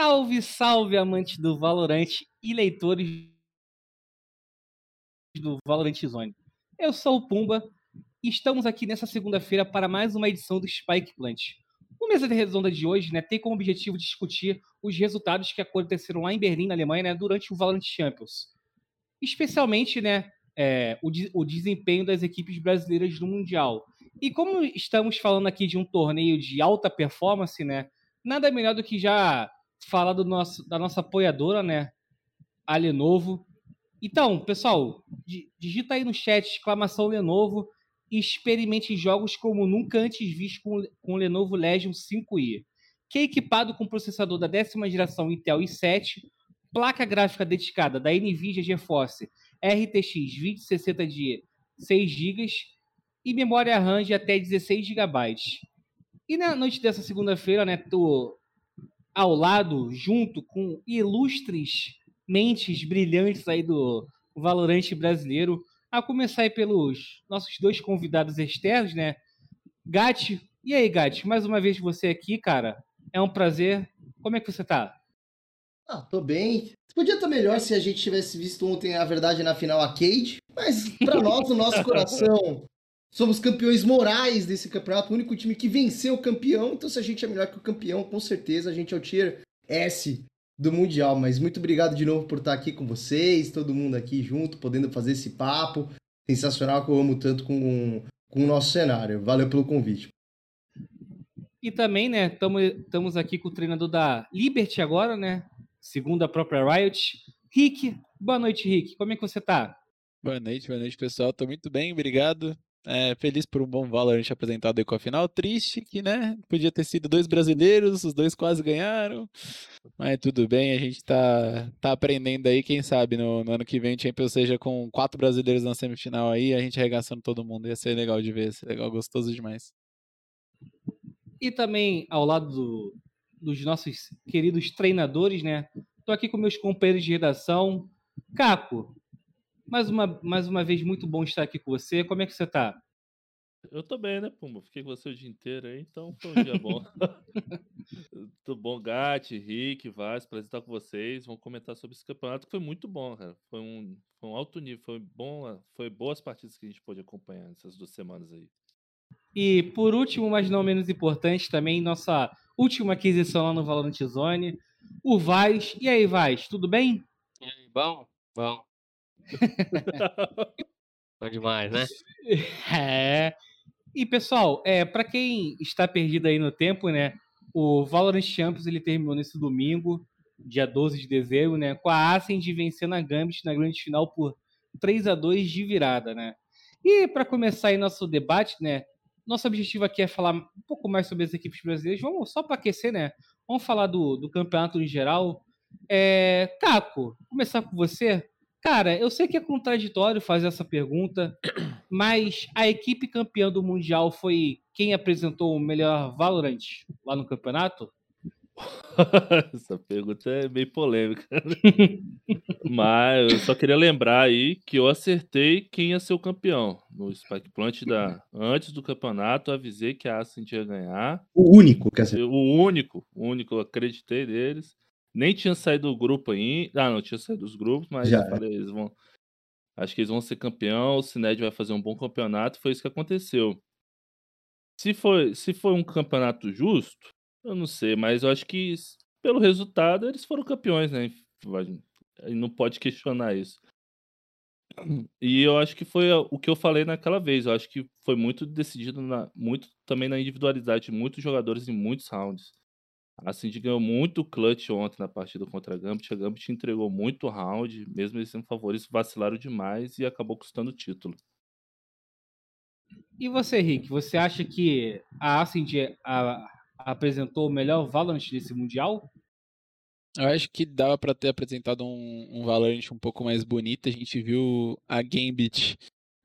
Salve, salve, amantes do Valorant e leitores do Valorant Zone. Eu sou o Pumba e estamos aqui nessa segunda-feira para mais uma edição do Spike Plant. O Mesa de Redonda de hoje né, tem como objetivo discutir os resultados que aconteceram lá em Berlim, na Alemanha, né, durante o Valorant Champions. Especialmente né, é, o, o desempenho das equipes brasileiras no Mundial. E como estamos falando aqui de um torneio de alta performance, né, nada melhor do que já falar do nosso, da nossa apoiadora, né? A Lenovo. Então, pessoal, digita aí no chat exclamação Lenovo e experimente jogos como nunca antes visto com, com o Lenovo Legion 5i, que é equipado com processador da décima geração Intel i7, placa gráfica dedicada da NVIDIA GeForce RTX 2060 de 6 GB e memória RAM de até 16 GB. E na noite dessa segunda-feira, né, ao lado, junto com ilustres mentes brilhantes aí do Valorante brasileiro, a começar aí pelos nossos dois convidados externos, né? Gatti, e aí, Gatti, mais uma vez você aqui, cara. É um prazer. Como é que você tá? Ah, tô bem. Podia estar melhor se a gente tivesse visto ontem a verdade na final a Cade, mas para nós, o nosso coração, Somos campeões morais desse campeonato, o único time que venceu o campeão. Então, se a gente é melhor que o campeão, com certeza a gente é o tier S do Mundial. Mas muito obrigado de novo por estar aqui com vocês, todo mundo aqui junto, podendo fazer esse papo sensacional que eu amo tanto com, com o nosso cenário. Valeu pelo convite. E também, né, estamos aqui com o treinador da Liberty agora, né? Segundo a própria Riot. Rick, boa noite, Rick. Como é que você tá? Boa noite, boa noite, pessoal. Tô muito bem, obrigado. É, feliz por um bom Valorant apresentado aí com a final. Triste que, né, podia ter sido dois brasileiros, os dois quase ganharam. Mas tudo bem, a gente tá, tá aprendendo aí. Quem sabe no, no ano que vem o Champions seja com quatro brasileiros na semifinal aí, a gente arregaçando todo mundo. Ia ser legal de ver, ia ser legal, gostoso demais. E também ao lado do, dos nossos queridos treinadores, né? Tô aqui com meus companheiros de redação. Caco, mais uma, mais uma vez, muito bom estar aqui com você. Como é que você está? Eu tô bem, né, Pumba? Fiquei com você o dia inteiro aí, então foi um dia bom. Tudo bom, Gatti, Rick, Vaz, prazer estar com vocês. Vamos comentar sobre esse campeonato que foi muito bom, cara. Foi um, foi um alto nível, foi bom, foi boas partidas que a gente pôde acompanhar nessas duas semanas aí. E por último, mas não menos importante, também nossa última aquisição lá no Valorant Zone, o Vaz. E aí, Vaz, tudo bem? E aí, bom? Bom. Bom demais, né? É. E pessoal, é, para quem está perdido aí no tempo, né? O Valorant Champions ele terminou nesse domingo, dia 12 de dezembro, né? Com a Ascend vencendo a Gambit na grande final por 3 a 2 de virada, né? E para começar aí nosso debate, né? Nosso objetivo aqui é falar um pouco mais sobre as equipes brasileiras. Vamos só para aquecer, né? Vamos falar do, do campeonato em geral. É, Caco, começar com você. Cara, eu sei que é contraditório fazer essa pergunta, mas a equipe campeã do Mundial foi quem apresentou o melhor Valorant lá no campeonato? Essa pergunta é meio polêmica. Mas eu só queria lembrar aí que eu acertei quem ia ser o campeão. No Spike Plant da... antes do campeonato, eu avisei que a Ascent ia ganhar. O único, quer dizer. O único, o único, eu acreditei deles. Nem tinha saído do grupo ainda. Ah, não, tinha saído dos grupos, mas Já. falei, eles vão. Acho que eles vão ser campeão, o Cined vai fazer um bom campeonato, foi isso que aconteceu. Se foi, se foi um campeonato justo, eu não sei, mas eu acho que pelo resultado eles foram campeões, né? Não pode questionar isso. E eu acho que foi o que eu falei naquela vez. Eu acho que foi muito decidido na, muito também na individualidade de muitos jogadores em muitos rounds. A Cindy ganhou muito clutch ontem na partida contra a Gambit. A Gambit entregou muito round, mesmo eles sendo favoritos, vacilaram demais e acabou custando o título. E você, Rick, você acha que a Ascend apresentou o melhor Valorant desse Mundial? Eu acho que dava para ter apresentado um, um Valorant um pouco mais bonito. A gente viu a Gambit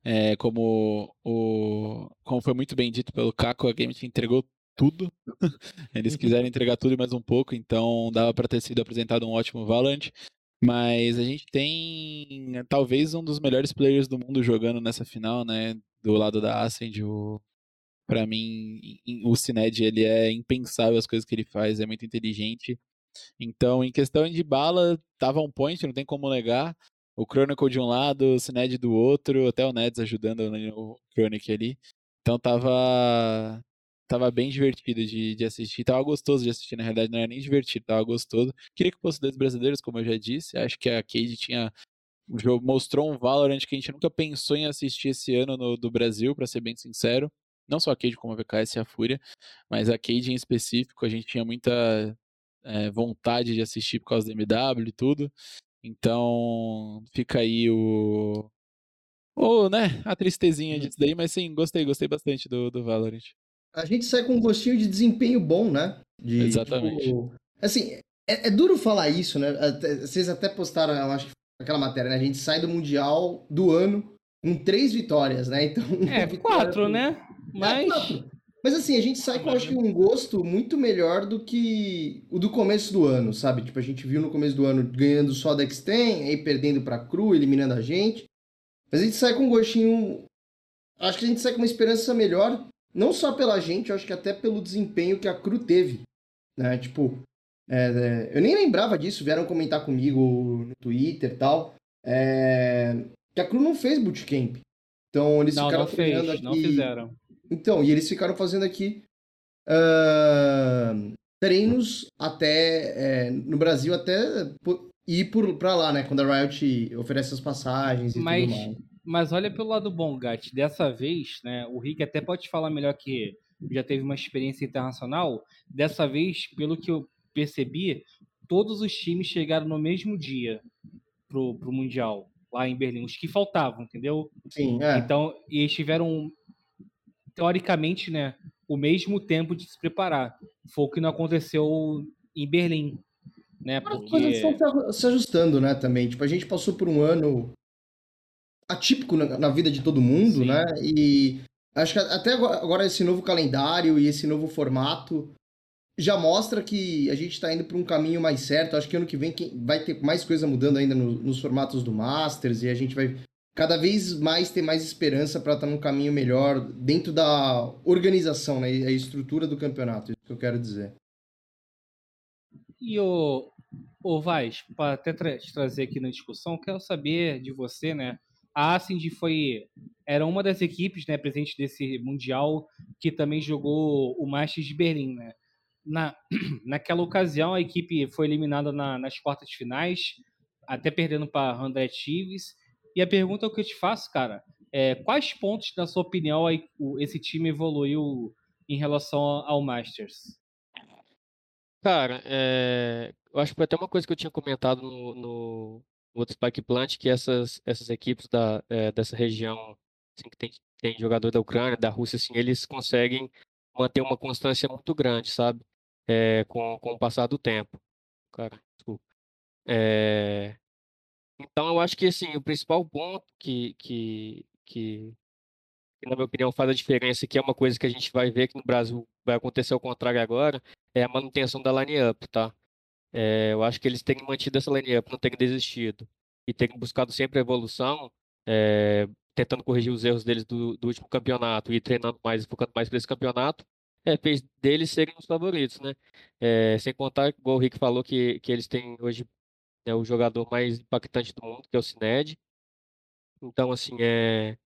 é, como o como foi muito bem dito pelo Caco, a Gambit entregou tudo. Eles quiseram entregar tudo e mais um pouco, então dava para ter sido apresentado um ótimo Valorant. Mas a gente tem talvez um dos melhores players do mundo jogando nessa final, né? Do lado da Ascend, o para mim o Cined ele é impensável as coisas que ele faz, é muito inteligente. Então, em questão de bala, tava um point, não tem como negar. O Chronicle de um lado, o Cined do outro, até o Neds ajudando o Chronicle ali. Então tava tava bem divertido de, de assistir, tava gostoso de assistir, na realidade não era nem divertido, tava gostoso. Queria que fosse dois brasileiros, como eu já disse, acho que a Cade tinha o jogo mostrou um Valorant que a gente nunca pensou em assistir esse ano no, do Brasil, para ser bem sincero. Não só a Cade, como a VKS e a Fúria, mas a Cade em específico, a gente tinha muita é, vontade de assistir por causa do MW e tudo. Então, fica aí o. O, né, a tristezinha disso daí, mas sim, gostei, gostei bastante do, do Valorant. A gente sai com um gostinho de desempenho bom, né? De, Exatamente. Tipo, assim, é, é, duro falar isso, né? Vocês até postaram, eu acho, aquela matéria, né? A gente sai do Mundial do ano com três vitórias, né? Então. É, quatro, né? É, Mas. É, Mas assim, a gente sai com, acho que, um gosto muito melhor do que o do começo do ano, sabe? Tipo, a gente viu no começo do ano ganhando só da Xten, aí perdendo pra Cru, eliminando a gente. Mas a gente sai com um gostinho. Acho que a gente sai com uma esperança melhor, não só pela gente, eu acho que até pelo desempenho que a Cru teve. Né? Tipo, é, é, eu nem lembrava disso, vieram comentar comigo no Twitter e tal. É, que a Cru não fez bootcamp. Então eles não, ficaram não fez, aqui... não fizeram. Então, e eles ficaram fazendo aqui uh, treinos até é, no Brasil até ir por, pra lá, né? Quando a Riot oferece as passagens e mas, tudo mais. Mas olha pelo lado bom, Gat. Dessa vez, né? O Rick até pode falar melhor que já teve uma experiência internacional. Dessa vez, pelo que eu percebi, todos os times chegaram no mesmo dia pro, pro Mundial, lá em Berlim. Os que faltavam, entendeu? Sim, é. Então, e eles tiveram, teoricamente, né? O mesmo tempo de se preparar. Foi o que não aconteceu em Berlim né? Porque... As coisas estão se ajustando, né, também. Tipo, a gente passou por um ano atípico na, na vida de todo mundo, Sim. né? E acho que até agora, esse novo calendário e esse novo formato já mostra que a gente está indo para um caminho mais certo. Acho que ano que vem vai ter mais coisa mudando ainda no, nos formatos do Masters e a gente vai cada vez mais ter mais esperança para estar tá num caminho melhor dentro da organização, né? A estrutura do campeonato, isso que eu quero dizer. E o, o Vaz, para até tra trazer aqui na discussão, quero saber de você, né? A Ascend foi era uma das equipes, né, presente desse mundial que também jogou o Masters de Berlim, né? Na, naquela ocasião a equipe foi eliminada na, nas quartas de finais, até perdendo para André Chives. E a pergunta que eu te faço, cara, é quais pontos, na sua opinião, esse time evoluiu em relação ao Masters? Cara, é, eu acho que foi até uma coisa que eu tinha comentado no, no outro Spike Plant, que essas, essas equipes da, é, dessa região, assim, que tem, tem jogador da Ucrânia, da Rússia, assim, eles conseguem manter uma constância muito grande, sabe? É, com, com o passar do tempo. Cara, desculpa. É, então eu acho que assim, o principal ponto que, que, que, que, na minha opinião, faz a diferença, que é uma coisa que a gente vai ver que no Brasil vai acontecer ao contrário agora, é a manutenção da line-up, tá? É, eu acho que eles têm mantido essa line-up, não têm desistido. E têm buscado sempre evolução, é, tentando corrigir os erros deles do, do, último campeonato e treinando mais, focando mais para esse campeonato, é, fez deles serem os favoritos, né? É, sem contar, igual o Rick falou, que, que eles têm hoje né, o jogador mais impactante do mundo, que é o Cined. Então, assim, é,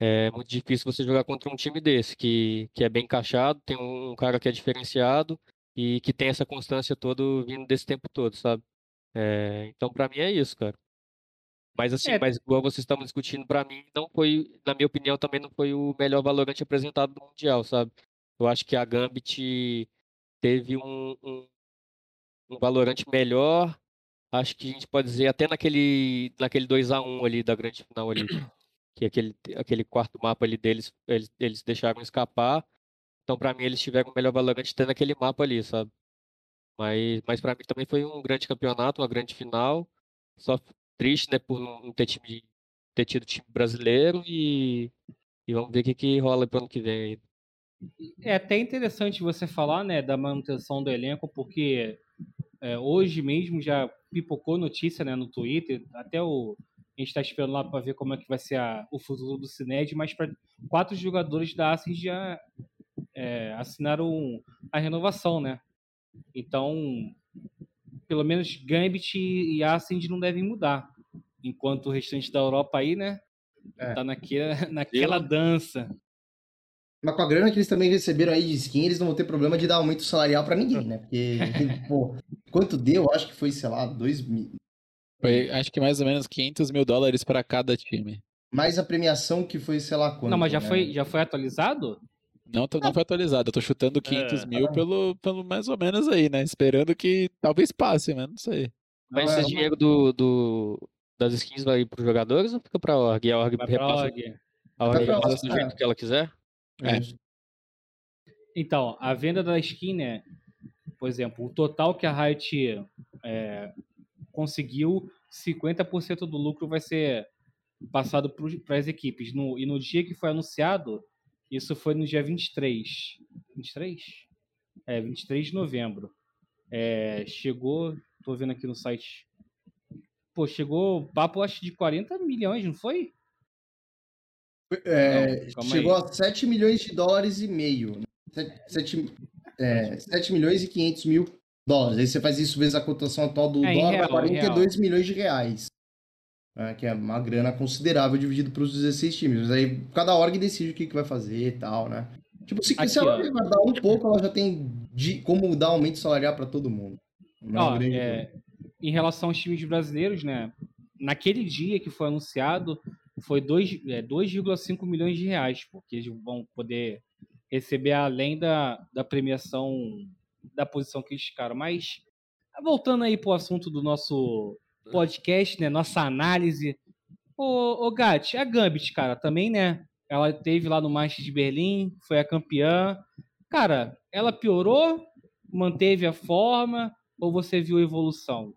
é muito difícil você jogar contra um time desse, que, que é bem encaixado, tem um cara que é diferenciado e que tem essa constância toda vindo desse tempo todo, sabe? É, então, para mim é isso, cara. Mas assim, é. mas igual vocês estavam discutindo, para mim não foi, na minha opinião, também não foi o melhor valorante apresentado no Mundial, sabe? Eu acho que a Gambit teve um, um, um valorante melhor, acho que a gente pode dizer até naquele, naquele 2 a 1 ali da grande final ali que aquele, aquele quarto mapa ali deles, eles, eles deixaram escapar. Então, para mim, eles tiveram o melhor Valorant tendo aquele mapa ali, sabe? Mas, mas para mim também foi um grande campeonato, uma grande final. Só triste, né, por não ter, time, ter tido time brasileiro e, e vamos ver o que, que rola pro ano que vem aí. É até interessante você falar, né, da manutenção do elenco, porque é, hoje mesmo já pipocou notícia, né, no Twitter, até o a gente está esperando lá para ver como é que vai ser a, o futuro do Cined, mas para quatro jogadores da Acer já é, assinaram a renovação, né? Então, pelo menos Gambit e Ascend não devem mudar. Enquanto o restante da Europa aí, né? É. Tá naquela, naquela dança. Mas com a grana que eles também receberam aí de skin, eles não vão ter problema de dar aumento salarial para ninguém, né? Porque, pô, quanto deu? Acho que foi, sei lá, 2 mil. Foi, acho que mais ou menos 500 mil dólares para cada time. Mais a premiação que foi, sei lá quanto. Não, mas já, né? foi, já foi atualizado? Não, não foi atualizado. Eu tô chutando 500 é, mil pelo, pelo mais ou menos aí, né? Esperando que talvez passe, mas não sei. Mas esse dinheiro do, do, das skins vai para os jogadores ou fica para a org? E a org vai repassa org. a org repassa do jeito que ela quiser? É. é. Então, a venda da skin, né? Por exemplo, o total que a Riot é, conseguiu, 50% do lucro vai ser passado para as equipes. No, e no dia que foi anunciado, isso foi no dia 23. 23? É, 23 de novembro. É, chegou, tô vendo aqui no site. Pô, chegou papo, acho, de 40 milhões, não foi? É, não, chegou aí. a 7 milhões de dólares e meio. 7, é, 7 milhões e 500 mil dólares. Aí você faz isso vezes a cotação atual do é, dólar, real, 42 milhões de reais. É, que é uma grana considerável dividido para os 16 times. Mas aí cada org decide o que, que vai fazer e tal, né? Tipo, se, Aqui, se ela guardar um pouco, ela já tem de, como dar aumento salarial para todo mundo. Ó, é, em relação aos times brasileiros, né? Naquele dia que foi anunciado, foi 2,5 é, milhões de reais, porque eles vão poder receber além da, da premiação da posição que eles ficaram. Mas, voltando aí para o assunto do nosso podcast, né? Nossa análise. Ô, ô Gatti, a Gambit, cara, também, né? Ela teve lá no Masters de Berlim, foi a campeã. Cara, ela piorou? Manteve a forma? Ou você viu evolução?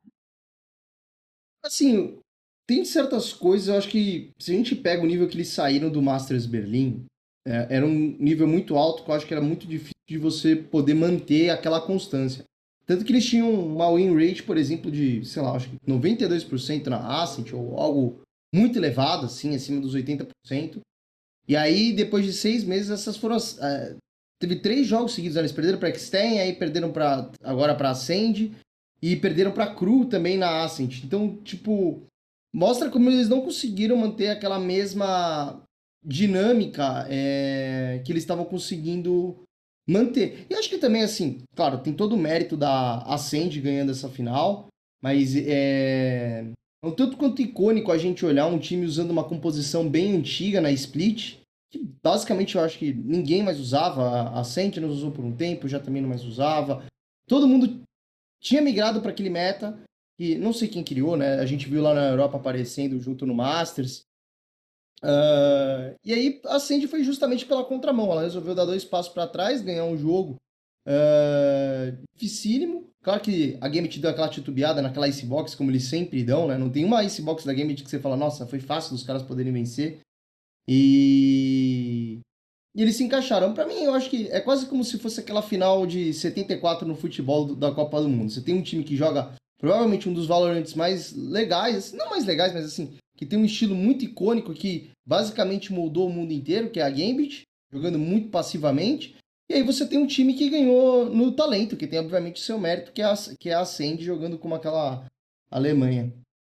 Assim, tem certas coisas, eu acho que se a gente pega o nível que eles saíram do Masters Berlim, é, era um nível muito alto que eu acho que era muito difícil de você poder manter aquela constância. Tanto que eles tinham uma win rate, por exemplo, de, sei lá, acho que 92% na Ascent, ou algo muito elevado, assim, acima dos 80%. E aí, depois de seis meses, essas foram. Uh, teve três jogos seguidos, eles perderam para Extend, aí perderam para agora para Ascend, e perderam para Cru também na Ascent. Então, tipo, mostra como eles não conseguiram manter aquela mesma dinâmica é, que eles estavam conseguindo manter. E acho que também, assim, claro, tem todo o mérito da Ascend ganhando essa final, mas é, é um tanto quanto icônico a gente olhar um time usando uma composição bem antiga na Split, que basicamente eu acho que ninguém mais usava, a Sentinels usou por um tempo, já também não mais usava. Todo mundo tinha migrado para aquele meta, e não sei quem criou, né? A gente viu lá na Europa aparecendo junto no Masters. Uh, e aí a Sandy foi justamente pela contramão. Ela resolveu dar dois passos para trás, ganhar um jogo uh, dificílimo. Claro que a Gambit deu aquela titubeada naquela Icebox, como eles sempre dão, né? Não tem uma Icebox da Gambit que você fala, nossa, foi fácil dos caras poderem vencer. E... e eles se encaixaram. Para mim, eu acho que é quase como se fosse aquela final de 74 no futebol da Copa do Mundo. Você tem um time que joga provavelmente um dos Valorantes mais legais, não mais legais, mas assim, que tem um estilo muito icônico que basicamente moldou o mundo inteiro, que é a Gambit, jogando muito passivamente. E aí você tem um time que ganhou no talento, que tem obviamente seu mérito, que é a, que é a Sandy jogando como aquela Alemanha.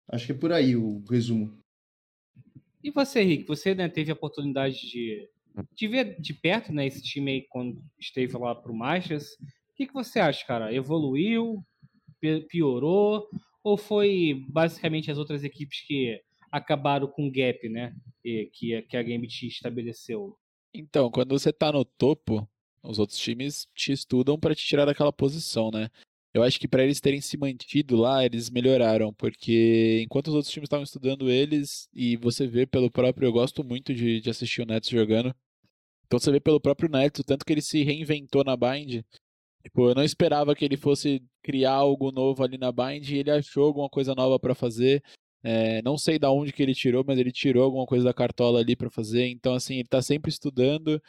Acho que é por aí o resumo. E você, Rick, você né, teve a oportunidade de, de ver de perto né, esse time aí quando esteve lá para o Masters. O que, que você acha, cara? Evoluiu? Piorou? Ou foi basicamente as outras equipes que acabaram com o gap, né? Que, que a Gambit estabeleceu. Então, quando você tá no topo, os outros times te estudam para te tirar daquela posição, né? Eu acho que para eles terem se mantido lá, eles melhoraram, porque enquanto os outros times estavam estudando eles, e você vê pelo próprio, eu gosto muito de, de assistir o Nets jogando, então você vê pelo próprio Nets, o tanto que ele se reinventou na Bind. Tipo, eu não esperava que ele fosse criar algo novo ali na Bind, e ele achou alguma coisa nova para fazer. É, não sei da onde que ele tirou, mas ele tirou alguma coisa da cartola ali para fazer. Então, assim, ele tá sempre estudando.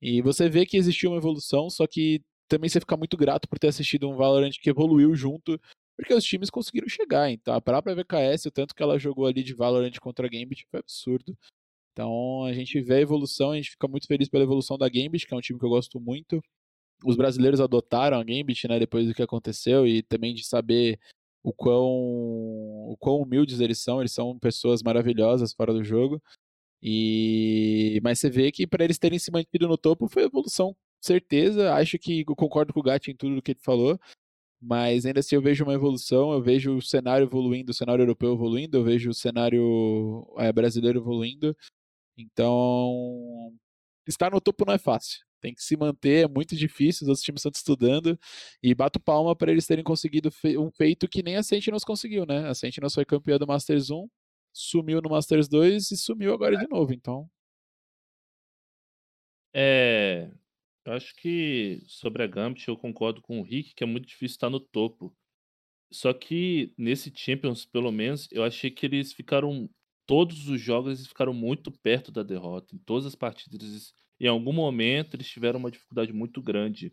E você vê que existiu uma evolução, só que também você fica muito grato por ter assistido um Valorant que evoluiu junto, porque os times conseguiram chegar. Então, a própria VKS, o tanto que ela jogou ali de Valorant contra a Gambit foi absurdo. Então, a gente vê a evolução, a gente fica muito feliz pela evolução da Gambit, que é um time que eu gosto muito. Os brasileiros adotaram a Gambit, né, depois do que aconteceu, e também de saber o quão, o quão humildes eles são, eles são pessoas maravilhosas fora do jogo. E mas você vê que para eles terem se mantido no topo foi evolução, certeza. Acho que concordo com o Gatti em tudo que ele falou. Mas ainda assim eu vejo uma evolução, eu vejo o cenário evoluindo, o cenário europeu evoluindo, eu vejo o cenário é, brasileiro evoluindo. Então, estar no topo não é fácil. Tem que se manter, é muito difícil, os outros times estão estudando. E bato palma para eles terem conseguido um feito que nem a Sentinels conseguiu, né? A Sentinels foi campeã do Masters 1, sumiu no Masters 2 e sumiu agora de novo, então. É. Eu acho que sobre a Gambit eu concordo com o Rick que é muito difícil estar no topo. Só que nesse Champions, pelo menos, eu achei que eles ficaram. Todos os jogos eles ficaram muito perto da derrota. Em todas as partidas, em algum momento, eles tiveram uma dificuldade muito grande.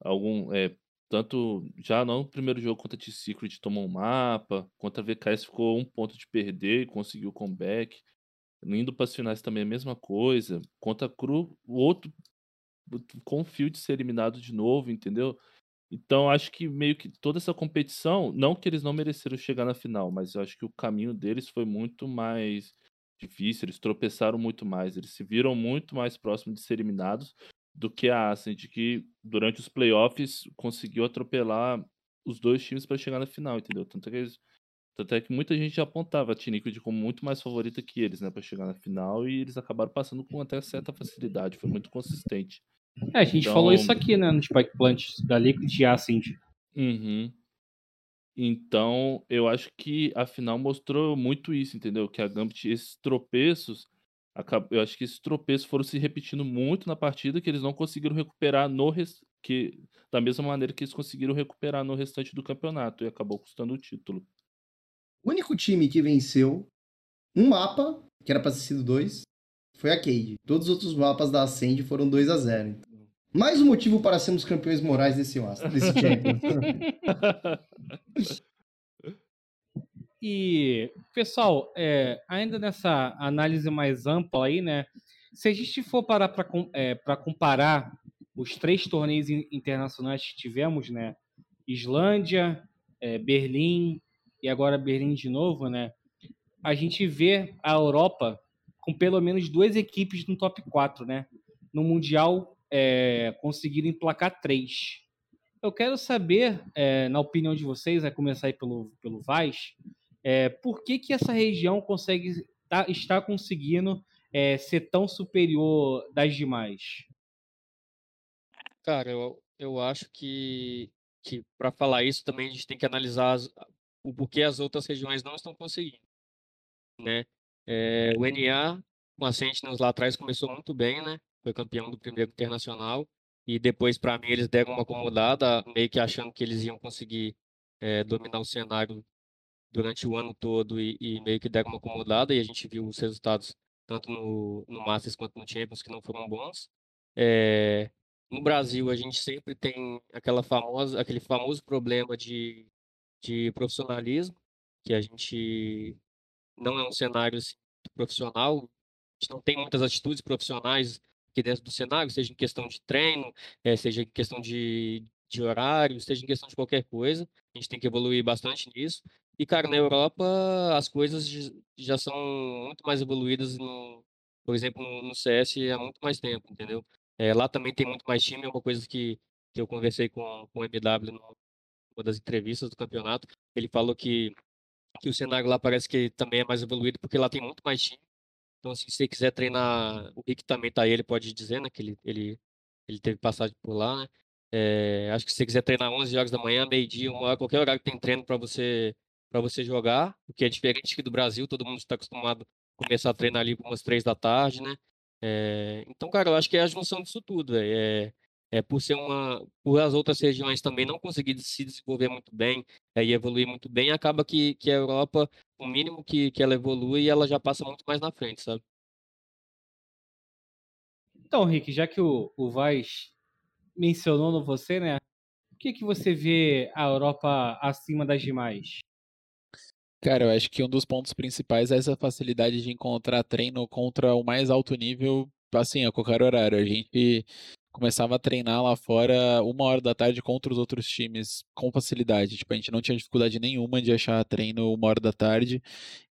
Algum, é, tanto já no primeiro jogo contra a T-Secret tomou um mapa, contra a VKS ficou um ponto de perder e conseguiu o comeback. Indo para as finais também a mesma coisa. Contra a Cru, o outro com o Field ser eliminado de novo, entendeu? Então acho que meio que toda essa competição, não que eles não mereceram chegar na final, mas eu acho que o caminho deles foi muito mais difícil, eles tropeçaram muito mais, eles se viram muito mais próximos de ser eliminados do que a Ascent, que durante os playoffs conseguiu atropelar os dois times para chegar na final, entendeu? Tanto é que, eles, tanto é que muita gente apontava a T-Liquid como muito mais favorita que eles, né, para chegar na final, e eles acabaram passando com até certa facilidade, foi muito consistente. É, a gente então... falou isso aqui, né, no Spike Plant, da Liquid e Ascent. Uhum. Então, eu acho que a final mostrou muito isso, entendeu? Que a Gambit, esses tropeços, eu acho que esses tropeços foram se repetindo muito na partida, que eles não conseguiram recuperar no que da mesma maneira que eles conseguiram recuperar no restante do campeonato e acabou custando o título. O único time que venceu um mapa, que era para ter sido dois, foi a Cade. Todos os outros mapas da Ascend foram 2 a 0 Mais um motivo para sermos campeões morais desse, desse Champions. E, pessoal, é, ainda nessa análise mais ampla aí, né? Se a gente for parar para é, comparar os três torneios internacionais que tivemos, né? Islândia, é, Berlim e agora Berlim de novo, né? A gente vê a Europa com pelo menos duas equipes no top 4, né? No Mundial é, conseguiram emplacar três. Eu quero saber, é, na opinião de vocês, vai começar aí pelo, pelo Vaz, é, por que, que essa região consegue tá, está conseguindo é, ser tão superior das demais? Cara, eu, eu acho que, que para falar isso também a gente tem que analisar as, o porquê as outras regiões não estão conseguindo. Né? É, o NA, com a Sentinels lá atrás, começou muito bem, né? Foi campeão do primeiro internacional. E depois, para mim, eles deram uma acomodada, meio que achando que eles iam conseguir é, dominar o cenário durante o ano todo e, e, meio que deram uma acomodada e a gente viu os resultados tanto no, no Masters quanto no Champions que não foram bons. É, no Brasil a gente sempre tem aquela famosa, aquele famoso problema de, de profissionalismo, que a gente não é um cenário assim, profissional, a gente não tem muitas atitudes profissionais aqui dentro do cenário, seja em questão de treino, é, seja em questão de, de horário, seja em questão de qualquer coisa. A gente tem que evoluir bastante nisso. E, cara, na Europa as coisas já são muito mais evoluídas, no, por exemplo, no CS há muito mais tempo, entendeu? É, lá também tem muito mais time, é uma coisa que, que eu conversei com, com o MW numa das entrevistas do campeonato. Ele falou que, que o cenário lá parece que também é mais evoluído, porque lá tem muito mais time. Então, assim, se você quiser treinar, o Rick também tá aí, ele pode dizer, né, que ele, ele, ele teve passagem por lá, né? É, acho que se você quiser treinar 11 horas da manhã, meio-dia, uma hora, qualquer horário que tem treino para você para você jogar, o que é diferente do Brasil, todo mundo está acostumado a começar a treinar ali umas três da tarde, né? É, então, cara, eu acho que é a junção disso tudo. É, é por ser uma, por as outras regiões também não conseguir se desenvolver muito bem é, e evoluir muito bem, acaba que, que a Europa, o mínimo que, que ela evolui, ela já passa muito mais na frente, sabe? Então, Rick, já que o, o Vaz mencionou no você, né? Por que, que você vê a Europa acima das demais? Cara, eu acho que um dos pontos principais é essa facilidade de encontrar treino contra o mais alto nível, assim, a qualquer horário. A gente começava a treinar lá fora uma hora da tarde contra os outros times com facilidade. Tipo, a gente não tinha dificuldade nenhuma de achar treino uma hora da tarde.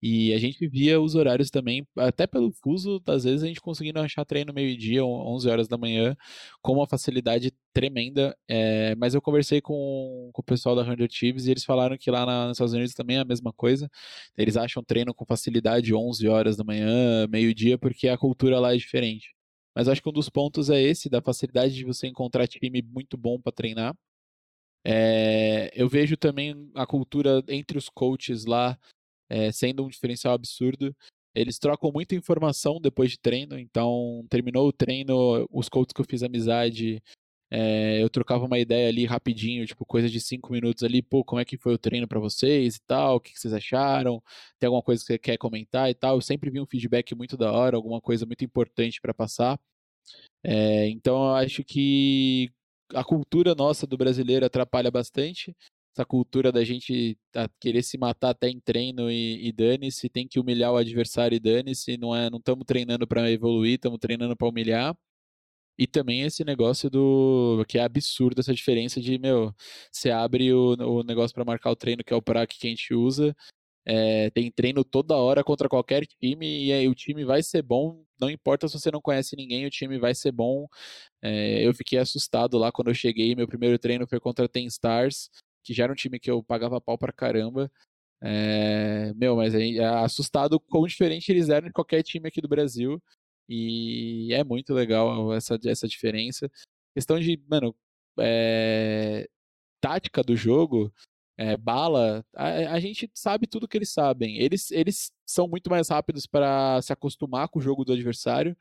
E a gente via os horários também, até pelo fuso, às vezes a gente conseguindo achar treino meio-dia, 11 horas da manhã, com uma facilidade tremenda. É, mas eu conversei com, com o pessoal da Hundred Chiefs e eles falaram que lá na, nos Estados Unidos também é a mesma coisa. Eles acham treino com facilidade 11 horas da manhã, meio-dia, porque a cultura lá é diferente. Mas acho que um dos pontos é esse, da facilidade de você encontrar time muito bom para treinar. É, eu vejo também a cultura entre os coaches lá é, sendo um diferencial absurdo. Eles trocam muita informação depois de treino, então terminou o treino, os coaches que eu fiz amizade, é, eu trocava uma ideia ali rapidinho, tipo, coisa de cinco minutos ali, pô, como é que foi o treino para vocês e tal, o que, que, vocês acharam, tem alguma coisa que você quer comentar e tal. Eu sempre vi um feedback muito da hora, alguma coisa muito importante para passar. É, então eu acho que a cultura nossa do brasileiro atrapalha bastante. Essa cultura da gente querer se matar até em treino e, e dane-se, tem que humilhar o adversário e dane-se, não é, não estamos treinando para evoluir, estamos treinando para humilhar. E também esse negócio do. que é absurdo essa diferença de, meu, você abre o, o negócio para marcar o treino, que é o PRAC que a gente usa. É, tem treino toda hora contra qualquer time e aí o time vai ser bom. Não importa se você não conhece ninguém, o time vai ser bom. É, eu fiquei assustado lá quando eu cheguei. Meu primeiro treino foi contra Ten Stars, que já era um time que eu pagava pau pra caramba. É, meu, mas é assustado quão diferente eles eram de qualquer time aqui do Brasil. E é muito legal essa, essa diferença. Questão de, mano, é, tática do jogo, é, bala, a, a, gente sabe tudo que eles sabem. Eles, eles são muito mais rápidos para se acostumar com o jogo do adversário.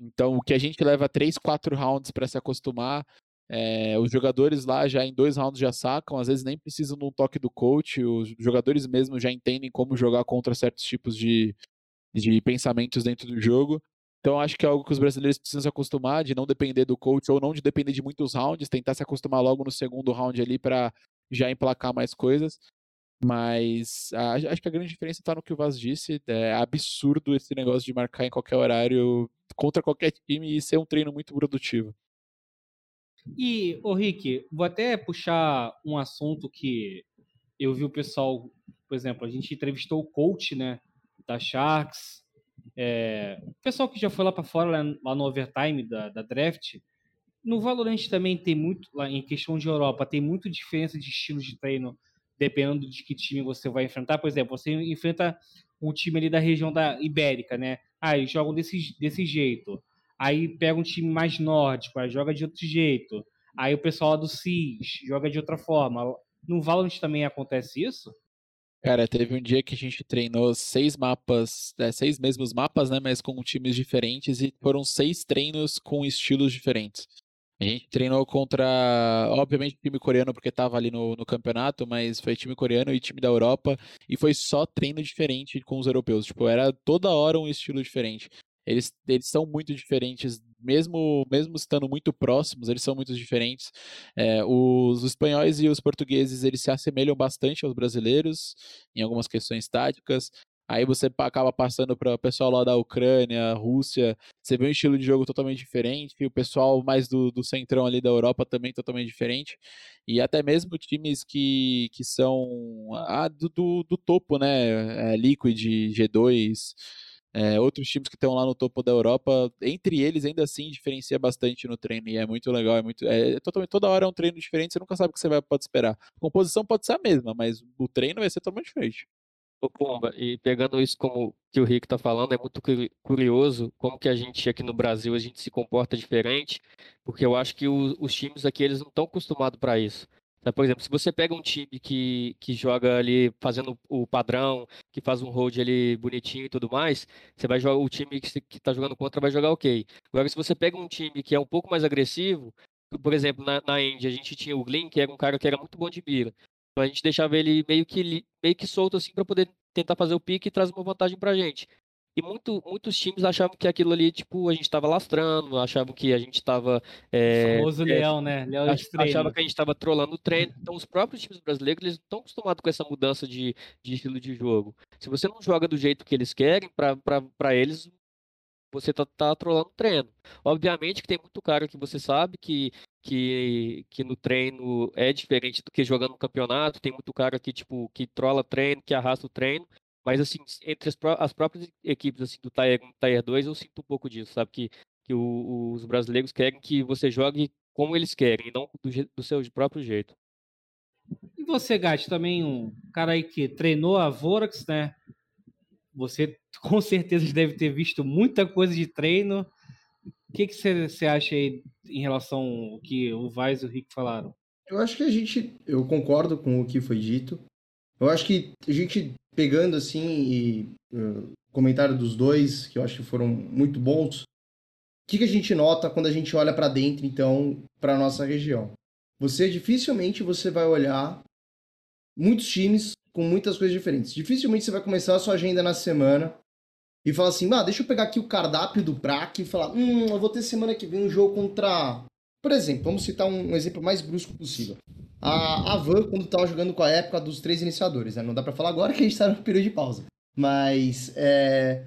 Então, o que a gente leva 3, 4 rounds para se acostumar, é, os jogadores lá já em dois rounds já sacam, às vezes nem precisam de um toque do coach, os jogadores mesmo já entendem como jogar contra certos tipos de, de pensamentos dentro do jogo. Então, acho que é algo que os brasileiros precisam se acostumar, de não depender do coach ou não de depender de muitos rounds, tentar se acostumar logo no segundo round ali para já emplacar mais coisas. Mas a, acho que a grande diferença está no que o Vaz disse. É absurdo esse negócio de marcar em qualquer horário contra qualquer time e ser um treino muito produtivo. E, ô Rick, vou até puxar um assunto que eu vi o pessoal, por exemplo, a gente entrevistou o coach, né, da Sharks, é, o pessoal que já foi lá para fora, lá, no overtime da, da, draft, no Valorant também tem muito, lá em questão de Europa, tem muito diferença de estilos de treino, dependendo de que time você vai enfrentar. Por exemplo, você enfrenta um time ali da região da Ibérica, né? Ah, jogam desse, desse jeito. Aí pega um time mais nórdico, aí joga de outro jeito. Aí o pessoal lá do CIS joga de outra forma. No Valorant também acontece isso? Cara, teve um dia que a gente treinou seis mapas, é, seis mesmos mapas, né? Mas com times diferentes e foram seis treinos com estilos diferentes. A gente treinou contra, obviamente, time coreano porque estava ali no, no campeonato, mas foi time coreano e time da Europa e foi só treino diferente com os europeus. Tipo, era toda hora um estilo diferente. Eles, eles são muito diferentes, mesmo, mesmo estando muito próximos, eles são muito diferentes. É, os, os, espanhóis e os portugueses, eles se assemelham bastante aos brasileiros em algumas questões táticas. Aí você acaba passando para o pessoal lá da Ucrânia, Rússia, você vê um estilo de jogo totalmente diferente, o pessoal mais do, do centrão ali da Europa também totalmente diferente, e até mesmo times que, que são ah, do, do, do topo, né, é, Liquid, G2, é, outros times que estão lá no topo da Europa, entre eles ainda assim diferencia bastante no treino e é muito legal, é muito, é, totalmente toda hora é um treino diferente, você nunca sabe o que você vai pode esperar. A composição pode ser a mesma, mas o treino vai ser totalmente diferente. Ô Pomba, e pegando isso como que o Rick está falando, é muito curioso como que a gente aqui no Brasil a gente se comporta diferente, porque eu acho que o, os times aqui eles não estão acostumados para isso. Por exemplo, se você pega um time que, que joga ali fazendo o padrão, que faz um hold ali bonitinho e tudo mais, você vai jogar o time que está jogando contra vai jogar ok. Agora, se você pega um time que é um pouco mais agressivo, por exemplo, na, na Indy a gente tinha o Glyn, que era um cara que era muito bom de mira. Então a gente deixava ele meio que, meio que solto assim para poder tentar fazer o pique e trazer uma vantagem pra gente. E muito, muitos times achavam que aquilo ali, tipo, a gente estava lastrando, achavam que a gente estava. É, o famoso é, leão, né? Leão ach, achava que a gente estava trolando o treino. Então, os próprios times brasileiros, eles não estão acostumados com essa mudança de, de estilo de jogo. Se você não joga do jeito que eles querem, para eles, você tá, tá trolando o treino. Obviamente que tem muito cara que você sabe que, que, que no treino é diferente do que jogando no campeonato, tem muito cara que, tipo, que trola treino, que arrasta o treino, mas, assim, entre as, as próprias equipes, assim, do Tier 1 e Tier 2, eu sinto um pouco disso, sabe? Que, que o, os brasileiros querem que você jogue como eles querem, e não do, do seu próprio jeito. E você, Gatti, também um cara aí que treinou a Vorax, né? Você com certeza deve ter visto muita coisa de treino. O que, que você, você acha aí em relação ao que o Vaz e o Rick falaram? Eu acho que a gente. Eu concordo com o que foi dito. Eu acho que a gente pegando assim e uh, comentário dos dois, que eu acho que foram muito bons. O que, que a gente nota quando a gente olha para dentro, então, para nossa região? Você dificilmente você vai olhar muitos times com muitas coisas diferentes. Dificilmente você vai começar a sua agenda na semana e falar assim, ah, deixa eu pegar aqui o cardápio do BRAC e falar, hum, eu vou ter semana que vem um jogo contra... Por exemplo, vamos citar um, exemplo mais brusco possível. A, a Van, quando estava jogando com a época dos três iniciadores, né? Não dá para falar agora que a gente está no período de pausa. Mas, é...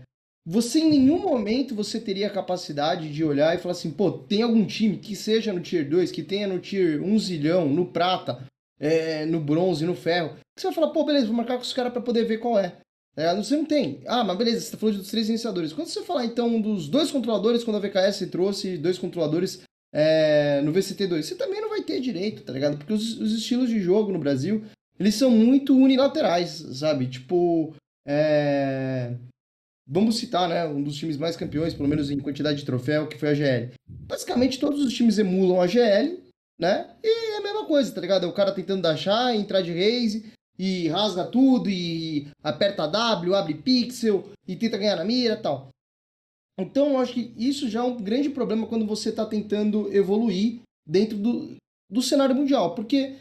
Você em nenhum momento você teria a capacidade de olhar e falar assim, pô, tem algum time que seja no Tier 2, que tenha no Tier 1 zilhão, no prata, é, no bronze, no ferro, que você vai falar, pô, beleza, vou marcar com os caras para poder ver qual é. É, você não tem. Ah, mas beleza, você tá falando dos três iniciadores. Quando você falar então dos dois controladores, quando a VKS trouxe dois controladores é, no VCT2, você também não vai ter direito, tá ligado? Porque os, os, estilos de jogo no Brasil, eles são muito unilaterais, sabe? Tipo, é... vamos citar, né, um dos times mais campeões, pelo menos em quantidade de troféu, que foi a GL. Basicamente, todos os times emulam a GL, né? E é a mesma coisa, tá ligado? É o cara tentando dashar, entrar de raise, e rasga tudo, e aperta W, abre pixel, e tenta ganhar na mira tal. Então eu acho que isso já é um grande problema quando você está tentando evoluir dentro do, do cenário mundial. Porque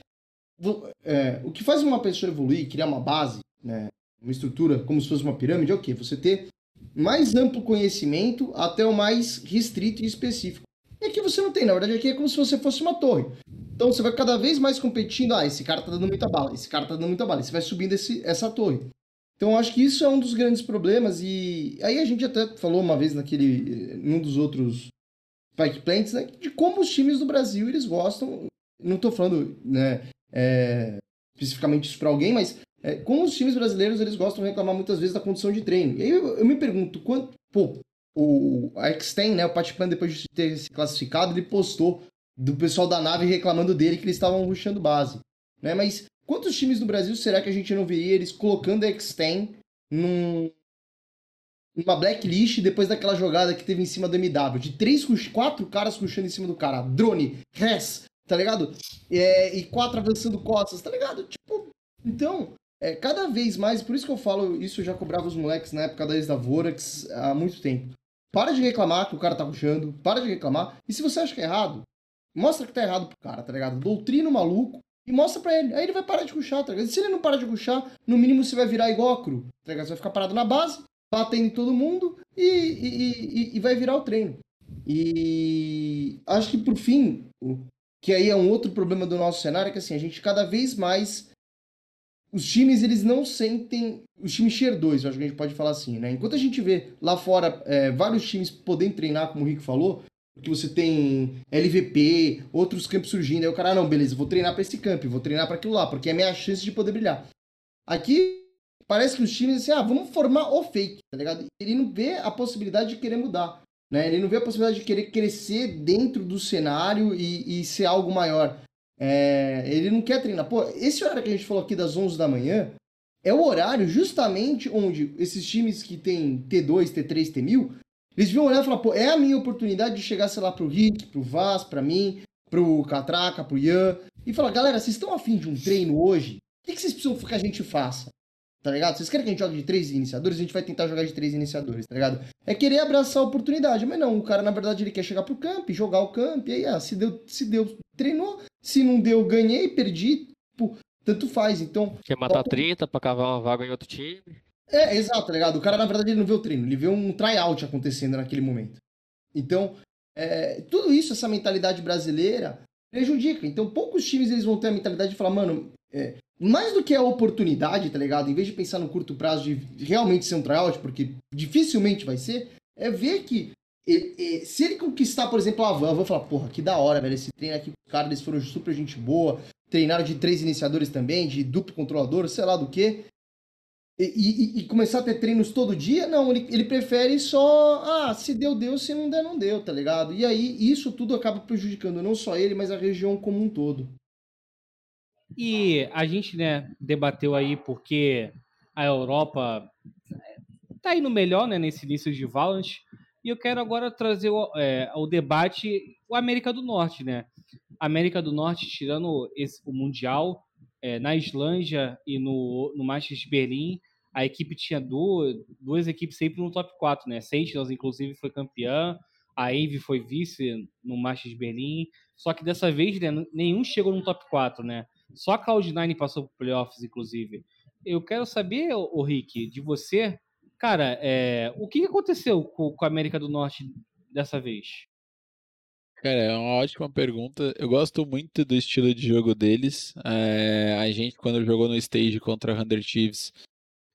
é, o que faz uma pessoa evoluir, criar uma base, né, uma estrutura como se fosse uma pirâmide, é o quê? Você ter mais amplo conhecimento até o mais restrito e específico. E aqui você não tem, na verdade aqui é como se você fosse uma torre. Então você vai cada vez mais competindo. Ah, esse cara tá dando muita bala, esse cara tá dando muita bala. E você vai subindo esse, essa torre. Então acho que isso é um dos grandes problemas. E aí a gente até falou uma vez naquele. num dos outros Spike Plants, né? De como os times do Brasil eles gostam. Não tô falando, né? É, especificamente isso para alguém, mas é, como os times brasileiros eles gostam de reclamar muitas vezes da condição de treino. E aí eu, eu me pergunto, quanto. Pô, o a Xten, né? O Patipan, depois de ter se classificado, ele postou do pessoal da nave reclamando dele que eles estavam ruxando base. Né? Mas quantos times no Brasil será que a gente não veria eles colocando a X-Ten num, numa blacklist depois daquela jogada que teve em cima do MW? De três, quatro caras ruxando em cima do cara. Drone, res, tá ligado? É, e quatro avançando costas, tá ligado? Tipo, então, é, cada vez mais, por isso que eu falo, isso eu já cobrava os moleques na época da da Vorax há muito tempo. Para de reclamar que o cara tá ruxando, para de reclamar. E se você acha que é errado, Mostra que tá errado pro cara, tá ligado? Doutrina o maluco e mostra pra ele. Aí ele vai parar de ruxar, tá ligado? Se ele não parar de ruxar, no mínimo você vai virar igual a cru, tá ligado? Você vai ficar parado na base, batendo em todo mundo e, e, e, e vai virar o treino. E acho que por fim, que aí é um outro problema do nosso cenário, é que assim, a gente cada vez mais os times eles não sentem. Os times Tier 2, eu acho que a gente pode falar assim, né? Enquanto a gente vê lá fora é, vários times podendo treinar, como o Rick falou, que você tem LVP, outros campos surgindo. Aí o cara, ah, não, beleza, vou treinar para esse campo, vou treinar para aquilo lá, porque é a minha chance de poder brilhar. Aqui parece que os times assim, ah, vamos formar o fake, tá ligado? Ele não vê a possibilidade de querer mudar, né? Ele não vê a possibilidade de querer crescer dentro do cenário e, e ser algo maior. É, ele não quer treinar. Pô, esse horário que a gente falou aqui das 11 da manhã é o horário justamente onde esses times que tem T2, T3, T1000 eles viam olhar e falar, pô, é a minha oportunidade de chegar, sei lá, pro Rick, pro Vaz, pra mim, pro Catraca, pro Ian, e falar, galera, vocês estão afim de um treino hoje? O que, que vocês precisam que a gente faça? Tá ligado? Vocês querem que a gente jogue de três iniciadores? A gente vai tentar jogar de três iniciadores, tá ligado? É querer abraçar a oportunidade, mas não, o cara, na verdade, ele quer chegar pro camp, jogar o camp, e aí, ah, se deu, se deu, treinou, se não deu, ganhei, perdi, pô, tanto faz, então... Quer matar 30 pra cavar uma vaga em outro time? É, exato, tá ligado? O cara, na verdade, ele não vê o treino, ele vê um tryout acontecendo naquele momento. Então, é, tudo isso, essa mentalidade brasileira, prejudica. Então, poucos times eles vão ter a mentalidade de falar, mano, é, mais do que a oportunidade, tá ligado? Em vez de pensar no curto prazo de realmente ser um tryout, porque dificilmente vai ser, é ver que e, e, se ele conquistar, por exemplo, a Van, eu vou falar, porra, que da hora, velho, esse treino aqui, cara, eles foram super gente boa, treinaram de três iniciadores também, de duplo controlador, sei lá do que. E, e, e, começar a ter treinos todo dia, não, ele, ele prefere só, ah, se deu, deu, se não der, não deu, tá ligado? E aí isso tudo acaba prejudicando não só ele, mas a região como um todo. E a gente, né, debateu aí porque a Europa tá indo melhor, né, nesse início de Valorant, e eu quero agora trazer o, é, o debate o América do Norte, né? América do Norte, tirando esse, o Mundial, é, na Islândia e no, no Masters de Berlim, a equipe tinha duas, duas equipes sempre no top 4, né? Sentinels, inclusive, foi campeã, a Envy foi vice no Masters de Berlim, só que dessa vez né, nenhum chegou no top 4, né? Só a Cloud9 passou por playoffs, inclusive. Eu quero saber, o Rick, de você, Cara, é, o que aconteceu com, com a América do Norte dessa vez? Cara, é uma ótima pergunta. Eu gosto muito do estilo de jogo deles. É, a gente, quando jogou no stage contra a Hunter Chiefs,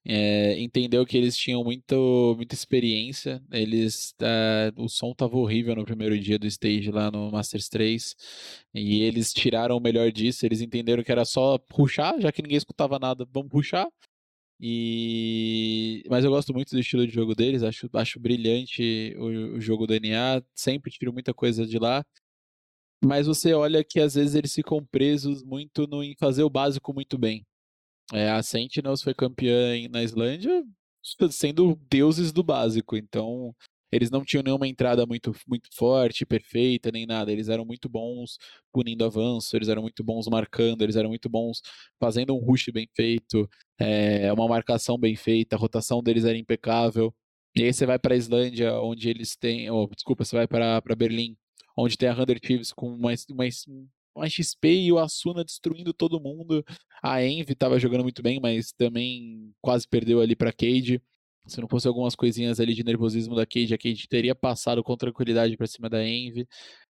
é, entendeu que eles tinham muito, muita experiência. Eles, é, o som tava horrível no primeiro dia do stage lá no Masters 3. E eles tiraram o melhor disso. Eles entenderam que era só puxar, já que ninguém escutava nada, vamos puxar. E mas eu gosto muito do estilo de jogo deles, acho, acho brilhante o, o jogo do NA, sempre tiro muita coisa de lá. Mas você olha que às vezes eles ficam presos muito no, em fazer o básico muito bem. É, a Sentinels foi campeã na Islândia sendo deuses do básico, então eles não tinham nenhuma entrada muito, muito forte, perfeita, nem nada. Eles eram muito bons punindo avanço, eles eram muito bons marcando, eles eram muito bons fazendo um rush bem feito, é, uma marcação bem feita, a rotação deles era impecável. E aí você vai para a Islândia, onde eles têm. Oh, desculpa, você vai para Berlim, onde tem a Hunter Chiefs com uma, uma, uma XP e o Asuna destruindo todo mundo. A Envy estava jogando muito bem, mas também quase perdeu ali para Cade. Se não fosse algumas coisinhas ali de nervosismo da Cade, a Cade teria passado com tranquilidade para cima da Envy.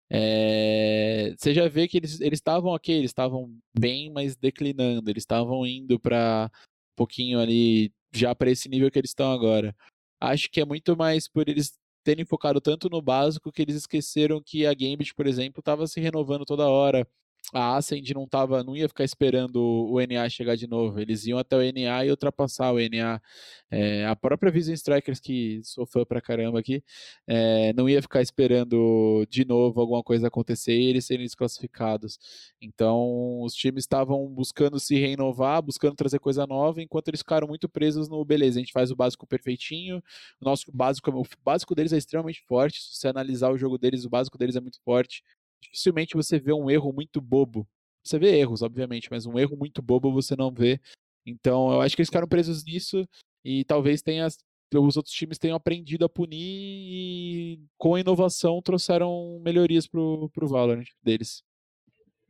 É... Você já vê que eles estavam ok, eles estavam bem, mas declinando. Eles estavam indo para um pouquinho ali, já para esse nível que eles estão agora. Acho que é muito mais por eles terem focado tanto no básico que eles esqueceram que a Gambit, por exemplo, estava se renovando toda hora a Ascend não tava, não ia ficar esperando o NA chegar de novo. Eles iam até o NA e ultrapassar o NA. É, a própria Vision Strikers, que sou fã pra caramba aqui, é, não ia ficar esperando de novo alguma coisa acontecer e eles serem desclassificados. Então, os times estavam buscando se renovar, buscando trazer coisa nova, enquanto eles ficaram muito presos no beleza, a gente faz o básico perfeitinho. O nosso básico, o básico deles é extremamente forte. Se você analisar o jogo deles, o básico deles é muito forte dificilmente você vê um erro muito bobo. Você vê erros, obviamente, mas um erro muito bobo você não vê. Então, eu acho que eles ficaram presos nisso e talvez tenha, os outros times tenham aprendido a punir e, com a inovação, trouxeram melhorias pro, pro Valorant deles.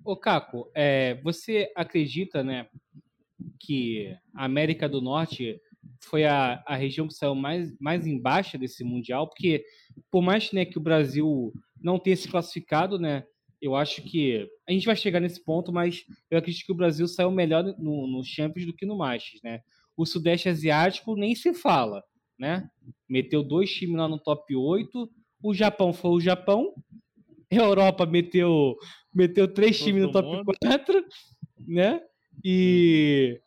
Ô, Caco, é, você acredita, né, que a América do Norte foi a, a região que saiu mais, mais embaixo desse Mundial? Porque, por mais né, que o Brasil não tenha se classificado, né? Eu acho que a gente vai chegar nesse ponto, mas eu acredito que o Brasil saiu melhor no, no Champions do que no Masters, né? O Sudeste Asiático nem se fala, né? Meteu dois times lá no top 8. O Japão foi o Japão. A Europa meteu, meteu três times no top 4, né? E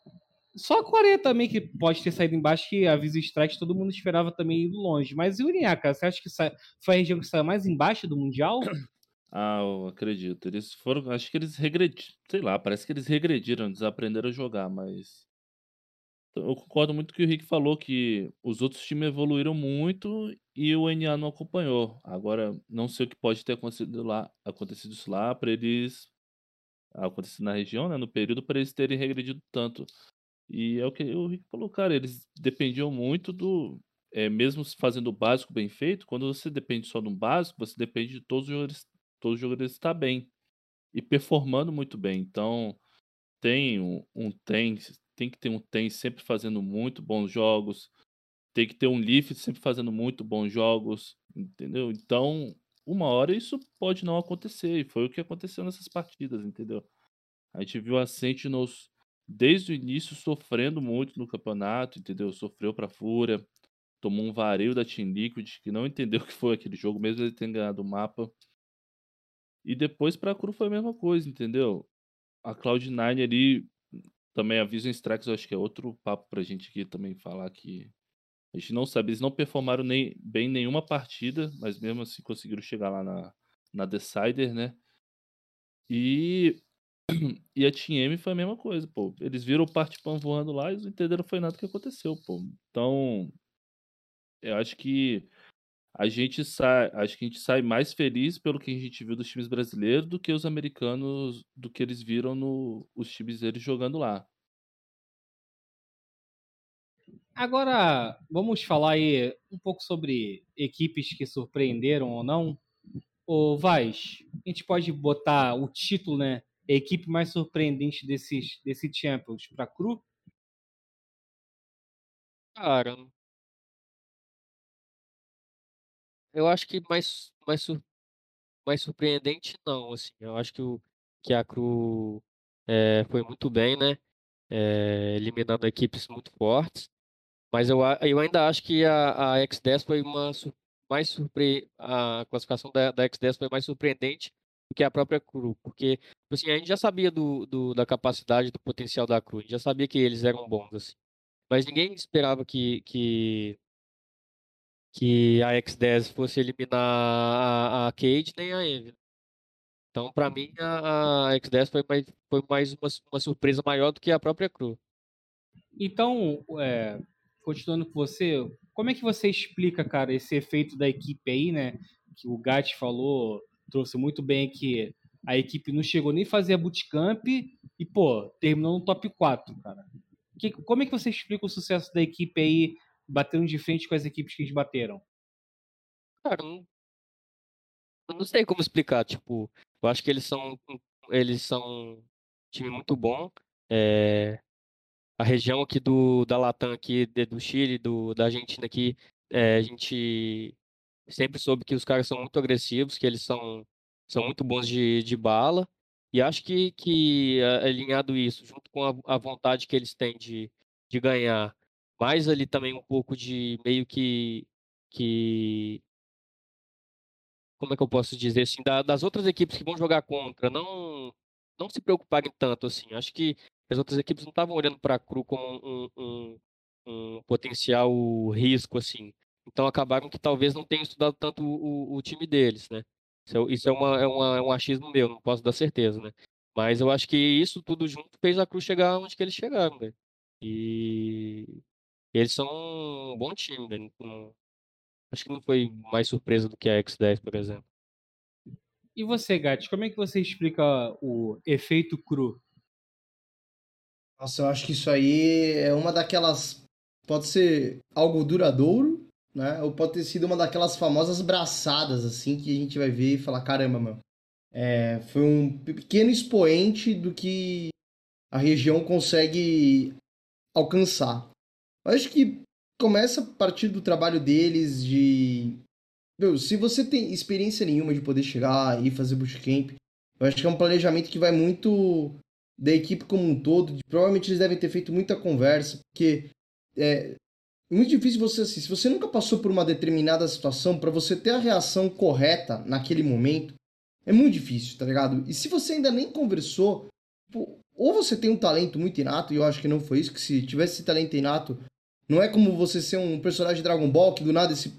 só a Coreia também, que pode ter saído embaixo, que a Visa Strike todo mundo esperava também indo longe. Mas e o Uriah, cara? Você acha que foi a região que saiu mais embaixo do Mundial? Ah, eu acredito. Eles foram. Acho que eles regrediram. Sei lá, parece que eles regrediram, desaprenderam a jogar, mas. Eu concordo muito com o que o Rick falou, que os outros times evoluíram muito e o NA não acompanhou. Agora, não sei o que pode ter acontecido lá, acontecido isso lá, para eles. Acontecido na região, né? No período, para eles terem regredido tanto. E é o que o Rick falou, cara, eles dependiam muito do. É, mesmo fazendo o básico bem feito, quando você depende só do básico, você depende de todos os jogadores, todos os jogadores estar bem e performando muito bem. Então, tem um, um tem, tem que ter um tem sempre fazendo muito bons jogos, tem que ter um Leaf sempre fazendo muito bons jogos, entendeu? Então, uma hora isso pode não acontecer, e foi o que aconteceu nessas partidas, entendeu? A gente viu a Sentinels desde o início sofrendo muito no campeonato, entendeu? Sofreu pra Fúria. tomou um vareio da Team Liquid, que não entendeu o que foi aquele jogo, mesmo ele tendo ganhado o mapa. E depois pra Cru foi a mesma coisa, entendeu? A Cloud9 ali, também a Vision Strikes, eu acho que é outro papo pra gente aqui também falar que a gente não sabe, eles não performaram nem, bem nenhuma partida, mas mesmo assim conseguiram chegar lá na, na Decider, né? E, e a Team M foi a mesma coisa, pô. Eles viram o Partipan voando lá e não entenderam foi nada que aconteceu, pô. Então, eu acho que a gente sai, acho que a gente sai mais feliz pelo que a gente viu dos times brasileiros do que os americanos, do que eles viram no os times deles jogando lá. Agora, vamos falar aí um pouco sobre equipes que surpreenderam ou não. O Vaz, a gente pode botar o título, né? A equipe mais surpreendente desses, desse Champions para Cru? Cara, eu acho que mais, mais, sur- mais surpreendente não, assim. Eu acho que, o, que a Cru é, foi muito bem, né? É, eliminando equipes muito fortes. Mas eu, eu ainda acho que a, a X10 foi uma mais surpre... a classificação da, da X10 foi mais surpreendente do que a própria Cru, porque tipo assim, a gente já sabia do, do, da capacidade, do potencial da Cru, a gente já sabia que eles eram bons, assim. Mas ninguém esperava que, que, que a X10 fosse eliminar a, a Cade nem a Envy. Então, para mim, a, a X10 foi mais, foi mais uma, uma surpresa maior do que a própria Cru. Então, é, continuando com você, como é que você explica, cara, esse efeito da equipe aí, né? Que o Gatti falou, trouxe muito bem que a equipe não chegou nem a fazer a bootcamp e, pô, terminou no top 4, cara. Que, como é que você explica o sucesso da equipe aí, batendo de frente com as equipes que eles bateram? Cara, não, não sei como explicar, tipo, eu acho que eles são eles são um time muito bom. É, a região aqui do da Latam aqui do Chile, do da Argentina aqui, é, a gente sempre soube que os caras são muito agressivos, que eles são são muito bons de, de bala. E acho que que alinhado isso, junto com a, a vontade que eles têm de, de ganhar, mais ali também um pouco de meio que que como é que eu posso dizer assim, da- das outras equipes que vão jogar contra, não não se preocuparem tanto assim. Acho que as outras equipes não estavam olhando para a Cru como um, um, um potencial risco assim. Então acabaram que talvez não tenham estudado tanto o, o time deles, né? Isso é, isso é, uma, é, uma, é um achismo meu, não posso dar certeza, né? Mas eu acho que isso tudo junto fez a Cruz chegar onde que eles chegaram, velho. E eles são um bom time. Não- Acho que não foi mais surpresa do que a X10, por exemplo. E você, Gatti, como é que você explica o efeito cru? Nossa, eu acho que isso aí é uma daquelas. Pode ser algo duradouro, né? Ou pode ter sido uma daquelas famosas braçadas, assim, que a gente vai ver e falar: caramba, mano. É, foi um pequeno expoente do que a região consegue alcançar. Eu acho que começa a partir do trabalho deles de. Meu, se você tem experiência nenhuma de poder chegar e fazer bootcamp, eu acho que é um planejamento que vai muito da equipe como um todo. de- Provavelmente eles devem ter feito muita conversa, porque é muito difícil você assim, se você nunca passou por uma determinada situação, para você ter a reação correta naquele momento, é muito difícil, tá ligado? E se você ainda nem conversou, tipo, ou você tem um talento muito inato, e eu acho que não foi isso, que se tivesse esse talento inato, não é como você ser um personagem de Dragon Ball, que do nada esse,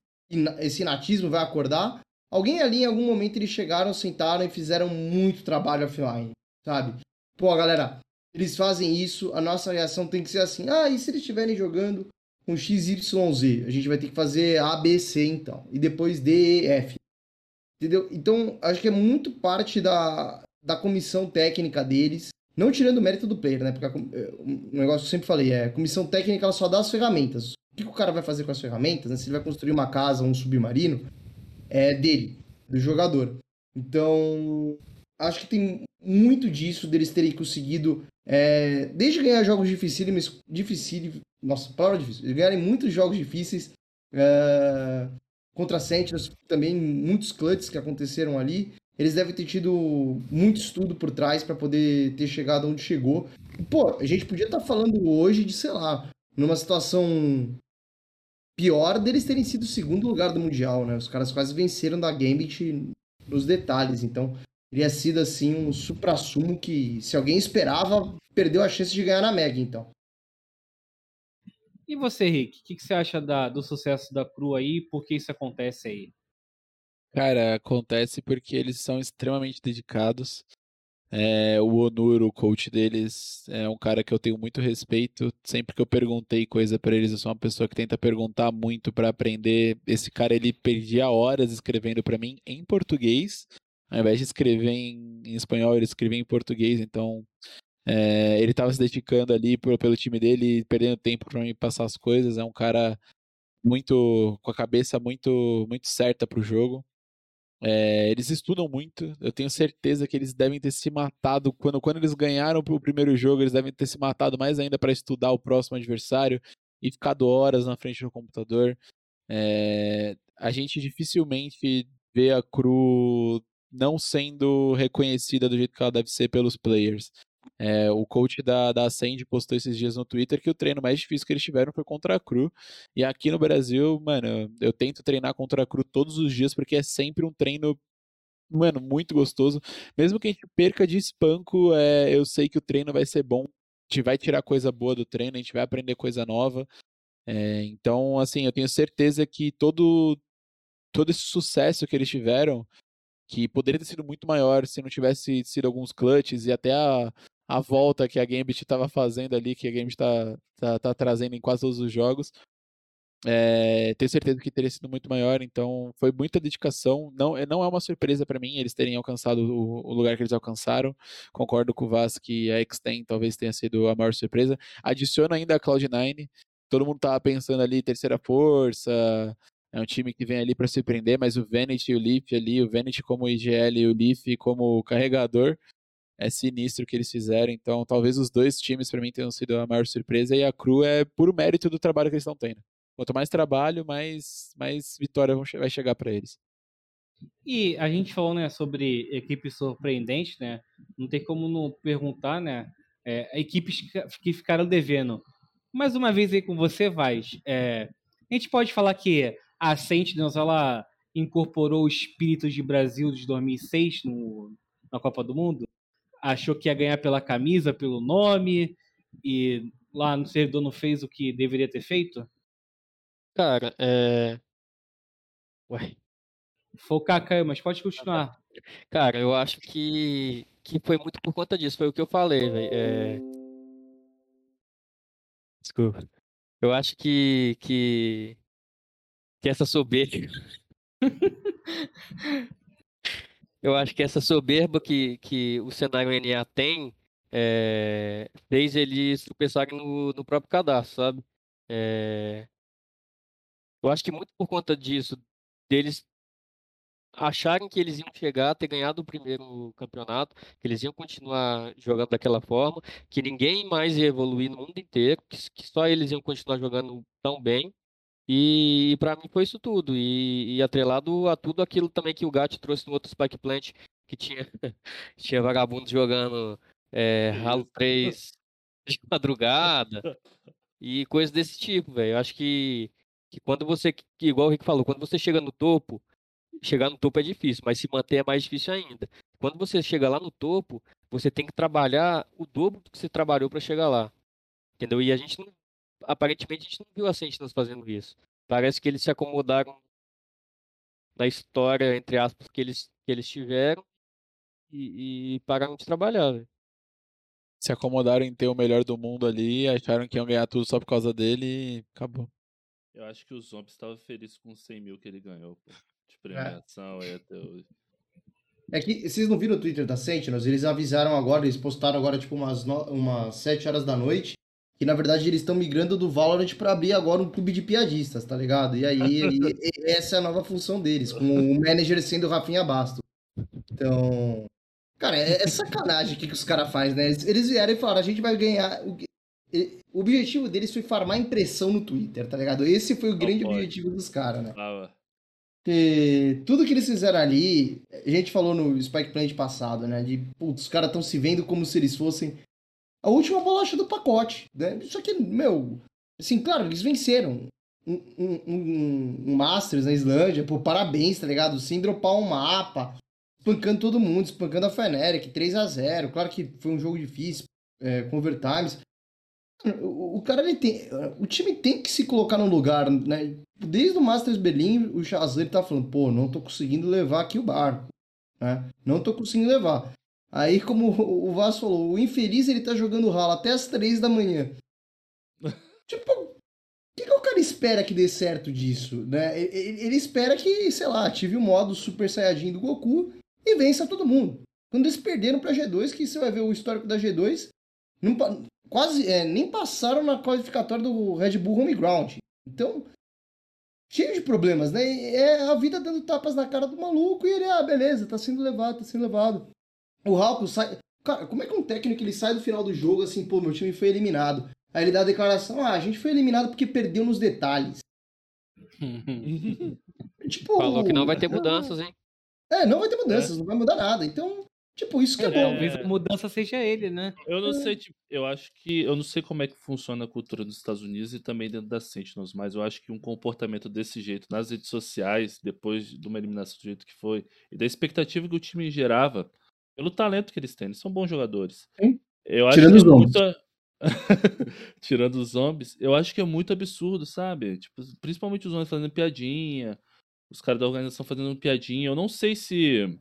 esse inatismo vai acordar. Alguém ali, em algum momento, eles chegaram, sentaram e fizeram muito trabalho offline, sabe? Pô, galera, eles fazem isso, a nossa reação tem que ser assim. Ah, e se eles estiverem jogando com XYZ? A gente vai ter que fazer A, B, C, então. E depois D, E, F. Entendeu? Então, acho que é muito parte da, da comissão técnica deles. Não tirando o mérito do player, né? Porque com- é, um negócio que eu sempre falei é: a comissão técnica ela só dá as ferramentas. O que, que o cara vai fazer com as ferramentas? Né? Se ele vai construir uma casa um submarino, é dele, do jogador. Então, acho que tem muito disso deles terem conseguido, é, desde ganhar jogos dificílimos, dificílimos, nossa, palavra difícil, eles ganharem muitos jogos difíceis é, contra Sentinels, também muitos clutches que aconteceram ali. Eles devem ter tido muito estudo por trás para poder ter chegado onde chegou. Pô, a gente podia estar falando hoje de, sei lá, numa situação pior deles terem sido o segundo lugar do Mundial, né? Os caras quase venceram da Gambit nos detalhes. Então, teria sido assim um supra-sumo que, se alguém esperava, perdeu a chance de ganhar na Mega, então. E você, Rick, o que, que, você acha da, do sucesso da Cru aí? Por que isso acontece aí? Cara, acontece porque eles são extremamente dedicados. É, o Onur, o coach deles, é um cara que eu tenho muito respeito. Sempre que eu perguntei coisa para eles, eu sou uma pessoa que tenta perguntar muito para aprender. Esse cara ele perdia horas escrevendo para mim em português, ao invés de escrever em, em espanhol, ele escrevia em português. Então, é, ele estava se dedicando ali pelo, pelo time dele, perdendo tempo para me passar as coisas. É um cara muito com a cabeça muito muito certa para o jogo. É, eles estudam muito. Eu tenho certeza que eles devem ter se matado quando, quando eles ganharam o primeiro jogo. Eles devem ter se matado mais ainda para estudar o próximo adversário e ficado horas na frente do computador. É, a gente dificilmente vê a Cru não sendo reconhecida do jeito que ela deve ser pelos players. É, o coach da, da Ascend postou esses dias no Twitter que o treino mais difícil que eles tiveram foi contra a Cru. E aqui no Brasil, mano, eu tento treinar contra a Cru todos os dias porque é sempre um treino, mano, muito gostoso. Mesmo que a gente perca de espanco, é, eu sei que o treino vai ser bom. A gente vai tirar coisa boa do treino, a gente vai aprender coisa nova. É, então, assim, eu tenho certeza que todo, todo esse sucesso que eles tiveram que poderia ter sido muito maior se não tivesse sido alguns clutches e até a, a volta que a Gambit estava fazendo ali, que a Gambit está tá, tá trazendo em quase todos os jogos. É, tenho certeza que teria sido muito maior, então foi muita dedicação. Não, é, não é uma surpresa para mim eles terem alcançado o, o, lugar que eles alcançaram. Concordo com o Vaz que a Extend talvez tenha sido a maior surpresa. Adiciona ainda a Cloud9. Todo mundo tava pensando ali terceira força. É um time que vem ali para surpreender, mas o Vanity e o Leaf ali, o Vanity como IGL e o Leaf como carregador, é sinistro o que eles fizeram. Então, talvez os dois times para mim tenham sido a maior surpresa e a Cru é puro mérito do trabalho que eles estão tendo. Quanto mais trabalho, mais, mais vitória vai chegar para eles. E a gente falou né, sobre equipes surpreendentes, né? Não tem como não perguntar, né? É, equipes que ficaram devendo. Mais uma vez aí com você, Vaz. É, a gente pode falar que a Sentinels ela incorporou o espírito de Brasil de 2006 no, na Copa do Mundo? achou que ia ganhar pela camisa, pelo nome, e lá no servidor não fez o que deveria ter feito? Cara, é. Ué. Foi o Kaká, mas pode continuar. Cara, eu acho que, que foi muito por conta disso, foi o que eu falei, velho. É... Desculpa. Eu acho que, que, que essa soberba eu acho que essa soberba que, que o cenário NA tem é, fez eles tropeçarem no, no próprio cadastro, sabe? É, eu acho que muito por conta disso, deles acharem que eles iam chegar ter ganhado o primeiro campeonato, que eles iam continuar jogando daquela forma, que ninguém mais ia evoluir no mundo inteiro, que, que só eles iam continuar jogando tão bem. E, e para mim foi isso tudo. E, e, atrelado a tudo aquilo também que o Gat trouxe no outro Spike Plant, que tinha, tinha vagabundo jogando é, Halo 3 de madrugada e coisas desse tipo, velho. Eu acho que, que quando você, que, igual o Rick falou, quando você chega no topo, chegar no topo é difícil, mas se manter é mais difícil ainda. Quando você chega lá no topo, você tem que trabalhar o dobro do que você trabalhou para chegar lá. Entendeu? E a gente não aparentemente a gente não viu a Sentinels fazendo isso. Parece que eles se acomodaram na história, entre aspas, que eles, que eles tiveram e, e pararam de trabalhar. Véio. Se acomodaram em ter o melhor do mundo ali, acharam que iam ganhar tudo só por causa dele e acabou. Eu acho que o Zombi estava feliz com os 100 mil que ele ganhou pô, de é. premiação é. até hoje. É que vocês não viram o Twitter da Sentinels? Eles avisaram agora, eles postaram agora tipo umas, no... umas 7 horas da noite que na verdade eles estão migrando do Valorant para abrir agora um clube de piadistas, tá ligado? E aí e, essa é a nova função deles, com o manager sendo o Rafinha Basto. Então, cara, é, é sacanagem o que, que os caras fazem, né? Eles, eles vieram e falaram, a gente vai ganhar. O, o objetivo deles foi farmar impressão no Twitter, tá ligado? Esse foi o grande objetivo dos caras, né? Porque tudo que eles fizeram ali, a gente falou no Spike Plant passado, né? De, putz, os caras estão se vendo como se eles fossem a última bolacha do pacote, né? Só que, meu, assim, claro, eles venceram. um, um, um, um Masters na Islândia, pô, parabéns, tá ligado? Sem dropar um mapa, espancando todo mundo, espancando a Fnatic, 3 a 0 Claro que foi um jogo difícil, é, com overtimes. O, cara, ele tem. O time tem que se colocar no lugar, né? Desde o Masters Berlim, o Shazam tá falando, pô, não tô conseguindo levar aqui o barco. Né? Não tô conseguindo levar. Aí, como o Vasco falou, o infeliz ele tá jogando ralo até as três da manhã. tipo, o que, que o cara espera que dê certo disso? Né? Ele, ele espera que, sei lá, ative o modo Super Saiyajin do Goku e vença todo mundo. Quando eles perderam pra G2, que você vai ver o histórico da G2, não, quase é, nem passaram na qualificatória do Red Bull Home Ground. Então, cheio de problemas, né? É a vida dando tapas na cara do maluco e ele, ah, beleza, tá sendo levado, tá sendo levado. O Ralco sai. Cara, como é que um técnico ele sai do final do jogo assim, pô, meu time foi eliminado? Aí ele dá a declaração, ah, a gente foi eliminado porque perdeu nos detalhes. tipo, Falou que não vai ter mudanças, hein? É, não vai ter mudanças, é. não vai mudar nada. Então, Tipo, isso que é, é bom. Talvez a mudança seja ele, né? Eu não é. sei, tipo, eu acho que. Eu não sei como é que funciona a cultura nos Estados Unidos e também dentro da Sentinels, mas eu acho que um comportamento desse jeito nas redes sociais, depois de uma eliminação do jeito que foi, e da expectativa que o time gerava, pelo talento que eles têm, eles são bons jogadores. Eu acho Tirando que os é muita... Tirando os zombies, eu acho que é muito absurdo, sabe? Tipo, principalmente os zombies fazendo piadinha, os caras da organização fazendo piadinha. Eu não sei se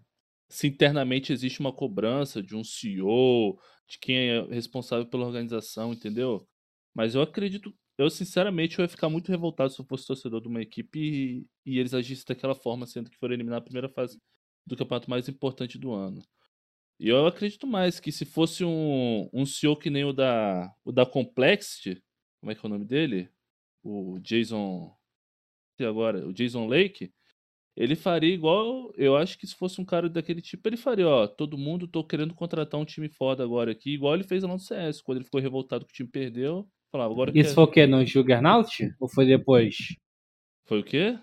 se internamente existe uma cobrança de um CEO, de quem é responsável pela organização, entendeu? Mas eu acredito, eu sinceramente eu ia ficar muito revoltado se eu fosse torcedor de uma equipe e, e eles agissem daquela forma, sendo que foram eliminar a primeira fase do campeonato mais importante do ano. E eu acredito mais que se fosse um, um CEO que nem o da, o da Complexity, como é que é o nome dele? O Jason. E agora? O Jason Lake ele faria igual, eu acho que se fosse um cara daquele tipo, ele faria, ó, todo mundo, tô querendo contratar um time foda agora aqui, igual ele fez lá no CS, quando ele ficou revoltado que o time perdeu, falava, agora Isso foi o quê, no Juggernaut? Ou foi depois? Foi o quê?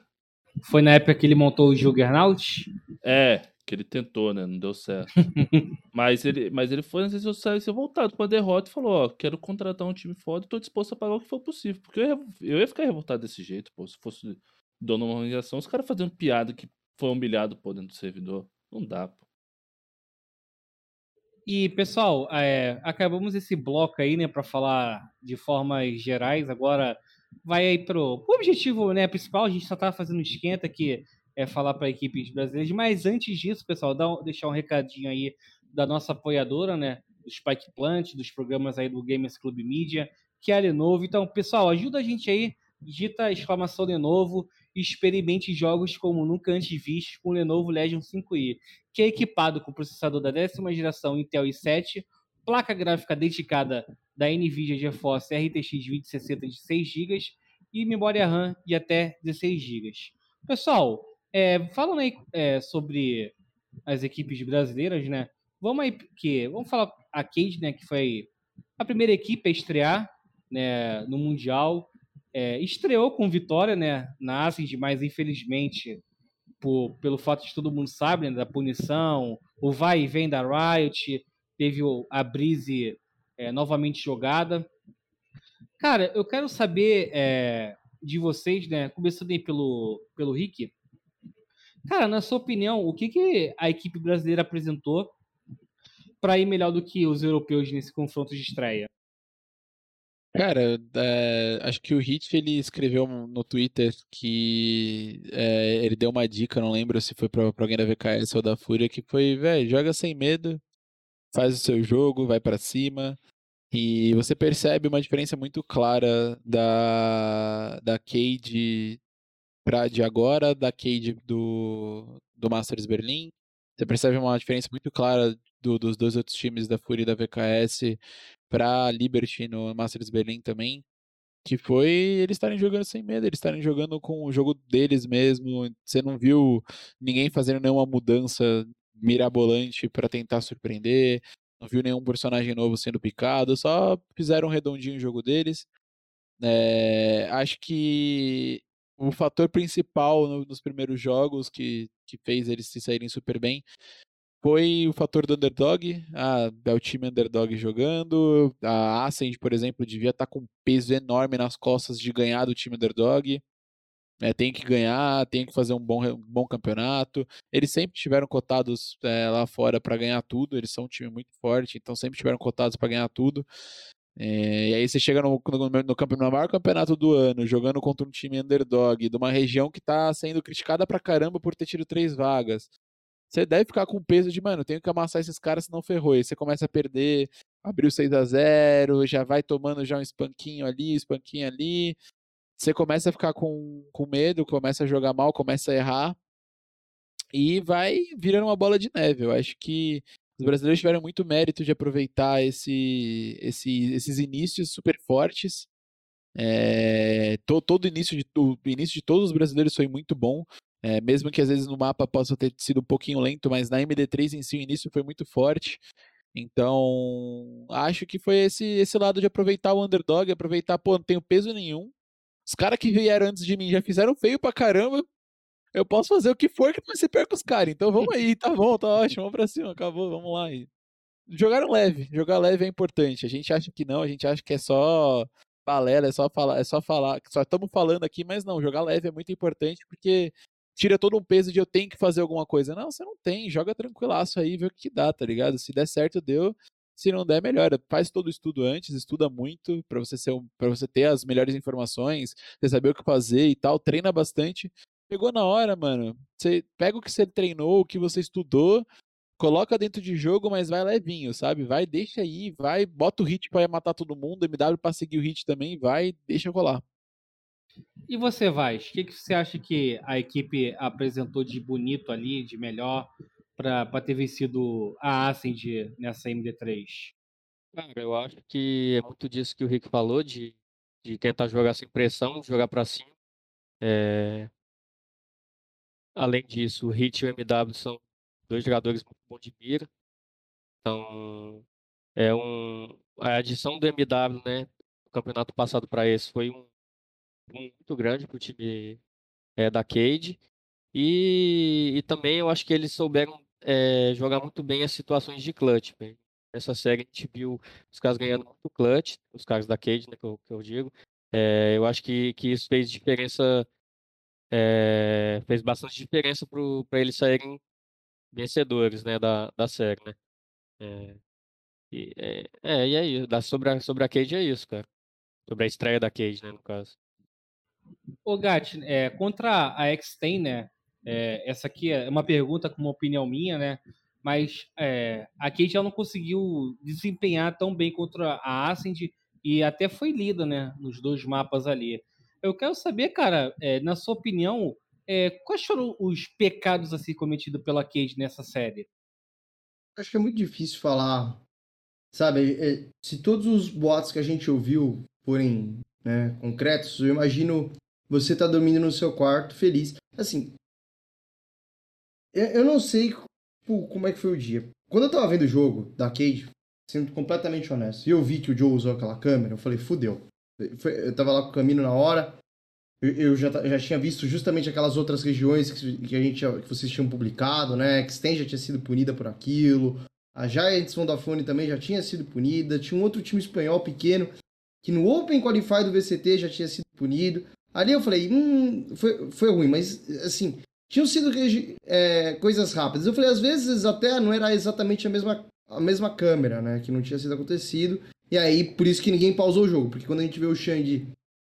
Foi na época que ele montou o Juggernaut? É, que ele tentou, né, não deu certo. mas, ele, mas ele foi nas redes sociais revoltado com a derrota e falou, ó, quero contratar um time foda e tô disposto a pagar o que for possível, porque eu ia, eu ia ficar revoltado desse jeito, pô, se fosse dono de uma organização, os caras fazendo piada que foi humilhado por dentro do servidor. Não dá, pô. E, pessoal, é, acabamos esse bloco aí, né, para falar de formas gerais. Agora vai aí pro, o objetivo né, principal. A gente só tá fazendo esquenta que é falar para equipes brasileiras. Mas antes disso, pessoal, dá, deixar um recadinho aí da nossa apoiadora, né, do Spike Plant, dos programas aí do Gamers Club Media, que é a Lenovo. Então, pessoal, ajuda a gente aí, digita exclamação Lenovo e experimente jogos como nunca antes vistos com o Lenovo Legion 5i, que é equipado com processador da décima geração Intel i7, placa gráfica dedicada da NVIDIA GeForce RTX 2060 de 6 GB e memória RAM de até 16 GB. Pessoal, é, falando aí é, sobre as equipes brasileiras, né? Vamos aí que vamos falar a Cade, né, que foi a primeira equipe a estrear né, no mundial é, estreou com vitória né, na Ascend, mas infelizmente, por, pelo fato de todo mundo sabe, né, da punição, o vai e vem da Riot, teve a Breeze é, novamente jogada. Cara, eu quero saber é, de vocês, né, começando aí pelo, pelo Rick. Cara, na sua opinião, o que, que a equipe brasileira apresentou para ir melhor do que os europeus nesse confronto de estreia? Cara, é, acho que o Hit ele escreveu no Twitter que é, ele deu uma dica, não lembro se foi pra alguém da VKS ou da Fúria, que foi, velho, joga sem medo, faz o seu jogo, vai para cima. E você percebe uma diferença muito clara da, da Cade de agora, da Cade do, do Masters Berlim. Você percebe uma diferença muito clara do, dos dois outros times da Fúria e da VKS para Liberty no Masters Berlim também, que foi eles estarem jogando sem medo, eles estarem jogando com o jogo deles mesmo. Você não viu ninguém fazendo nenhuma mudança mirabolante para tentar surpreender, não viu nenhum personagem novo sendo picado, só fizeram redondinho o jogo deles. É, acho que o fator principal no, nos primeiros jogos que, que fez eles se saírem super bem foi o fator do underdog. Ah, é o time underdog jogando. A Ascend, por exemplo, devia estar tá com um peso enorme nas costas de ganhar do time underdog. é, tem que ganhar, tem que fazer um bom, um bom campeonato. Eles sempre tiveram cotados é, lá fora para ganhar tudo, eles são um time muito forte, então sempre tiveram cotados para ganhar tudo. É, e aí você chega no, no, no, no, maior campeonato do ano, jogando contra um time underdog, de uma região que está sendo criticada pra caramba por ter tido três vagas. Você deve ficar com o peso de, mano, tenho que amassar esses caras, senão ferrou. Aí você começa a perder, abriu 6 a 0 já vai tomando já um espanquinho ali, espanquinho ali. Você começa a ficar com, com medo, começa a jogar mal, começa a errar. E vai virando uma bola de neve. Eu acho que os brasileiros tiveram muito mérito de aproveitar esse, esse, esses inícios super fortes. É, to, todo início de, o início de todos os brasileiros foi muito bom. É, mesmo que às vezes no mapa possa ter sido um pouquinho lento, mas na MD3 em si o início foi muito forte. Então, acho que foi esse, esse lado de aproveitar o underdog, aproveitar, pô, não tenho peso nenhum. Os caras que vieram antes de mim já fizeram feio pra caramba eu posso fazer o que for que não se perca os caras. Então vamos aí, tá bom, tá ótimo, vamos pra cima, acabou, vamos lá. E jogaram leve, jogar leve é importante. A gente acha que não, a gente acha que é só balela, é só falar, é só falar, só estamos falando aqui, mas não, jogar leve é muito importante porque tira todo um peso de eu tenho que fazer alguma coisa. Não, você não tem, joga tranquilaço aí, vê o que dá, tá ligado? Se der certo, deu. Se não der, melhora. Faz todo o estudo antes, estuda muito para você ser para você ter as melhores informações, você saber o que fazer e tal, treina bastante Chegou na hora, mano. Você pega o que você treinou, o que você estudou, coloca dentro de jogo, mas vai levinho, sabe? Vai, deixa aí, vai, bota o hit para matar todo mundo, MW para seguir o hit também, vai, deixa rolar. E você, Vaz, o que, que você acha que a equipe apresentou de bonito ali, de melhor, para ter vencido a Ascend nessa MD3? Cara, eu acho que é muito disso que o Rick falou, de, de tentar jogar sem pressão, jogar para cima. É, Além disso, o Hit e o MW são dois jogadores muito bons de mira. Então, é um, a adição do MW, né, no campeonato passado para esse foi um, um muito grande para o time é, da Cade. E, e, também eu acho que eles souberam é, jogar muito bem as situações de clutch. Né? Nessa série a gente viu os caras ganhando muito clutch, os caras da Cade, né, que eu, que eu digo. É, eu acho que, que isso fez diferença é, fez bastante diferença para eles saírem vencedores né, da, da série, né? É, e, é, é, e aí, da, sobre, a, sobre a Cage é isso, cara. Sobre a estreia da Cage, né, no caso. Ô, Gat, é, contra a X-Ten, né? É, essa aqui é uma pergunta com uma opinião minha, né? Mas é, a Cage não conseguiu desempenhar tão bem contra a Ascend e até foi lida, né? Nos dois mapas ali. Eu quero saber, cara, é, na sua opinião, é, quais foram os pecados assim cometidos pela Cage nessa série? Acho que é muito difícil falar, sabe? É, se todos os boatos que a gente ouviu forem né, concretos, eu imagino você tá dormindo no seu quarto feliz. Assim, eu não sei como é que foi o dia. Quando eu tava vendo o jogo da Cage, sendo completamente honesto, e eu vi que o Joe usou aquela câmera, eu falei, fudeu. Foi, eu tava lá com o Camino na hora. Eu, eu já, já tinha visto justamente aquelas outras regiões que, que, a gente, que vocês tinham publicado, né? Extend já tinha sido punida por aquilo. A Giants Vodafone também já tinha sido punida. Tinha um outro time espanhol pequeno que no Open Qualify do VCT já tinha sido punido. Ali eu falei, hum, foi, foi ruim, mas assim, tinham sido é, coisas rápidas. Eu falei, às vezes até não era exatamente a mesma, a mesma câmera, né? Que não tinha sido acontecido. E aí, por isso que ninguém pausou o jogo. Porque quando a gente vê o Xande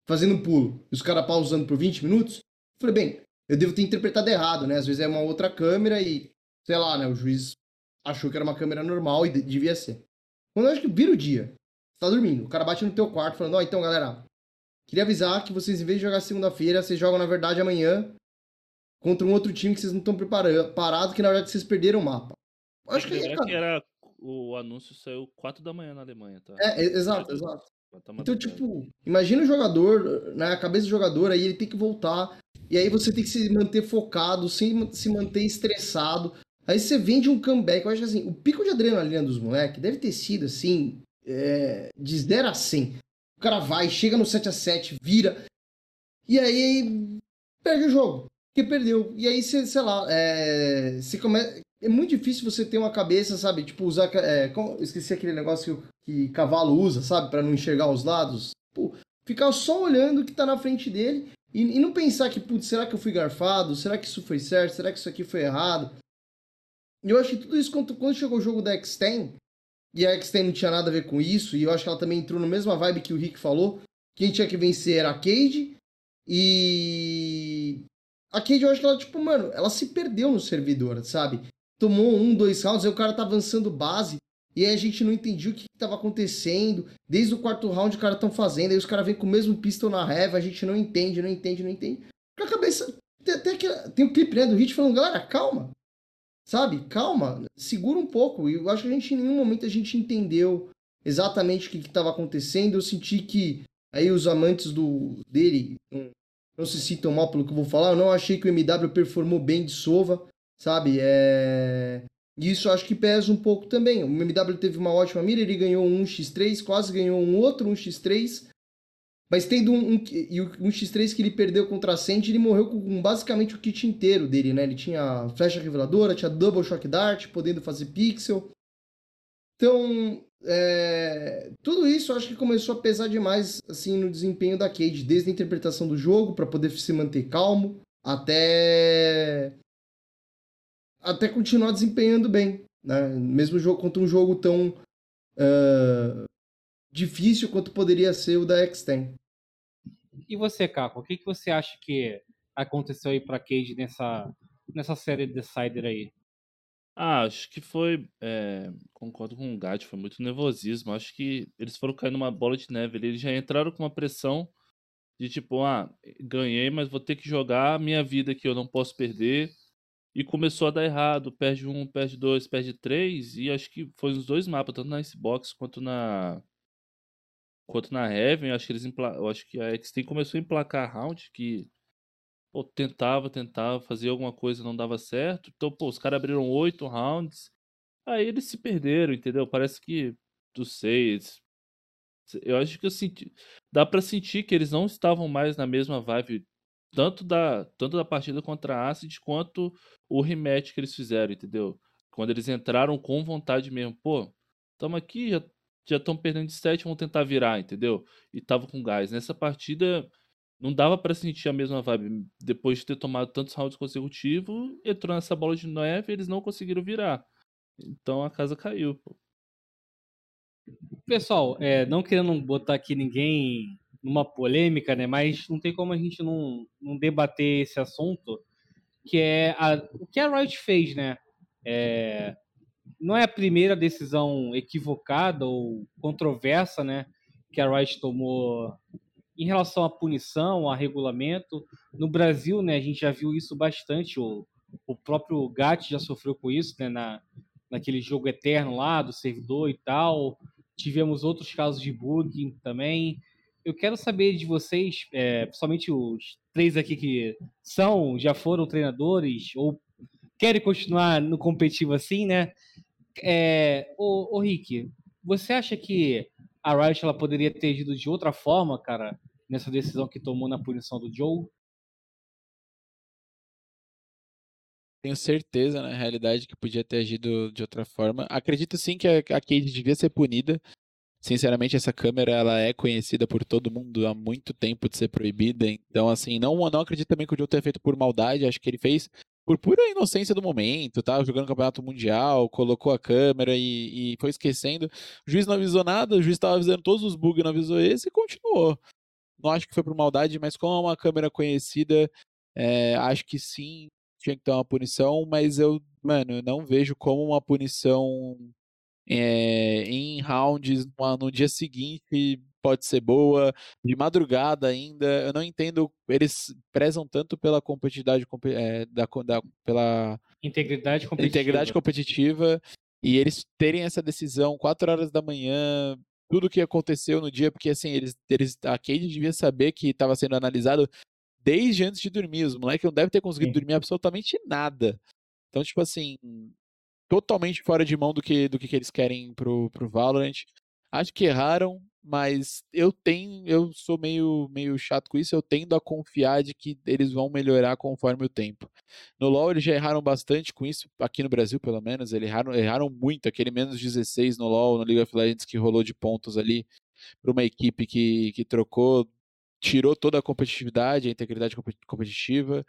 fazendo pulo e os caras pausando por 20 minutos, eu falei, bem, eu devo ter interpretado errado, né? Às vezes é uma outra câmera e, sei lá, né? O juiz achou que era uma câmera normal e devia ser. Quando eu acho que vira o dia, você tá dormindo, o cara bate no teu quarto falando, ó, oh, então, galera, queria avisar que vocês, em vez de jogar segunda-feira, vocês jogam, na verdade, amanhã contra um outro time que vocês não estão preparados, que na verdade vocês perderam o mapa. Eu acho que, é, que era o anúncio saiu 4 da manhã na Alemanha, tá? É, exato, exato. Então, tipo, imagina o jogador, né, a cabeça do jogador, aí ele tem que voltar, e aí você tem que se manter focado, sem se manter estressado. Aí você vende um comeback. Eu acho que assim, o pico de adrenalina dos moleques deve ter sido assim, é, de 0 a 100. O cara vai, chega no 7 a 7 vira, e aí perde o jogo, porque perdeu. E aí você, sei lá, é, você começa é muito difícil você ter uma cabeça, sabe? Tipo, usar. É, esqueci aquele negócio que, que cavalo usa, sabe? para não enxergar os lados. Pô, ficar só olhando o que tá na frente dele E, e não pensar que, putz, será que eu fui garfado? Será que isso foi certo? Será que isso aqui foi errado? Eu acho que tudo isso, quando, quando chegou o jogo da X-Ten, e a X-Ten não tinha nada a ver com isso, e eu acho que ela também entrou na mesma vibe que o Rick falou, quem tinha que vencer era a Cade, e... A Cade, eu acho que ela, tipo, mano, ela se perdeu no servidor, sabe? Tomou um, dois rounds, aí o cara tá avançando base, e aí a gente não entendia o que estava acontecendo. Desde o quarto round o cara estão fazendo, aí os caras vêm com o mesmo pistol na reva, a gente não entende, não entende, não entende. A cabeça. Tem, tem, tem um clipe né, do Hit falando, galera, calma. Sabe? Calma, segura um pouco. E eu acho que a gente em nenhum momento a gente entendeu exatamente o que estava acontecendo. Eu senti que aí os amantes do dele não, não se sintam mal pelo que eu vou falar. Eu não achei que o MW performou bem de sova, sabe? É... Isso acho que pesa um pouco também. O MW teve uma ótima mira, ele ganhou um 1x3, quase ganhou um outro 1x3. Mas tendo um, um, e o 1x3 que ele perdeu contra a Sente, ele morreu com basicamente o kit inteiro dele, né? Ele tinha flecha reveladora, tinha double shock dart, podendo fazer pixel. Então, é... tudo isso acho que começou a pesar demais assim no desempenho da Cade, desde a interpretação do jogo para poder se manter calmo, até até continuar desempenhando bem, né? Mesmo jogo contra um jogo tão uh, difícil quanto poderia ser o da X-Ten. E você, Caco, o que, que você acha que aconteceu aí para Cage nessa nessa série de Decider aí? Ah, acho que foi. É, concordo com o Gat, foi muito nervosismo. Acho que eles foram cair numa bola de neve. Eles já entraram com uma pressão de tipo, ah, ganhei, mas vou ter que jogar a minha vida que eu não posso perder e começou a dar errado, perde um, perde dois, perde três, e acho que foi nos dois mapas, tanto na Xbox quanto na quanto na Heaven, acho que eles eu acho que a X-Team começou a emplacar round que pô, tentava, tentava, fazia alguma coisa não dava certo. Então, pô, os caras abriram oito rounds, aí eles se perderam, entendeu? Parece que dos seis, eu acho que eu senti, dá para sentir que eles não estavam mais na mesma vibe tanto da, tanto da partida contra a Acid quanto o rematch que eles fizeram, entendeu? Quando eles entraram com vontade mesmo, pô, tamo aqui, já estão perdendo de 7, vão tentar virar, entendeu? E tava com gás. Nessa partida não dava para sentir a mesma vibe. Depois de ter tomado tantos rounds consecutivos, entrou nessa bola de neve eles não conseguiram virar. Então a casa caiu, pô. Pessoal, é, não querendo botar aqui ninguém numa polêmica, né? Mas não tem como a gente não, não debater esse assunto, que é a, o que a Riot fez, né? É, não é a primeira decisão equivocada ou controversa, né? Que a Riot tomou em relação à punição, a regulamento. No Brasil, né? A gente já viu isso bastante. O, o próprio GAT já sofreu com isso, né? Na, naquele jogo eterno lá do servidor e tal. Tivemos outros casos de bug também eu quero saber de vocês, é, principalmente os três aqui que são, já foram treinadores ou querem continuar no competitivo assim, né? É, ô, ô Rick, você acha que a Riot ela poderia ter agido de outra forma, cara, nessa decisão que tomou na punição do Joe? Tenho certeza, na realidade, que podia ter agido de outra forma. Acredito sim que a Cade devia ser punida. Sinceramente, essa câmera ela é conhecida por todo mundo há muito tempo de ser proibida. Então, assim, não, não acredito também que o Joe tenha feito por maldade. Acho que ele fez por pura inocência do momento, tá? Jogando campeonato mundial, colocou a câmera e, e foi esquecendo. O juiz não avisou nada, o juiz estava avisando todos os bugs, não avisou esse e continuou. Não acho que foi por maldade, mas como é uma câmera conhecida, é, acho que sim, tinha que ter uma punição, mas eu, mano, eu não vejo como uma punição é, em rounds no dia seguinte pode ser boa, de madrugada ainda. Eu não entendo, eles prezam tanto pela competitividade, é, da, da, pela integridade competitiva. integridade competitiva e eles terem essa decisão 4 horas da manhã, tudo o que aconteceu no dia, porque assim, eles, eles a Cade devia saber que estava sendo analisado desde antes de dormir. Os moleques não devem ter conseguido Sim. dormir absolutamente nada. Então, tipo assim, totalmente fora de mão do que, do que eles querem pro, pro Valorant. Acho que erraram, mas eu tenho, eu sou meio, meio chato com isso, eu tendo a confiar de que eles vão melhorar conforme o tempo. No LoL eles já erraram bastante com isso, aqui no Brasil pelo menos, eles erraram, erraram muito, aquele menos 16 no LoL, no League of Legends que rolou de pontos ali para uma equipe que, que trocou tirou toda a competitividade, a integridade competitiva.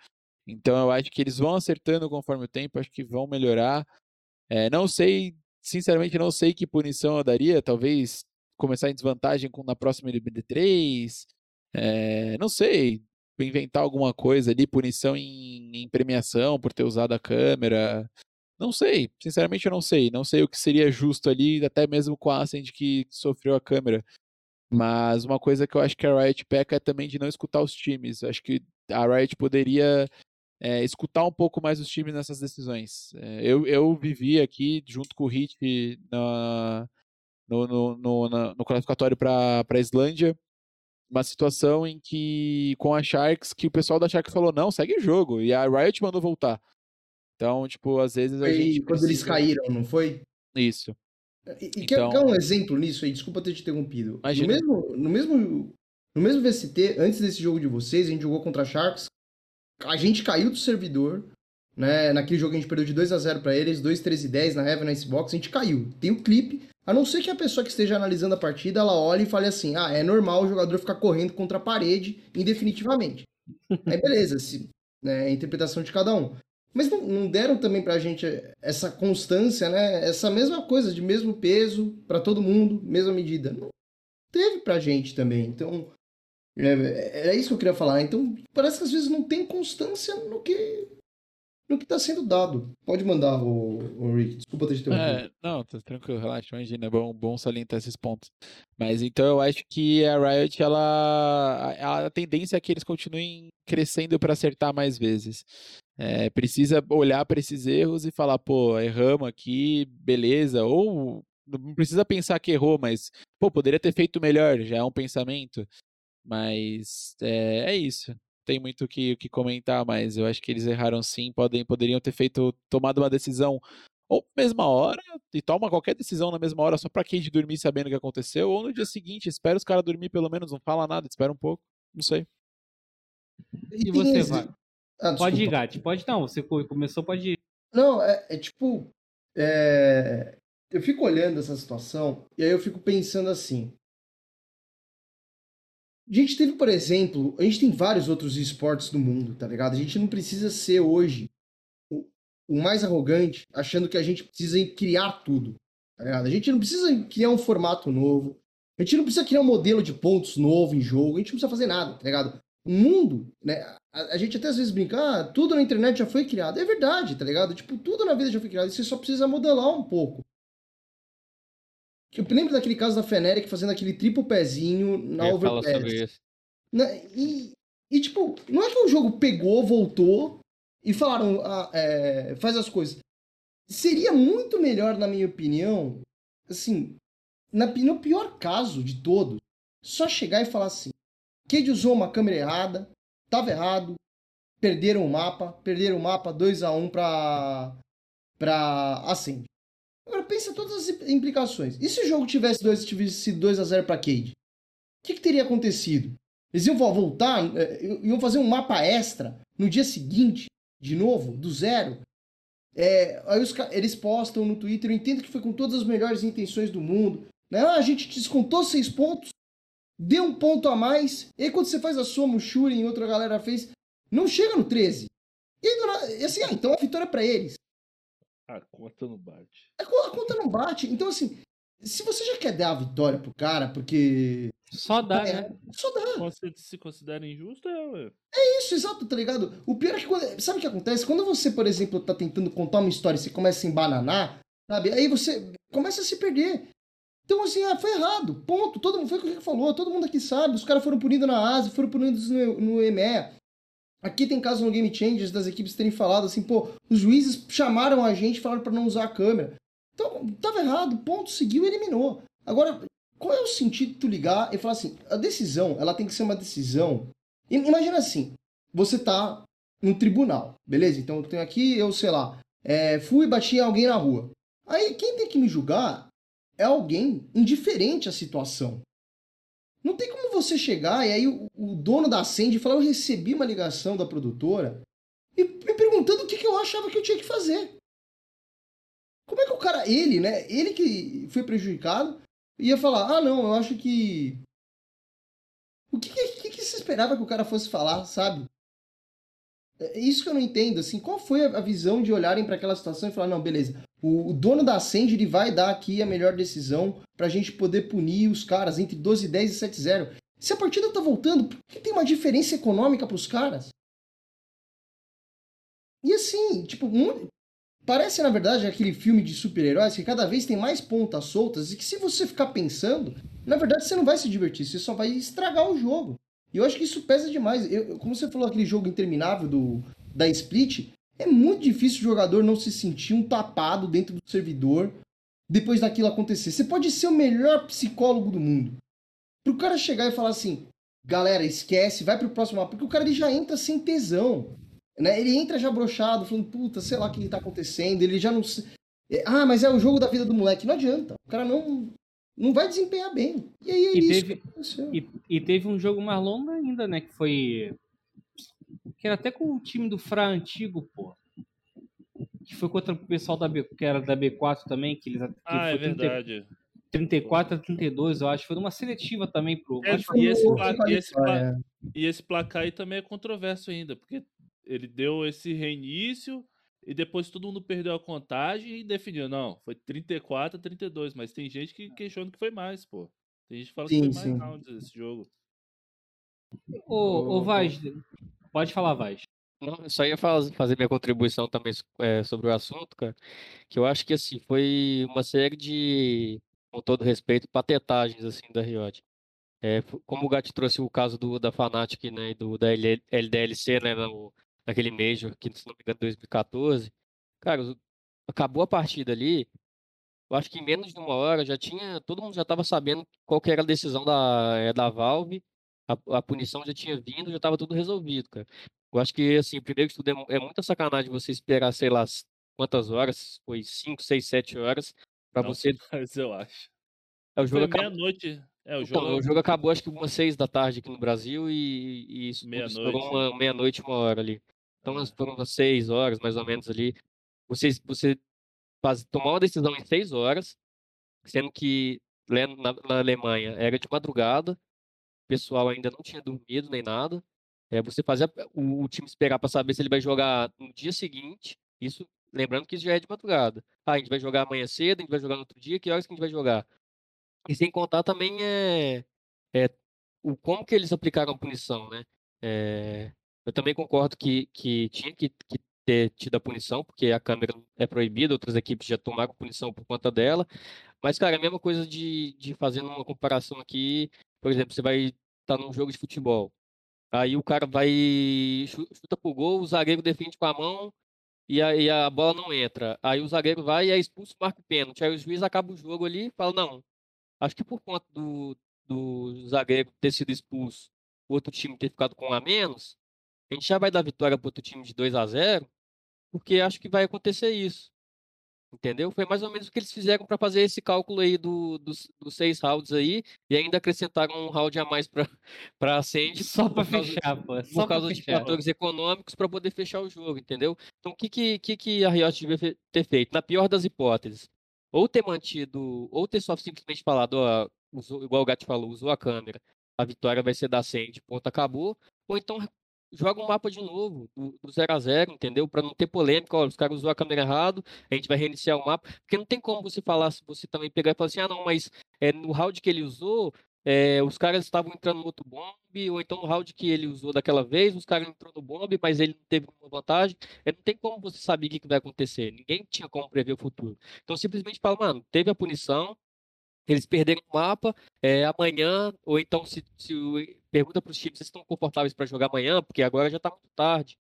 Então eu acho que eles vão acertando conforme o tempo, acho que vão melhorar. É, não sei, sinceramente, não sei que punição eu daria. Talvez começar em desvantagem com, na próxima LBD3. É, não sei, inventar alguma coisa ali, punição em, em, premiação por ter usado a câmera. Não sei, sinceramente eu não sei. Não sei o que seria justo ali, até mesmo com a Ascend que sofreu a câmera. Mas uma coisa que eu acho que a Riot peca é também de não escutar os times. Acho que a Riot poderia é, escutar um pouco mais os times nessas decisões. É, eu, eu vivi aqui, junto com o Hit, na, no, no, no, na, no classificatório para a Islândia, uma situação em que, com a Sharks, que o pessoal da Sharks falou, não, segue o jogo, e a Riot mandou voltar. Então, tipo, às vezes foi a gente. Quando precisa... eles caíram, não foi? Isso. E, e então... quer, quer um exemplo nisso aí? Desculpa ter te interrompido. No mesmo, no mesmo, no mesmo VST, antes desse jogo de vocês, a gente jogou contra a Sharks. A gente caiu do servidor, né? Naquele jogo a gente perdeu de 2 a 0 para eles, 2, 13 e 10 na Heaven Ice Box, a gente caiu. Tem o clipe, a não ser que a pessoa que esteja analisando a partida, ela olhe e fale assim: "Ah, é normal o jogador ficar correndo contra a parede indefinitivamente". Aí beleza, se, né, é a interpretação de cada um. Mas não, não deram também pra gente essa constância, né? Essa mesma coisa, de mesmo peso para todo mundo, mesma medida. Não teve pra gente também. Então, é, é isso que eu queria falar. Então, parece que às vezes não tem constância no que no que está sendo dado. Pode mandar, o, o Rick. Desculpa ter te interrompido. É, não, tá tranquilo, relaxa, imagina, é bom, bom salientar esses pontos. Mas então eu acho que a Riot, ela. A, a tendência é que eles continuem crescendo para acertar mais vezes. É, precisa olhar para esses erros e falar, pô, erramos aqui, beleza. Ou não precisa pensar que errou, mas, pô, poderia ter feito melhor, já é um pensamento. Mas é, é isso. Tem muito o que, que comentar, mas eu acho que eles erraram sim, podem, poderiam ter feito, tomado uma decisão ou mesma hora, e toma qualquer decisão na mesma hora só pra Cade dormir sabendo o que aconteceu, ou no dia seguinte, espera os caras dormir pelo menos, não fala nada, espera um pouco, não sei. E você, vai? Ah, pode ir, Gatti. Pode não. Você começou, pode ir. Não, é, é tipo. É... Eu fico olhando essa situação e aí eu fico pensando assim. A gente teve, por exemplo, a gente tem vários outros esportes no mundo, tá ligado? A gente não precisa ser hoje o, o mais arrogante achando que a gente precisa criar tudo, tá ligado? A gente não precisa criar um formato novo, a gente não precisa criar um modelo de pontos novo em jogo, a gente não precisa fazer nada, tá ligado? O mundo, né? A, a, gente até às vezes brinca, ah, tudo na internet já foi criado. É verdade, tá ligado? Tipo, tudo na vida já foi criado. Você só precisa modelar um pouco. Eu lembro daquele caso da Feneric fazendo aquele triplo pezinho na Eu Overpass. Né? E, e, tipo, não é que o jogo pegou, voltou e falaram, ah, é, faz as coisas. Seria muito melhor, na minha opinião, assim, na, no pior caso de todos, só chegar e falar assim: Cade usou uma câmera errada, tava errado, perderam o mapa, perderam o mapa 2 a 1 para para Ascend. Pensa todas as implicações. E se o jogo tivesse, dois, tivesse sido 2 a 0 para Cade? O que, que, teria acontecido? Eles iam voltar, é, iam fazer um mapa extra no dia seguinte, de novo, do zero. É, aí os, eles postam no Twitter, eu entendo que foi com todas as melhores intenções do mundo. Né? Ah, a gente descontou seis pontos, deu um ponto a mais. E aí, quando você faz a soma, o Shuri e outra galera fez, não chega no 13. E, assim, ah, então a vitória é pra eles. A conta não bate. A, a conta não bate. Então, assim, se você já quer dar a vitória pro cara, porque. Só dá, é, né? Só dá. Você se considera injusto, é, ué. É isso, exato, tá ligado? O pior é que. Quando, sabe o que acontece? Quando você, por exemplo, tá tentando contar uma história e você começa a embananar, sabe? Aí você começa a se perder. Então, assim, ah, foi errado. Ponto. Todo mundo foi o que falou. Todo mundo aqui sabe. Os caras foram punidos na Ásia, foram punidos no, no EMEA. Aqui tem caso no Game Changers das equipes terem falado assim, pô, os juízes chamaram a gente falaram para não usar a câmera. Então, tava errado, ponto, seguiu eliminou. Agora, qual é o sentido de tu ligar e falar assim, a decisão, ela tem que ser uma decisão. Imagina assim, você tá no tribunal, beleza? Então eu tenho aqui, eu sei lá, é, fui e bati alguém na rua. Aí quem tem que me julgar é alguém indiferente à situação. Não tem como você chegar e aí o, o dono da Ascend falar: Eu recebi uma ligação da produtora e me perguntando o que, que eu achava que eu tinha que fazer. Como é que o cara, ele, né? Ele que foi prejudicado, ia falar: Ah, não, eu acho que. O que, que, que, você esperava que o cara fosse falar, sabe? É isso que eu não entendo, assim, qual foi a visão de olharem para aquela situação e falar, não, beleza, o, dono da Ascend ele vai dar aqui a melhor decisão pra gente poder punir os caras entre 12 10 e 7-0. Se a partida tá voltando, por que tem uma diferença econômica pros caras? E assim, tipo, muito... parece na verdade aquele filme de super-heróis que cada vez tem mais pontas soltas e que se você ficar pensando, na verdade você não vai se divertir, você só vai estragar o jogo. E eu acho que isso pesa demais. Eu, como você falou, aquele jogo interminável do, da Split, é muito difícil o jogador não se sentir um tapado dentro do servidor depois daquilo acontecer. Você pode ser o melhor psicólogo do mundo. Pro cara chegar e falar assim, galera, esquece, vai pro próximo mapa, porque o cara ele já entra sem tesão. Né? Ele entra já brochado, falando, puta, sei lá o que tá acontecendo, ele já não. Ah, mas é o jogo da vida do moleque. Não adianta. O cara não, não vai desempenhar bem. E aí é e isso. Teve, e, e, teve um jogo mais longo ainda, né? Que foi. Que era até com o time do Fra antigo, pô. Que foi contra o pessoal da B, que era da B4 também, que eles. Que ah, é verdade. 34 a 32, eu acho. Foi uma seletiva também pro. É, e, esse placar, e, esse placar, e esse placar aí também é controverso ainda, porque ele deu esse reinício e depois todo mundo perdeu a contagem e definiu, não, foi 34 a 32, mas tem gente que questiona que foi mais, pô. Tem gente que fala sim, que foi sim. mais rounds esse jogo. Ô, ô Vaz, pode falar, Vaz. Não, eu só ia fazer minha contribuição também é, sobre o assunto, cara, que eu acho que, assim, foi uma série de, com todo respeito, patetagens, assim, da Riot. É, como o Gat trouxe o caso do, da Fnatic, né, do, da LDLC, né, no, naquele Major, que se não me engano, 2014, cara, acabou a partida ali, eu acho que em menos de uma hora já tinha, todo mundo já estava sabendo qual que era a decisão da, eh, da Valve, a, a punição já tinha vindo, já estava tudo resolvido, cara. Eu acho que, assim, primeiro que tudo é, é muita sacanagem você esperar, sei lá, quantas horas, foi 5, 6, 7 horas, para você... Mas eu acho. É, o jogo foi meia-noite. É, o então, jogo... o jogo acabou acho que umas 6 da tarde aqui no Brasil e, e isso meia-noite. uma meia-noite, uma hora ali. Então, foram umas 6 horas, mais ou menos, ali. Você, você faz, tomar uma decisão em 6 horas, sendo que na, na Alemanha era de madrugada, pessoal ainda não tinha dormido nem nada. É, você fazer o, o, time esperar para saber se ele vai jogar no dia seguinte. Isso, lembrando que isso já é de madrugada. Ah, a gente vai jogar amanhã cedo, a gente vai jogar no outro dia, que horas que a gente vai jogar? E sem contar também é, é o como que eles aplicaram a punição, né? É, eu também concordo que, que tinha que, que ter tido a punição, porque a câmera é proibida, outras equipes já tomaram punição por conta dela. Mas, cara, é a mesma coisa de, de uma comparação aqui, por exemplo, você vai estar tá num jogo de futebol. Aí o cara vai chuta pro gol, o zagueiro defende com a mão e a, e a bola não entra. Aí o zagueiro vai e é expulso, marca o pênalti. Aí o juiz acaba o jogo ali e fala, não, acho que por conta do, do zagueiro ter sido expulso, o outro time ter ficado com um a menos, a gente já vai dar vitória para outro time de 2 a 0 porque acho que vai acontecer isso. Entendeu? Foi mais ou menos o que eles fizeram para fazer esse cálculo aí do, dos, dos, seis rounds aí, e ainda acrescentaram um round a mais para a Ascend. Só para fechar, pô. Só por causa de fatores econômicos para poder fechar o jogo, entendeu? Então o que, que, que, que a Riot devia ter feito? Na pior das hipóteses, ou ter mantido, ou ter só simplesmente falado, ó, usou, igual o Gat falou, usou a câmera, a vitória vai ser da Ascend, ponto, acabou, ou então joga um mapa de novo, do, 0 a 0 entendeu? Para não ter polêmica, olha, os caras usou a câmera errado, a gente vai reiniciar o mapa, porque não tem como você falar, se você também pegar e falar assim, ah não, mas é, no round que ele usou, é, os caras estavam entrando no outro bomb, ou então no round que ele usou daquela vez, os caras entrou no bomb, mas ele não teve uma vantagem. É, não tem como você saber o que, que vai acontecer. Ninguém tinha como prever o futuro. Então simplesmente fala, mano, teve a punição, eles perderam o mapa, é, amanhã, ou então se, se pergunta para os times se estão confortáveis para jogar amanhã, porque agora já está muito tarde.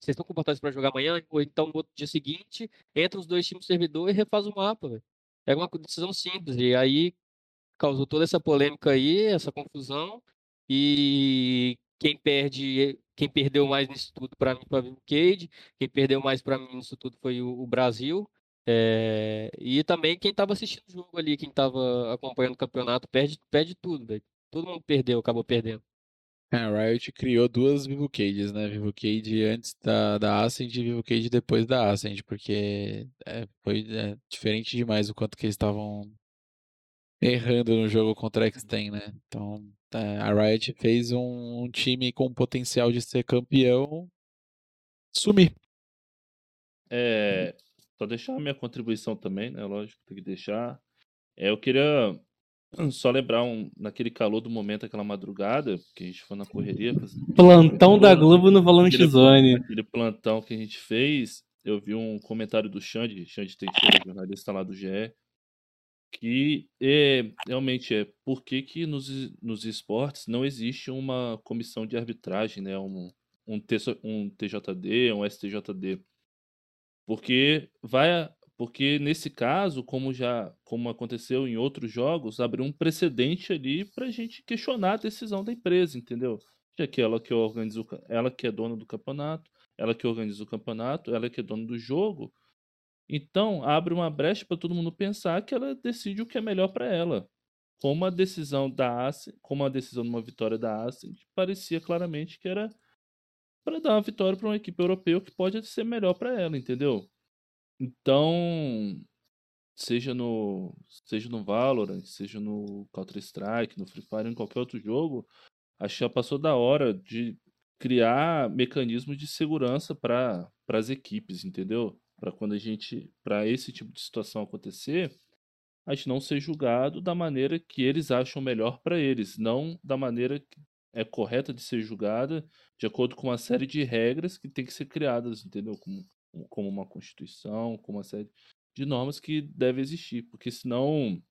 Vocês estão confortáveis para jogar amanhã, ou então no dia seguinte, entra os dois times no servidor e refaz o mapa. É uma decisão simples, e aí causou toda essa polêmica aí, essa confusão, e quem perde, quem perdeu mais nisso tudo para mim foi o Cade, quem perdeu mais para mim nisso tudo foi o, o Brasil, é, e também quem estava assistindo o jogo ali, quem estava acompanhando o campeonato, perde, perde tudo, velho. Todo mundo perdeu, acabou perdendo. É, a Riot criou duas Vivo Cages, né? Vivo Cage antes da, da Ascend e Vivo Cage depois da Ascend, porque é, foi é, diferente demais o quanto que eles estavam errando no jogo contra a Extend, né? Então, é, a Riot fez um, um time com potencial de ser campeão sumir. É, só deixar a minha contribuição também, né? Lógico, tem que deixar. É, eu queria só lembrar um, naquele calor do momento, aquela madrugada, que a gente foi na correria. Plantão da Globo no Valorant Zone. Aquele plantão que a gente fez, eu vi um comentário do Xande, Xande Teixeira, jornalista lá do GE, que é, realmente é por que, que nos, nos esportes não existe uma comissão de arbitragem, né? Um, um, um TJD, um STJD. Porque vai porque nesse caso, como já como aconteceu em outros jogos, abriu um precedente ali para a gente questionar a decisão da empresa, entendeu? Já que ela que organiza o, ela que é dona do campeonato, ela que organiza o campeonato, ela que é dona do jogo. Então, abre uma brecha para todo mundo pensar que ela decide o que é melhor para ela. Como a decisão da Ascent, como a decisão de uma vitória da Ascent, parecia claramente que era para dar uma vitória para uma equipe europeia que pode ser melhor para ela, entendeu? Então, seja no seja no Valorant, seja no Counter-Strike, no Free Fire, em qualquer outro jogo, acho que já passou da hora de criar mecanismos de segurança para as equipes, entendeu? Para quando a gente, para esse tipo de situação acontecer, a gente não ser julgado da maneira que eles acham melhor para eles, não da maneira é correta de ser julgada, de acordo com uma série de regras que tem que ser criadas, entendeu? Como como uma constituição, como uma série de normas que deve existir, porque senão,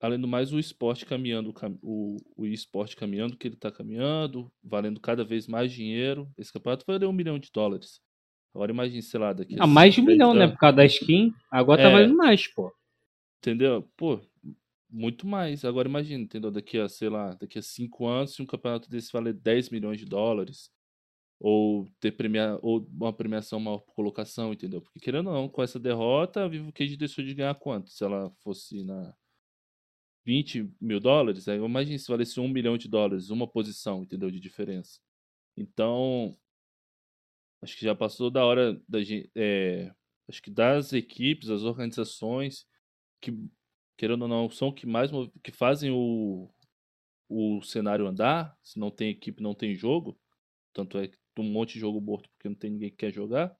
além do mais, o esporte caminhando, o, o esporte caminhando, que ele está caminhando, valendo cada vez mais dinheiro. Esse campeonato vai valer um milhão de dólares. Agora imagine, sei lá, daqui a. Ah, mais de um milhão, né? Por causa da skin. Agora tá é, tá valendo mais, pô. Entendeu? Pô, muito mais. Agora imagina, entendeu? Daqui a, sei lá, daqui a cinco anos, se um campeonato desse valer 10 milhões de dólares, ou ter premia, ou uma premiação maior por colocação, entendeu? Porque querendo ou não, com essa derrota, a Vivo Cage deixou de ganhar quanto? Se ela fosse na 20 mil dólares, aí imagine se valesse um milhão de dólares, uma posição, entendeu? De diferença. Então, acho que já passou da hora da gente. É, acho que das equipes, das organizações que, querendo ou não, são que mais que fazem o, o cenário andar. Se não tem equipe, não tem jogo. Tanto é que um monte de jogo morto porque não tem ninguém que quer jogar.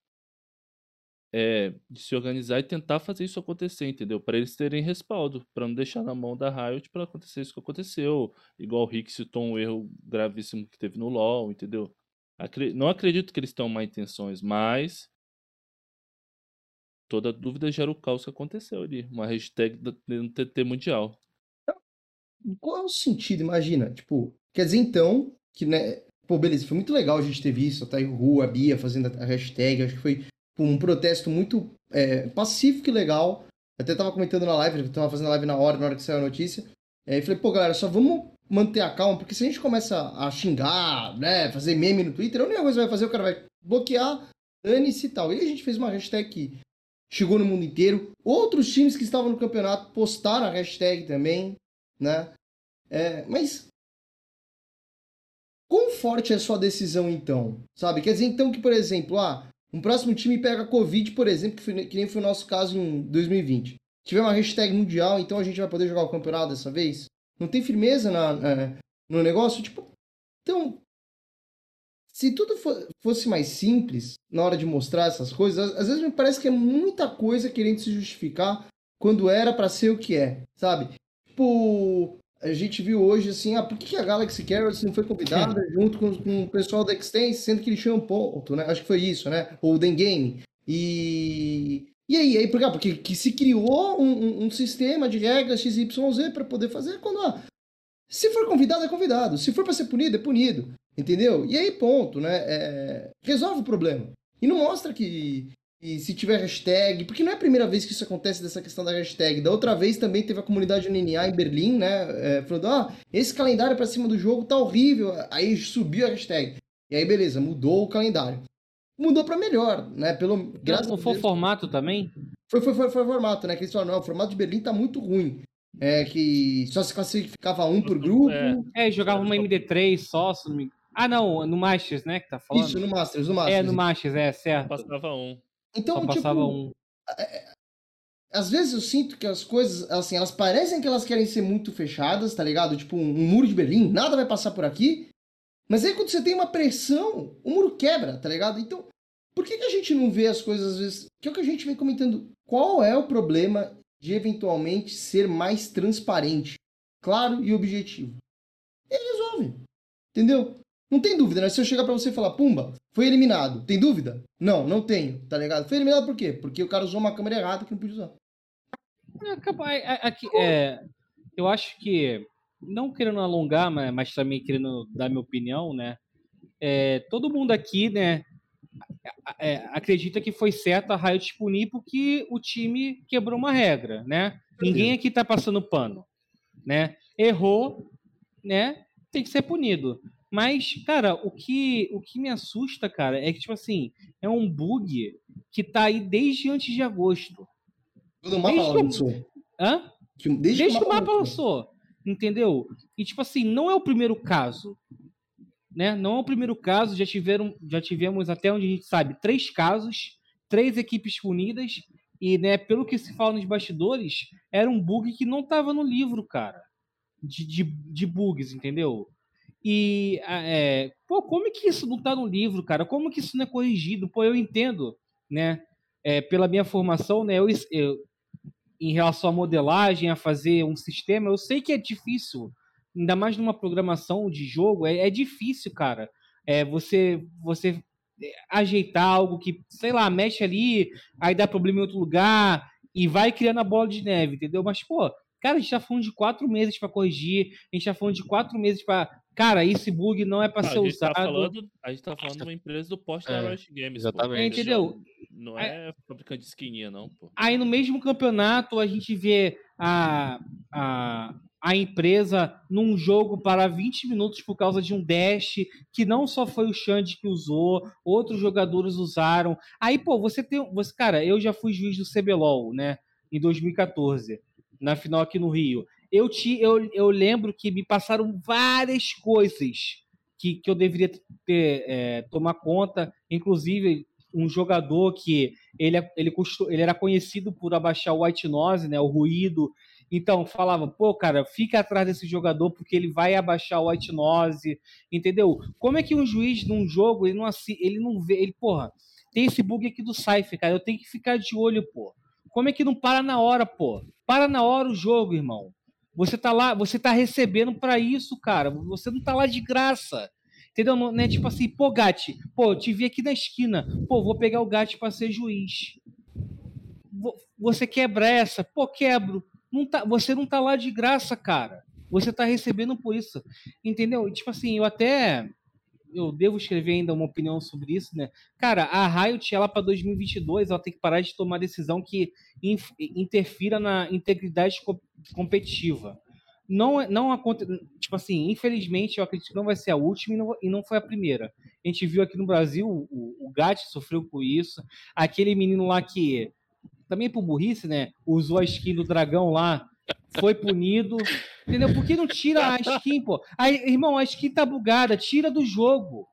É, de se organizar e tentar fazer isso acontecer, entendeu? Para eles terem respaldo, para não deixar na mão da Riot para acontecer isso que aconteceu. Igual o Rick citou um erro gravíssimo que teve no LoL, entendeu? Acre não acredito que eles tenham má intenções, mas toda dúvida gera o caos que aconteceu ali. Uma hashtag no TT Mundial. Qual é o sentido? Imagina, tipo, quer dizer então que né, Pô, beleza, foi muito legal a gente ter visto tá aí o Ru, a Bia fazendo a hashtag. Acho que foi um protesto muito é, pacífico e legal. Até tava comentando na live, tava fazendo a live na hora, na hora que saiu a notícia. É, e falei, pô, galera, só vamos manter a calma, porque se a gente começa a xingar, né, fazer meme no Twitter, a única coisa que vai fazer, o cara vai bloquear, dane-se e tal. E a gente fez uma hashtag chegou no mundo inteiro. Outros times que estavam no campeonato postaram a hashtag também, né? É, mas Quão forte é a sua decisão, então? Sabe? Quer dizer, então, que, por exemplo, ah, um próximo time pega Covid, por exemplo, que, foi, que nem foi o nosso caso em 2020. Tiver uma hashtag mundial, então a gente vai poder jogar o campeonato dessa vez? Não tem firmeza na, na no negócio? Tipo, então, se tudo fosse mais simples na hora de mostrar essas coisas, às vezes me parece que é muita coisa querendo se justificar quando era para ser o que é, sabe? Tipo, a gente viu hoje assim, ah, por que a Galaxy Carrots não foi convidada junto com, com, o pessoal da Extense, sendo que eles tinham um ponto, né? Acho que foi isso, né? Ou o Den Game. E. E aí, aí por quê? Porque que se criou um, um, um sistema de regras XYZ para poder fazer quando. Ah, se for convidado, é convidado. Se for para ser punido, é punido. Entendeu? E aí, ponto, né? É... resolve o problema. E não mostra que, e se tiver hashtag, porque não é a primeira vez que isso acontece dessa questão da hashtag. Da outra vez também teve a comunidade NNA em Berlim, né? É, falando, ah, esse calendário para cima do jogo tá horrível. Aí subiu a hashtag. E aí, beleza, mudou o calendário. Mudou para melhor, né? Pelo, graças não, foi o formato também? Foi, foi, foi, foi o formato, né? Que eles falaram, não, o formato de Berlim tá muito ruim. É que só se classificava um por grupo. É, é jogava uma MD3 só, se não me... Ah, não, no Masters, né, que tá falando? Isso, no Masters, no Masters. É, no Masters, é, certo. Passava um. Então, Só tipo, passava um. É, às vezes eu sinto que as coisas, assim, elas parecem que elas querem ser muito fechadas, tá ligado? Tipo um, um muro de Berlim, nada vai passar por aqui. Mas aí quando você tem uma pressão, o muro quebra, tá ligado? Então, por que, que a gente não vê as coisas às vezes? Que é o que a gente vem comentando. Qual é o problema de eventualmente ser mais transparente, claro e objetivo? E resolve. Entendeu? Não tem dúvida, né? Se eu chegar pra você e falar, Pumba, foi eliminado. Tem dúvida? Não, não tenho, tá ligado? Foi eliminado por quê? Porque o cara usou uma câmera errada que não podia usar. É, aqui, é, eu acho que, não querendo alongar, mas, também querendo dar minha opinião, né? É, todo mundo aqui, né, é, acredita que foi certo a Riot punir porque o time quebrou uma regra, né? Ninguém aqui tá passando pano, né? Errou, né? Tem que ser punido. Mas, cara, o que, o que me assusta, cara, é que, tipo assim, é um bug que tá aí desde antes de agosto. O mapa desde lançou. Que... Hã? Desde, desde que o mapa lançou. Entendeu? E, tipo assim, não é o primeiro caso. Né? Não é o primeiro caso, já, tiveram, já tivemos, até onde a gente sabe, três casos, três equipes punidas, e né, pelo que se fala nos bastidores, era um bug que não estava no livro, cara. De, de, de bugs, entendeu? E, é, pô, como é que isso não tá no livro, cara? Como que isso não é corrigido? Pô, eu entendo, né? É, pela minha formação, né? Eu, eu, em relação à modelagem, a fazer um sistema, eu sei que é difícil ainda mais numa programação de jogo, é, é difícil, cara. É você, você é, ajeitar algo que, sei lá, mexe ali, aí dá problema em outro lugar e vai criando a bola de neve, entendeu? Mas, pô, cara, a gente tá falando de quatro meses para corrigir, a gente tá falando de quatro meses para Cara, esse bug não é para ser a usado. Tá falando, a gente tá falando de uma empresa do poste é, da Riot Games. Exatamente. Pô. Entendeu? Não é fabricante de esquininha, não, pô. Aí no mesmo campeonato a gente vê a, a, a empresa num jogo para 20 minutos por causa de um dash que não só foi o Xande que usou, outros jogadores usaram. Aí, pô, você tem. Você, cara, eu já fui juiz do CBLOL, né? Em 2014, na final aqui no Rio. Eu, te, eu, eu lembro que me passaram várias coisas que, que eu deveria ter, é, tomar conta, inclusive um jogador que ele, ele, custou, ele era conhecido por abaixar o white noise, né, o ruído, então, falava, pô, cara, fica atrás desse jogador porque ele vai abaixar o white noise, entendeu? Como é que um juiz num jogo, ele não, ele não vê, ele, porra, tem esse bug aqui do Cypher, cara, eu tenho que ficar de olho, pô. Como é que não para na hora, pô? Para na hora o jogo, irmão. Você tá lá, você tá recebendo para isso, cara. Você não tá lá de graça. Entendeu? Não é tipo assim, pô, Gatti, pô, te vi aqui na esquina. Pô, vou pegar o Gatti para ser juiz. Você quebra essa? Pô, quebro. Não tá, você não tá lá de graça, cara. Você tá recebendo por isso. Entendeu? Tipo assim, eu até eu devo escrever ainda uma opinião sobre isso, né? Cara, a Riot, ela para 2022, ela tem que parar de tomar decisão que interfira na integridade competitiva. Não, é, não acontece, tipo assim, infelizmente, eu acredito que não vai ser a última e não, e não foi a primeira. A gente viu aqui no Brasil, o, o Gat sofreu com isso. Aquele menino lá que também por burrice, né? Usou a skin do dragão lá, foi punido. Entendeu? Por que não tira a skin, pô? Aí, irmão, a skin tá bugada, tira do jogo.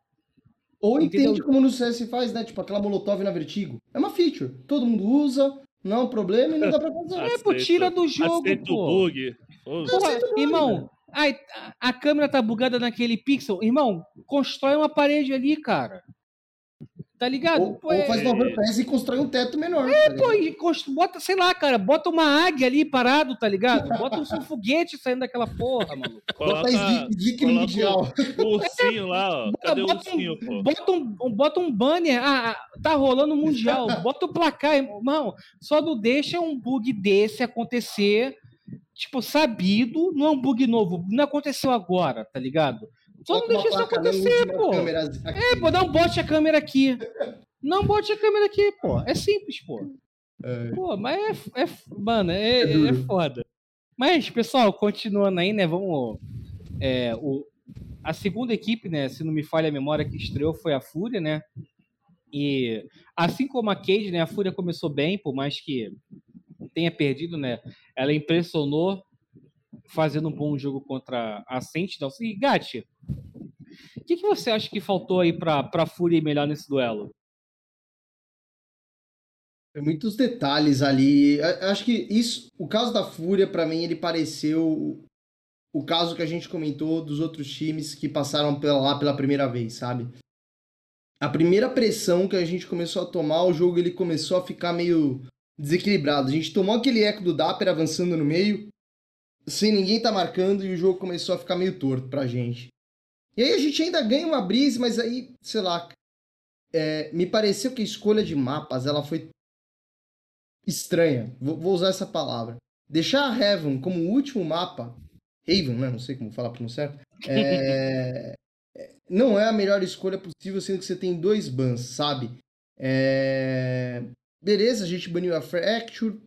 Ou entendeu? entende como no CS faz, né? Tipo aquela Molotov na Vertigo. É uma feature. Todo mundo usa, não é um problema e não dá pra fazer. É, pô, tira do jogo, Aceita pô. O bug. Porra, irmão, a, a câmera tá bugada naquele pixel. Irmão, constrói uma parede ali, cara. Tá ligado? Ou, pô, ou faz é... uma peça e constrói um teto menor. É, tá pô, e bota, sei lá, cara, bota uma águia ali parado, tá ligado? Bota um foguete saindo daquela porra, mano. Coloca, bota Slick no mundial. O ursinho lá, ó. Cadê bota, o ursinho, um, pô? Bota um, bota um banner, ah, ah tá rolando o mundial. Bota o placar, irmão. Só não deixa um bug desse acontecer, tipo, sabido, não é um bug novo, não aconteceu agora, tá ligado? Só não deixa isso acontecer, pô. É, pô, não bote a câmera aqui. Não bote a câmera aqui, pô. É simples, pô. É. Pô, mas é, é mano, é, é, é, foda. Mas, pessoal, continuando aí, né? Vamos. É, o, a segunda equipe, né? Se não me falha a memória que estreou foi a Fúria, né? E assim como a Cade, né? A Fúria começou bem, por mais que tenha perdido, né? Ela impressionou fazendo um bom jogo contra a Sentinel. E Gatti, o que, que, você acha que faltou aí para a Fúria melhor nesse duelo? Muitos detalhes ali. Acho que isso, o caso da Fúria, para mim, ele pareceu o caso que a gente comentou dos outros times que passaram pela, lá pela primeira vez, sabe? A primeira pressão que a gente começou a tomar, o jogo ele começou a ficar meio desequilibrado. A gente tomou aquele eco do Dapper avançando no meio, sem ninguém tá marcando, e o jogo começou a ficar meio torto pra gente. E aí a gente ainda ganha uma brisa, mas aí, sei lá, é, me pareceu que a escolha de mapas ela foi estranha. Vou, vou usar essa palavra. Deixar a Heaven como o último mapa, Haven, né? Não sei como falar certo. É... não é a melhor escolha possível, sendo que você tem dois bans, sabe? É... Beleza, a gente baniu a Fracture,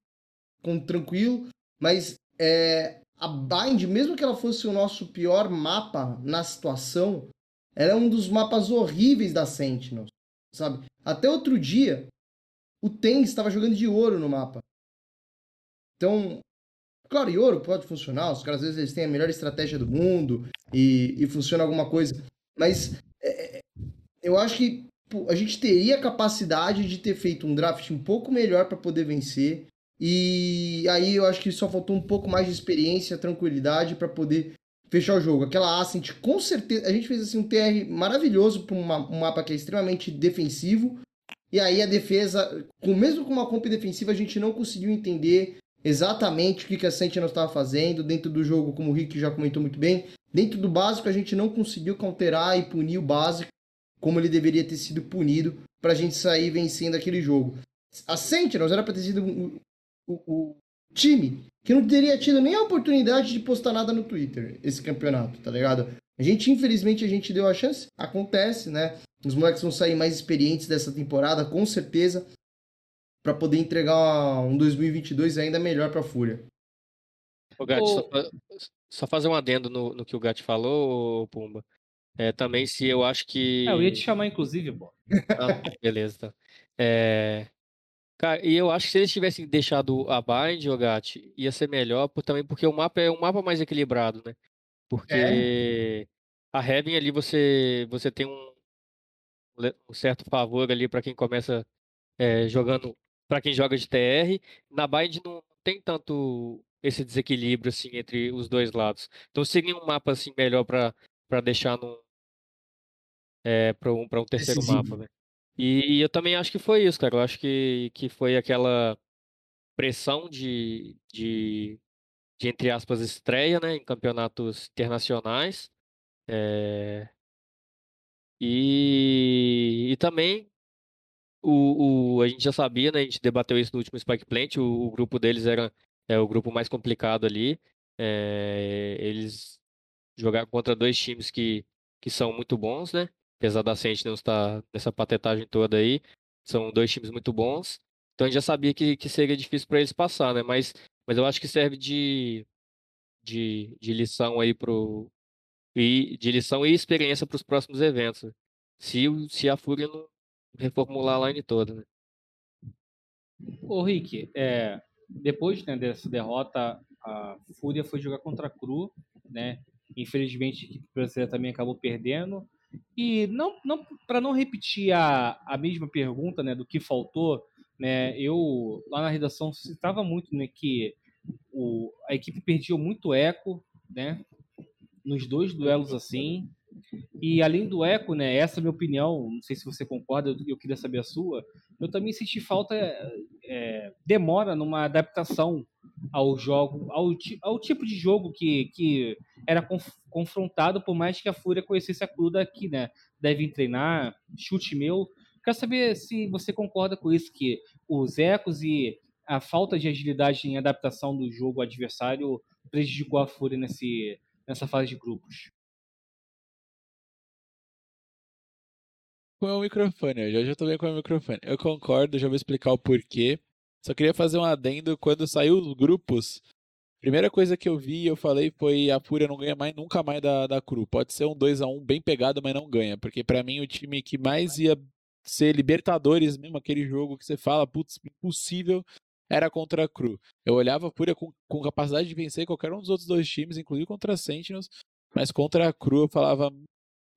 com tranquilo, mas é... a Bind, mesmo que ela fosse o nosso pior mapa na situação, ela é um dos mapas horríveis da Sentinels, sabe? Até outro dia, o Ten estava jogando de ouro no mapa. Então, claro, e ouro pode funcionar, os caras às vezes eles têm a melhor estratégia do mundo e, e funciona alguma coisa. Mas é, é eu acho que pô, a gente teria a capacidade de ter feito um draft um pouco melhor para poder vencer. E aí eu acho que só faltou um pouco mais de experiência, tranquilidade para poder fechar o jogo. Aquela Ascent, com certeza, a gente fez assim um TR maravilhoso para um mapa que é extremamente defensivo, e aí a defesa, com, mesmo com uma comp defensiva, a gente não conseguiu entender exatamente o que, que a Sentinel estava fazendo dentro do jogo, como o Rick já comentou muito bem. Dentro do básico, a gente não conseguiu counterar e punir o básico como ele deveria ter sido punido para a gente sair vencendo aquele jogo. A Sentinels era para ter sido o, o, time que não teria tido nem a oportunidade de postar nada no Twitter esse campeonato, tá ligado? A gente, infelizmente, a gente deu a chance, acontece, né? Os moleques vão sair mais experientes dessa temporada, com certeza, para poder entregar um 2022 ainda melhor para a Fúria. Ô, Gatti, Só, só, fazer um adendo no, no que o Gatti falou, Pumba. É, também se eu acho que. É, eu ia te chamar, inclusive, pô. Ah, beleza, tá. É... Cara, e eu acho que se eles tivessem deixado a Bind, Gatti, ia ser melhor, por, também porque o mapa é um mapa mais equilibrado, né? Porque é. a Heaven ali você, você tem um, um certo favor ali para quem começa é, jogando, para quem joga de TR. Na Bind não tem tanto esse desequilíbrio assim entre os dois lados. Então seria um mapa assim melhor para para deixar no é, para um, um terceiro Decisivo. mapa, né? E, e, eu também acho que foi isso, cara. Eu acho que, que foi aquela pressão de, de de entre aspas estreia, né, em campeonatos internacionais. É... E, e também o, o, a gente já sabia, né, a gente debateu isso no último Spike Plant, o, o grupo deles era é, o grupo mais complicado ali. É, eles jogaram contra dois times que, que são muito bons, né? Apesar da Sentinels estar nessa patetagem toda aí, são dois times muito bons. Então a gente já sabia que, que seria difícil para eles passar, né? Mas mas eu acho que serve de, de, de lição aí pro. E, de lição e experiência para os próximos eventos. Se, se a Fúria não reformular a line toda, né? Ô, Rick, é, depois né, dessa derrota, a Fúria foi jogar contra a Cru, né? Infelizmente, a equipe brasileira também acabou perdendo. E não, não para não repetir a, a mesma pergunta, né, do que faltou, né? Eu lá na redação citava muito, né, que o, a equipe perdia muito eco, né? Nos dois duelos assim. E além do eco, né? Essa é a minha opinião. Não sei se você concorda. Eu, queria saber a sua. Eu também senti falta é, demora numa adaptação ao jogo, ao, ao tipo de jogo que, que era conf, confrontado, por mais que a Fúria conhecesse a Cruda aqui, né? Devem treinar, chute meu. Quero saber se você concorda com isso, que os ecos e a falta de agilidade em adaptação do jogo adversário prejudicou a Fúria nesse, nessa fase de grupos. Com o microfone, eu já, já tô bem com o microfone. Eu concordo, já vou explicar o porquê. Só queria fazer um adendo quando saiu os grupos. Primeira coisa que eu vi e eu falei foi a Fúria não ganha mais nunca mais da, da Cru. Pode ser um 2 a 1 bem pegado, mas não ganha, porque para mim o time que mais ia ser Libertadores mesmo, aquele jogo que você fala, putz, impossível, era contra a Cru. Eu olhava a Fúria com, com capacidade de vencer qualquer um dos outros dois times, inclusive contra a Sentinels, mas contra a Cru eu falava,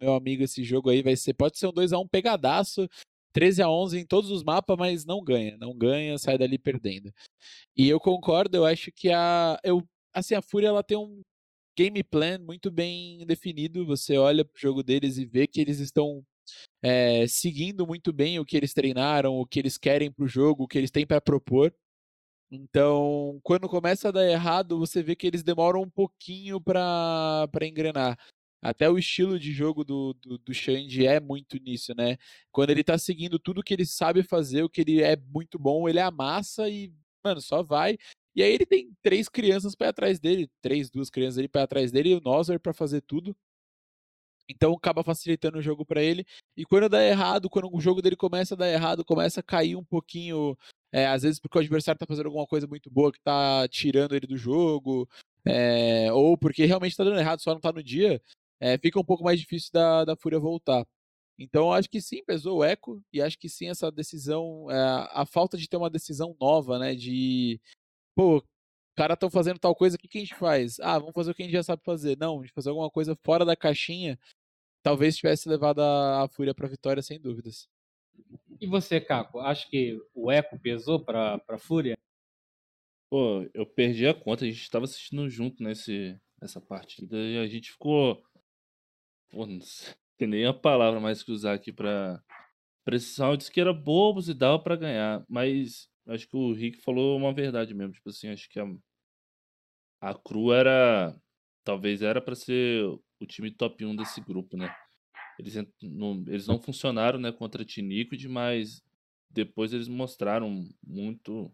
meu amigo, esse jogo aí vai ser, pode ser um 2 a 1 pegadaço, 13 a 11 em todos os mapas, mas não ganha, não ganha, sai dali perdendo. E eu concordo, eu acho que a eu assim a Fúria ela tem um game plan muito bem definido. Você olha pro jogo deles e vê que eles estão é, seguindo muito bem o que eles treinaram, o que eles querem pro jogo, o que eles têm para propor. Então, quando começa a dar errado, você vê que eles demoram um pouquinho para engrenar. Até o estilo de jogo do, do, do Xande é muito nisso, né? Quando ele tá seguindo tudo que ele sabe fazer, o que ele é muito bom, ele amassa e, mano, só vai. E aí ele tem três crianças para atrás dele, três, duas crianças ali para trás dele e o Nozer para fazer tudo. Então acaba facilitando o jogo para ele. E quando dá errado, quando o jogo dele começa a dar errado, começa a cair um pouquinho, é, às vezes porque o adversário tá fazendo alguma coisa muito boa que tá tirando ele do jogo, é, ou porque realmente tá dando errado, só não tá no dia, é, fica um pouco mais difícil da, da Fúria voltar. Então, acho que sim, pesou o eco, e acho que sim, essa decisão, é, a falta de ter uma decisão nova, né? De, pô, cara estão fazendo tal coisa, o que, que a gente faz? Ah, vamos fazer o que a gente já sabe fazer. Não, a gente fazer alguma coisa fora da caixinha, talvez tivesse levado a, a Fúria para vitória, sem dúvidas. E você, Caco, acho que o eco pesou para a Fúria? Pô, eu perdi a conta, a gente estava assistindo junto nesse, nessa partida e a gente ficou Pô, não tem nem a palavra mais que usar aqui pra, esses rounds que era bobos e dava pra ganhar. Mas acho que o Rick falou uma verdade mesmo. Tipo assim, acho que a, a Cru era. Talvez era pra ser o time top 1 desse grupo, né? Eles não, eles não funcionaram né, contra a Tiniquid, mas depois eles mostraram muito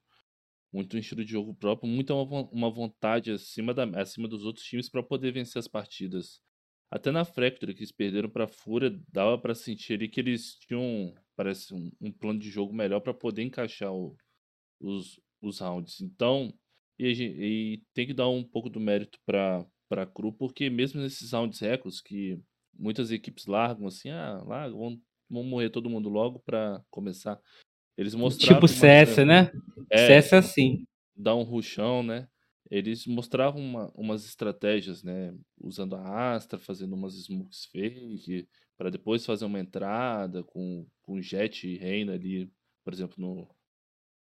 muito um estilo de jogo próprio, muita uma, uma vontade acima, da, acima dos outros times para poder vencer as partidas. Até na Fracture, que eles perderam pra Fúria, dava para sentir ali que eles tinham, parece, um, um plano de jogo melhor para poder encaixar o, os, os rounds. Então, e, e, tem que dar um pouco do mérito para para Cru, porque mesmo nesses rounds records que muitas equipes largam assim, ah, largam, vão, vão morrer todo mundo logo para começar. Eles mostraram tipo CS, né? É, CS é assim. Dá um ruchão, né? Eles mostravam uma, umas estratégias, né? Usando a Astra, fazendo umas smokes fake, para depois fazer uma entrada com, com Jet e Reina ali, por exemplo, no,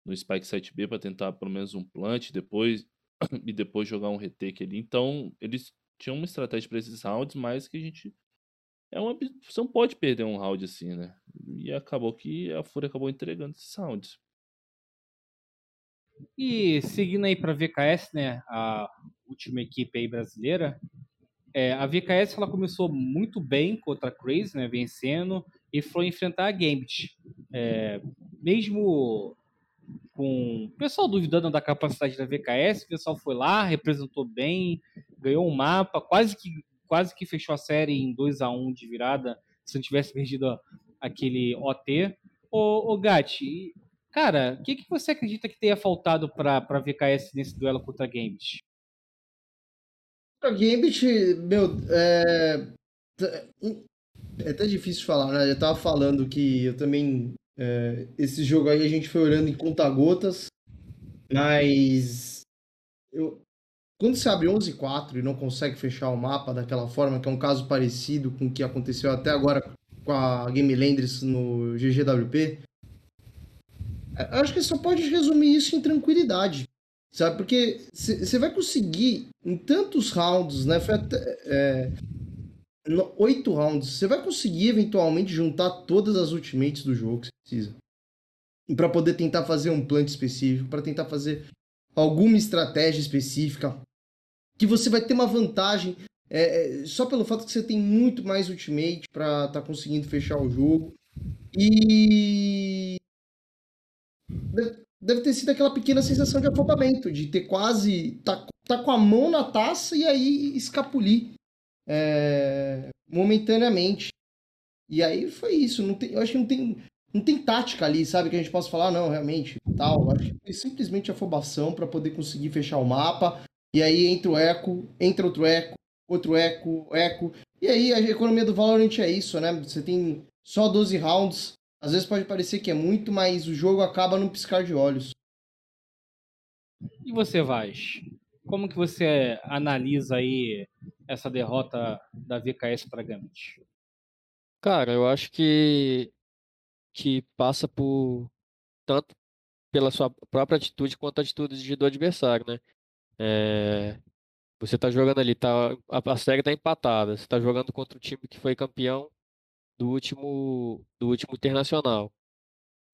no Spike 7B para tentar pelo menos um plant depois e depois jogar um retake ali. Então, eles tinham uma estratégia para esses rounds, mas que a gente é uma você não pode perder um round assim, né? E acabou que a Fúria acabou entregando esses rounds. E seguindo aí para a VKS, né, a última equipe aí brasileira, é, a VKS ela começou muito bem contra a Crazy, né, vencendo, e foi enfrentar a Gambit. É, mesmo com o pessoal duvidando da capacidade da VKS, o pessoal foi lá, representou bem, ganhou um mapa, quase que, quase que fechou a série em 2 a 1 de virada, se não tivesse perdido aquele OT. Ô Gatti, Cara, o que, que você acredita que tenha faltado para a VKS nesse duelo contra a Gambit? A Gambit, meu, é... é até difícil falar, né? Eu tava falando que eu também. É... Esse jogo aí a gente foi olhando em conta-gotas, mas. Eu... Quando você abre 11-4 e não consegue fechar o mapa daquela forma, que é um caso parecido com o que aconteceu até agora com a Game Landers no GGWP, acho que só pode resumir isso em tranquilidade. Sabe? Porque você vai conseguir, em tantos rounds, né? Foi até, é, oito rounds, você vai conseguir eventualmente juntar todas as ultimates do jogo que você precisa. para poder tentar fazer um plant específico, para tentar fazer alguma estratégia específica. Que você vai ter uma vantagem é, é só pelo fato que você tem muito mais ultimate para estar tá conseguindo fechar o jogo. E deve, ter sido aquela pequena sensação de afobamento, de ter quase. tá, tá com a mão na taça e aí escapulir é, momentaneamente. E aí foi isso. Não tem, eu acho que não tem, não tem tática ali, sabe? Que a gente possa falar, não, realmente, tal. Acho que foi simplesmente afobação para poder conseguir fechar o mapa. E aí entra o eco, entra outro eco, outro eco, eco. E aí a economia do Valorant é isso, né? Você tem só 12 rounds, às vezes pode parecer que é muito, mas o jogo acaba num piscar de olhos. E você, Vaz? Como que você analisa aí essa derrota da VKS para Gambit? Cara, eu acho que que passa por tanto pela sua própria atitude quanto a atitude do adversário, né? É, você tá jogando ali, tá, a, a série tá empatada, você tá jogando contra o time que foi campeão do último, do último internacional.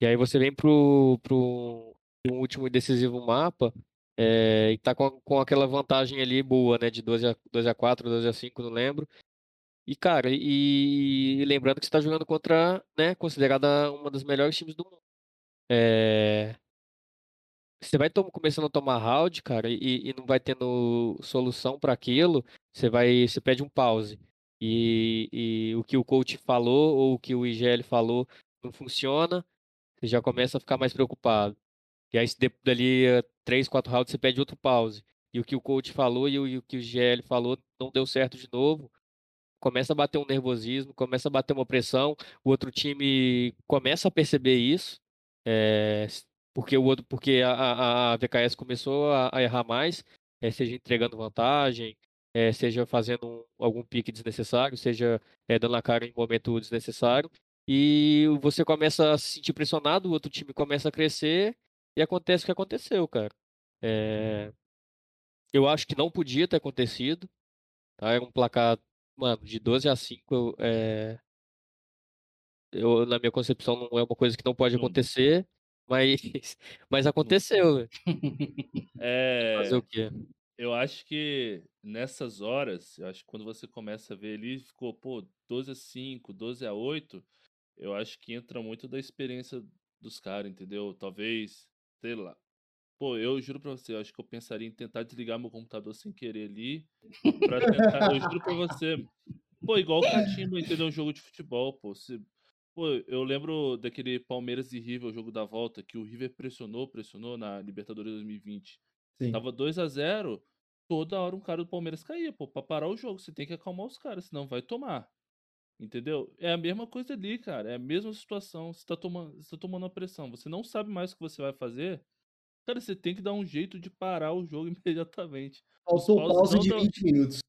E aí você vem pro, pro, pro último e decisivo mapa é, e tá com, com aquela vantagem ali boa, né? De 12 a, 12 a 4, 12 a 5, não lembro. E, cara, e, e lembrando que você tá jogando contra, né, considerada uma das melhores times do mundo. É, você vai começando a tomar round, cara, e, e não vai tendo solução para aquilo, você vai, você pede um pause. E, e o que o coach falou ou o que o IGL falou não funciona, você já começa a ficar mais preocupado. E aí, dali três, quatro rounds, você pede outro pause. E o que o coach falou e o, e o que o IGL falou não deu certo de novo. Começa a bater um nervosismo, começa a bater uma pressão. O outro time começa a perceber isso. É, porque o outro, porque a, a, a VKS começou a, a errar mais, é, seja entregando vantagem, é, seja fazendo um, algum pique desnecessário, seja é, dando a cara em momento desnecessário, e você começa a se sentir pressionado, o outro time começa a crescer, e acontece o que aconteceu, cara. É... Eu acho que não podia ter acontecido, tá? Era um placar, mano, de 12 a 5, é... eu, na minha concepção, não é uma coisa que não pode acontecer, mas, mas aconteceu, É. Fazer o quê? Eu acho que nessas horas, eu acho que quando você começa a ver ali, ficou, pô, 12 a 5, 12 a 8, eu acho que entra muito da experiência dos caras, entendeu? Talvez, sei lá. Pô, eu juro pra você, eu acho que eu pensaria em tentar desligar meu computador sem querer ali, pra tentar, eu juro pra você. Pô, igual o Catimba, entendeu? Um jogo de futebol, pô. Se, Pô, eu lembro daquele Palmeiras e River, o jogo da volta, que o River pressionou, pressionou na Libertadores 2020. Sim. Tava 2 a 0 toda hora um cara do Palmeiras caía, pô. Pra parar o jogo, você tem que acalmar os caras, senão vai tomar. Entendeu? É a mesma coisa ali, cara. É a mesma situação. Você tá tomando, você tá tomando uma pressão. Você não sabe mais o que você vai fazer. Cara, você tem que dar um jeito de parar o jogo imediatamente. Faltou pausa de 20 minutos.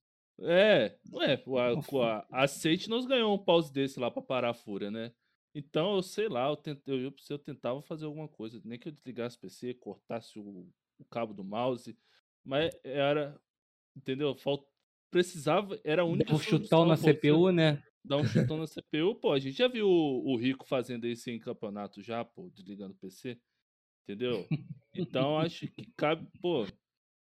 É, ué, a, a, a Aceite nos ganhou um pause desse lá pra parar a fúria, né? Então, eu sei lá, eu, tente, eu, eu tentava fazer alguma coisa, nem que eu desligasse o PC, cortasse o, o cabo do mouse, mas era, entendeu? Falt, precisava, era a única Dá um chutão na pô, CPU, né? Dar um chutão na CPU, pô, a gente já viu o, o Rico fazendo isso em campeonato já, pô, desligando o PC, entendeu? Então, acho que cabe, pô,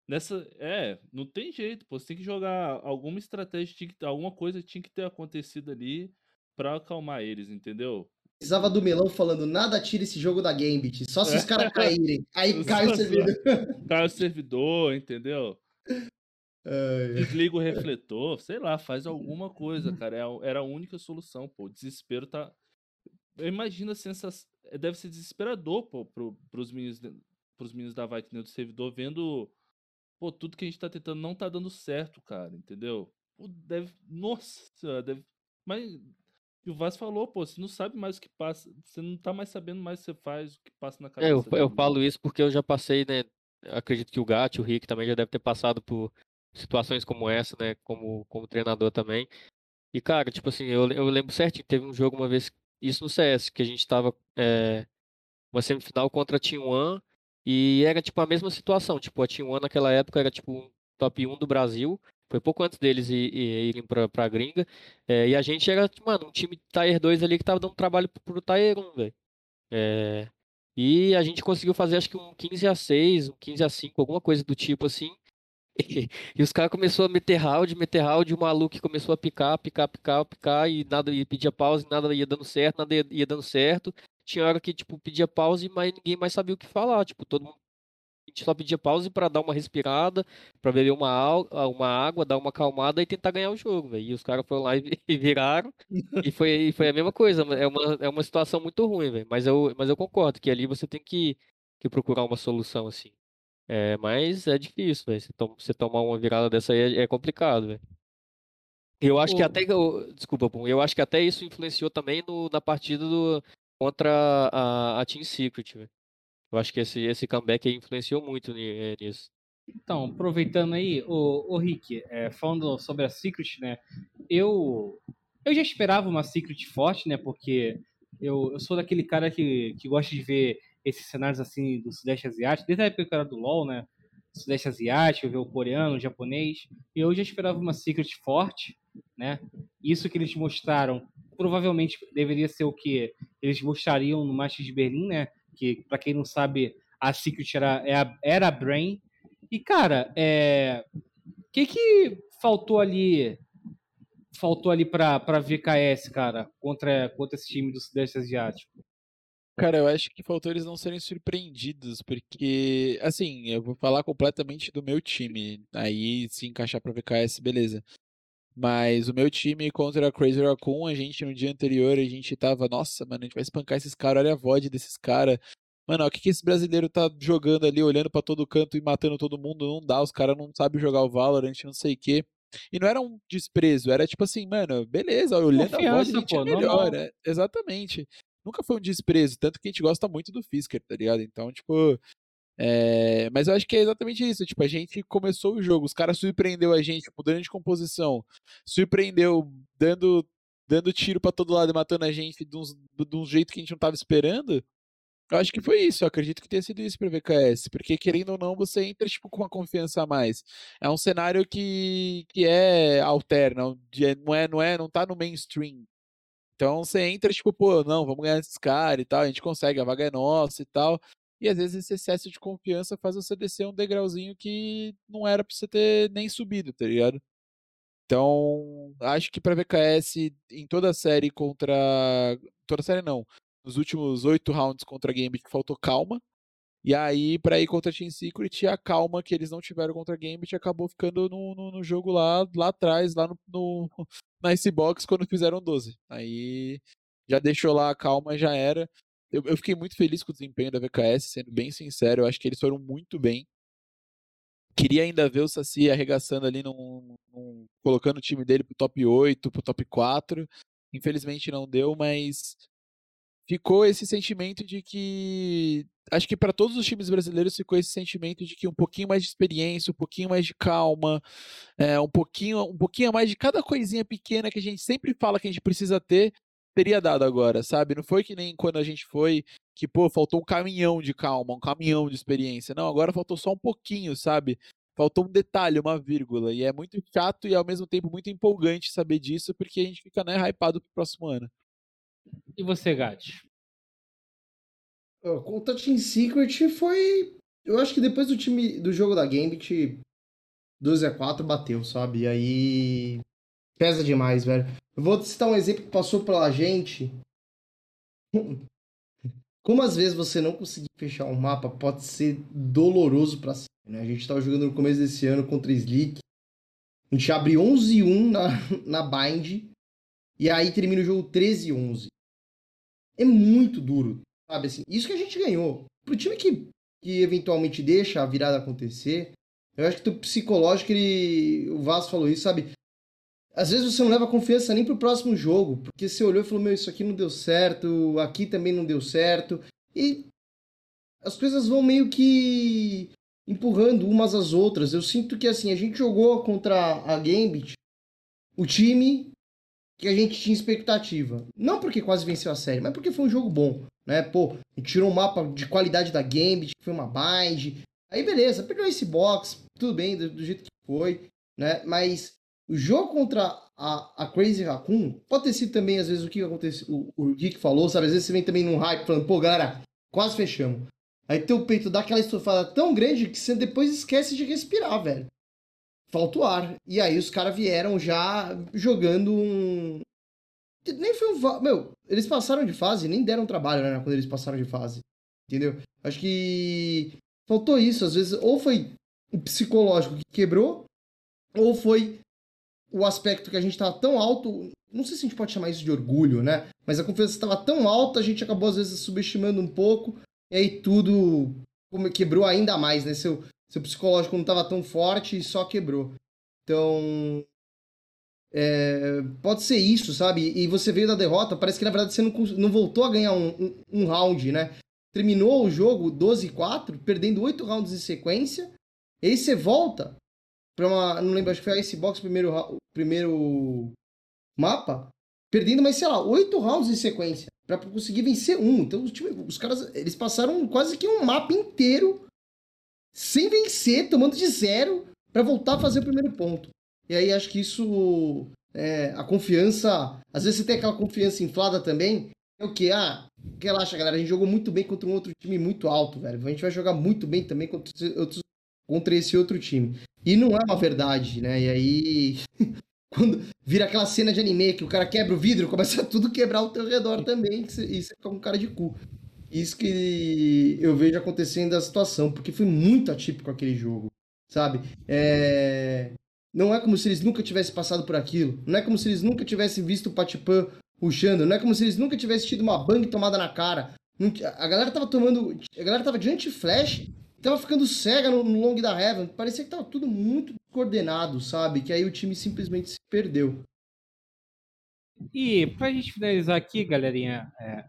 Nessa. É, não tem jeito, pô. Você tem que jogar alguma estratégia, tinha que, alguma coisa tinha que ter acontecido ali pra acalmar eles, entendeu? Precisava do melão falando, nada tira esse jogo da Gambit, só se os caras caírem. Aí cai o servidor. Cai o servidor, entendeu? Desliga o refletor, sei lá, faz alguma coisa, cara. É era a única solução, pô. O desespero tá. Imagina a sensação. Deve ser desesperador, pô, pro, pros meninos, pros meninos da Viking do servidor vendo pô, tudo que a gente tá tentando não tá dando certo, cara, entendeu? Pô, deve. Nossa, deve. Mas. E o Vaz falou, pô, você não sabe mais o que passa. Você não tá mais sabendo mais o que você faz, o que passa na cabeça. É, eu, eu falo isso porque eu já passei, né? Acredito que o Gat, o Rick também já deve ter passado por situações como essa, né? Como, como treinador também. E, cara, tipo assim, eu, eu lembro certinho, teve um jogo uma vez, isso no CS, que a gente tava. É, uma semifinal contra a Team One e era tipo a mesma situação, tipo, a T1 naquela época era tipo top 1 do Brasil, foi pouco antes deles irem pra, pra gringa, é, e a gente era, mano, um time Tier 2 ali que tava dando trabalho pro, pro Tier 1, velho. É, e a gente conseguiu fazer acho que um 15 a 6, um 15 a 5, alguma coisa do tipo assim. E, e os caras começaram a meter round, meter round, e o maluco começou a picar, picar, picar, picar, e nada ia pedir pausa, nada ia dando certo, nada ia, ia dando certo tinha hora que, tipo, pedia pause, mas ninguém mais sabia o que falar. Tipo, todo mundo gente só pedia pause para dar uma respirada, para beber uma, uma água, dar uma acalmada e tentar ganhar o jogo, velho. E os caras foram lá e, viraram. e, foi, e foi a mesma coisa. É uma, é uma situação muito ruim, velho. Mas eu, mas eu concordo que ali você tem que, que procurar uma solução, assim. É, mas é difícil, velho. Você, tom, você tomar uma virada dessa aí é, é complicado, velho. Eu acho que até. Eu, desculpa, eu acho que até isso influenciou também no, na partida do, contra a, a Team Secret. Véio. Eu acho que esse, esse comeback influenciou muito eh, nisso. Então, aproveitando aí, o, o Rick, é, falando sobre a Secret, né? Eu, eu já esperava uma Secret forte, né? Porque Eu, eu sou daquele cara que, que gosta de ver esses cenários assim do Sudeste Asiático, desde a época que eu era do LoL, né? Sudeste Asiático, ver o coreano, o japonês. E eu já esperava uma Secret forte, né? Isso que eles mostraram provavelmente deveria ser o que eles mostrariam no Masters de Berlim, né? Que, para quem não sabe, a Secret era, é era a Brain. E, cara, é... o que, que faltou ali faltou ali para VKS, cara, contra, contra esse time do Sudeste Asiático? Cara, eu acho que faltou eles não serem surpreendidos, porque, assim, eu vou falar completamente do meu time. Aí, se encaixar pra VKS, beleza. Mas o meu time contra a Crazy Raccoon, a gente no dia anterior, a gente tava, nossa, mano, a gente vai espancar esses caras, olha a VOD desses caras. Mano, o que, que esse brasileiro tá jogando ali, olhando para todo canto e matando todo mundo? Não dá, os caras não sabem jogar o Valorant, não sei o quê. E não era um desprezo, era tipo assim, mano, beleza, olhando Confiança, a voz, a gente pô, é melhor, é, exatamente. Nunca foi um desprezo, tanto que a gente gosta muito do Fisker, tá ligado? Então, tipo, é... Mas eu acho que é exatamente isso. Tipo, a gente começou o jogo, os caras surpreendeu a gente, mudando de composição, surpreendeu, dando, dando tiro para todo lado e matando a gente de, de um jeito que a gente não tava esperando. Eu acho que foi isso, eu acredito que tenha sido isso pra VKS, porque querendo ou não, você entra tipo, com uma confiança a mais. É um cenário que, que é alterno, não é, não é, não tá no mainstream. Então você entra, tipo, pô, não, vamos ganhar esses caras e tal, a gente consegue, a vaga é nossa e tal. E às vezes esse excesso de confiança faz você descer um degrauzinho que não era pra você ter nem subido, tá ligado? Então, acho que pra VKS, em toda a série contra. Toda a série não nos últimos oito rounds contra a Gambit faltou calma. E aí, para ir contra a Team Secret, a calma que eles não tiveram contra a Gambit acabou ficando no, no, no jogo lá, lá atrás, lá no, no, na Icebox, quando fizeram 12. Aí já deixou lá a calma, já era. Eu, eu, fiquei muito feliz com o desempenho da VKS, sendo bem sincero. Eu acho que eles foram muito bem. Queria ainda ver o Saci arregaçando ali, num, num, colocando o time dele pro top 8, pro top 4. Infelizmente não deu, mas ficou esse sentimento de que acho que para todos os times brasileiros ficou esse sentimento de que um pouquinho mais de experiência, um pouquinho mais de calma, é, um pouquinho um pouquinho mais de cada coisinha pequena que a gente sempre fala que a gente precisa ter teria dado agora, sabe? Não foi que nem quando a gente foi que pô faltou um caminhão de calma, um caminhão de experiência. Não, agora faltou só um pouquinho, sabe? Faltou um detalhe, uma vírgula. E é muito chato e ao mesmo tempo muito empolgante saber disso, porque a gente fica né, hypado pro próximo ano. E você, Gatti? Contra Team Secret foi. Eu acho que depois do time do jogo da Gambit, 12 a 4 bateu, sabe? E aí. Pesa demais, velho. Eu vou citar um exemplo que passou pela gente. Como às vezes você não conseguir fechar um mapa pode ser doloroso pra si. Né? A gente tava jogando no começo desse ano contra Slick. A gente abre 11 1 na, na Bind. E aí termina o jogo 13 11 é muito duro, sabe? Assim, isso que a gente ganhou. Pro time que, que eventualmente deixa a virada acontecer, eu acho que o psicológico, ele, o Vasco falou isso, sabe? Às vezes você não leva confiança nem pro próximo jogo, porque você olhou e falou, meu, isso aqui não deu certo, aqui também não deu certo, e as coisas vão meio que empurrando umas às outras. Eu sinto que, assim, a gente jogou contra a Gambit, o time que a gente tinha expectativa. Não porque quase venceu a série, mas porque foi um jogo bom, né? Pô, a gente tirou um mapa de qualidade da Gambit, foi uma bind. Aí beleza, perdeu esse box, tudo bem, do, do, jeito que foi, né? Mas o jogo contra a, a Crazy Raccoon pode ter sido também, às vezes, o que aconteceu, o, o Geek falou, sabe? Às vezes você vem também num hype falando, pô, galera, quase fechamos. Aí teu peito dá aquela estofada tão grande que você depois esquece de respirar, velho falta o ar. E aí os caras vieram já jogando um. Nem foi um. Meu, eles passaram de fase, nem deram trabalho, né? Quando eles passaram de fase. Entendeu? Acho que faltou isso. Às vezes, ou foi o psicológico que quebrou, ou foi o aspecto que a gente estava tão alto. Não sei se a gente pode chamar isso de orgulho, né? Mas a confiança estava tão alta, a gente acabou às vezes subestimando um pouco, e aí tudo quebrou ainda mais, né? Seu, seu psicológico não estava tão forte e só quebrou. Então, é, pode ser isso, sabe? E você veio da derrota, parece que na verdade você não, não voltou a ganhar um, um, um round, né? Terminou o jogo 12-4, perdendo 8 rounds em sequência. E aí você volta para uma. Não lembro, acho que foi a Icebox primeiro, primeiro mapa. perdendo, mas sei lá, oito rounds em sequência para conseguir vencer um. Então os caras, eles passaram quase que um mapa inteiro sem vencer, tomando de zero para voltar a fazer o primeiro ponto. E aí acho que isso é, a confiança, às vezes você tem aquela confiança inflada também. É o que? Ah, relaxa, galera. A gente jogou muito bem contra um outro time muito alto, velho. A gente vai jogar muito bem também contra, outros, contra esse outro time. E não é uma verdade, né? E aí, quando vira aquela cena de anime que o cara quebra o vidro, começa tudo quebrar ao teu redor também, e você fica com cara de cu. Isso que eu vejo acontecendo a situação, porque foi muito atípico aquele jogo, sabe? É... Não é como se eles nunca tivessem passado por aquilo. Não é como se eles nunca tivessem visto o Patipan puxando. Não é como se eles nunca tivessem tido uma bang tomada na cara. A galera tava tomando. A galera tava de anti-flash tava ficando cega no, no long da Heaven. Parecia que tava tudo muito coordenado, sabe? Que aí o time simplesmente se perdeu. E pra gente finalizar aqui, galerinha, é,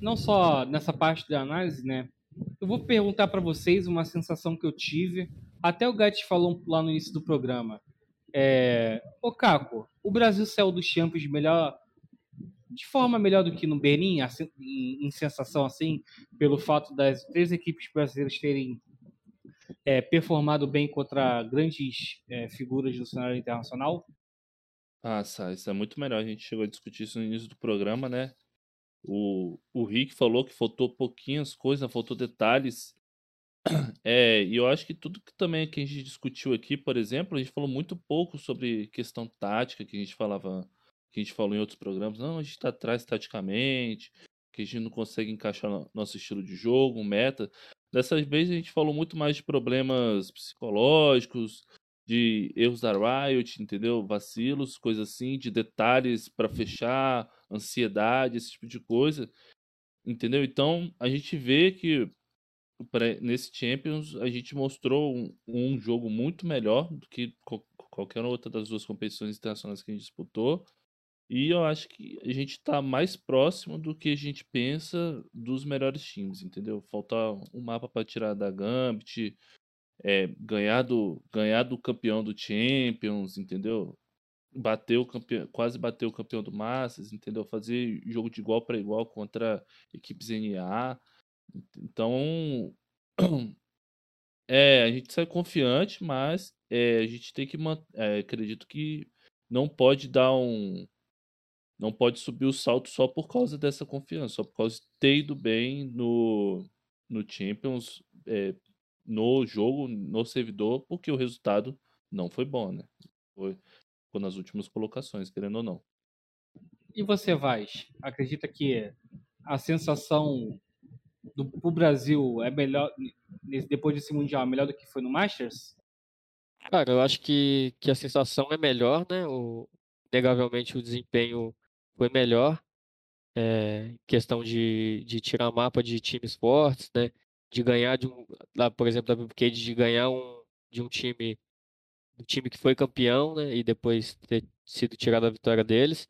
não só nessa parte da análise, né? Eu vou perguntar para vocês uma sensação que eu tive. Até o Gatti falou lá no início do programa. É, ô Caco, o Brasil saiu dos Champions melhor de forma melhor do que no Berlim, assim, em, em, sensação assim, pelo fato das três equipes brasileiras terem é, performado bem contra grandes é, figuras do cenário internacional? Ah, isso é muito melhor. A gente chegou a discutir isso no início do programa, né? O, o Rick falou que faltou pouquinhas coisas, faltou detalhes. É, e eu acho que tudo que também que a gente discutiu aqui, por exemplo, a gente falou muito pouco sobre questão tática, que a gente falava que a gente falou em outros programas, não, a gente está atrás taticamente, que a gente não consegue encaixar nosso estilo de jogo, meta. Dessa vez a gente falou muito mais de problemas psicológicos, de erros da Riot, entendeu? Vacilos, coisas assim, de detalhes para fechar, ansiedade, esse tipo de coisa, entendeu? Então a gente vê que nesse Champions a gente mostrou um, um jogo muito melhor do que qualquer outra das duas competições internacionais que a gente disputou. E eu acho que a gente tá mais próximo do que a gente pensa dos melhores times, entendeu? Falta um mapa para tirar da Gambit, é, ganhar, do, ganhar do campeão do Champions, entendeu? Bater o campeão, quase bater o campeão do Masters, entendeu? Fazer jogo de igual para igual contra equipes NA. Então, é, a gente sai confiante, mas é, a gente tem que manter. É, acredito que não pode dar um não pode subir o salto só por causa dessa confiança, só por causa de ter ido bem no, no Champions, é, no jogo, no servidor, porque o resultado não foi bom, né? Foi, foi nas últimas colocações, querendo ou não. E você, Vaz, acredita que a sensação do pro Brasil é melhor depois desse mundial, é melhor do que foi no Masters? Cara, eu acho que, que a sensação é melhor, né? O, negavelmente o desempenho foi melhor. É, questão de, de tirar mapa de times fortes, né? De ganhar de um, por exemplo, da Bipcade, de ganhar um, de um time do time que foi campeão, né? E depois ter sido tirado a vitória deles.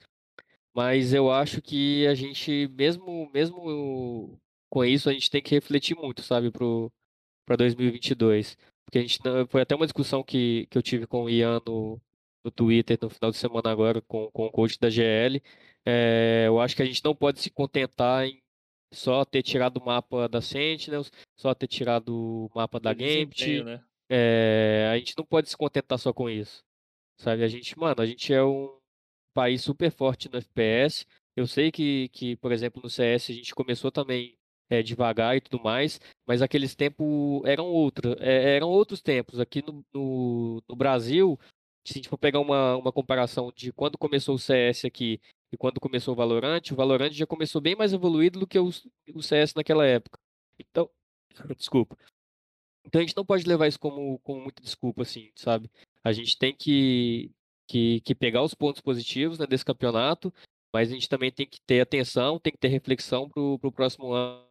Mas eu acho que a gente, mesmo, mesmo com isso, a gente tem que refletir muito, sabe, para 2022. Porque a gente foi até uma discussão que, que eu tive com o Ian no, no Twitter no final de semana agora com, com o coach da GL. É, eu acho que a gente não pode se contentar em só ter tirado o mapa da Sentinels, só ter tirado o mapa da Gambit. Né? É, a gente não pode se contentar só com isso. Sabe, a gente, mano, a gente é um país super forte no FPS. Eu sei que, que por exemplo, no CS a gente começou também é, devagar e tudo mais, mas aqueles tempos eram outros, é, eram outros tempos. Aqui no, no, no Brasil, se a gente for pegar uma, uma comparação de quando começou o CS aqui e quando começou o Valorant, o Valorant já começou bem mais evoluído do que o, o CS naquela época. Então, desculpa. Então a gente não pode levar isso como, como muita desculpa, assim, sabe? A gente tem que, que, que pegar os pontos positivos né, desse campeonato, mas a gente também tem que ter atenção, tem que ter reflexão para o próximo ano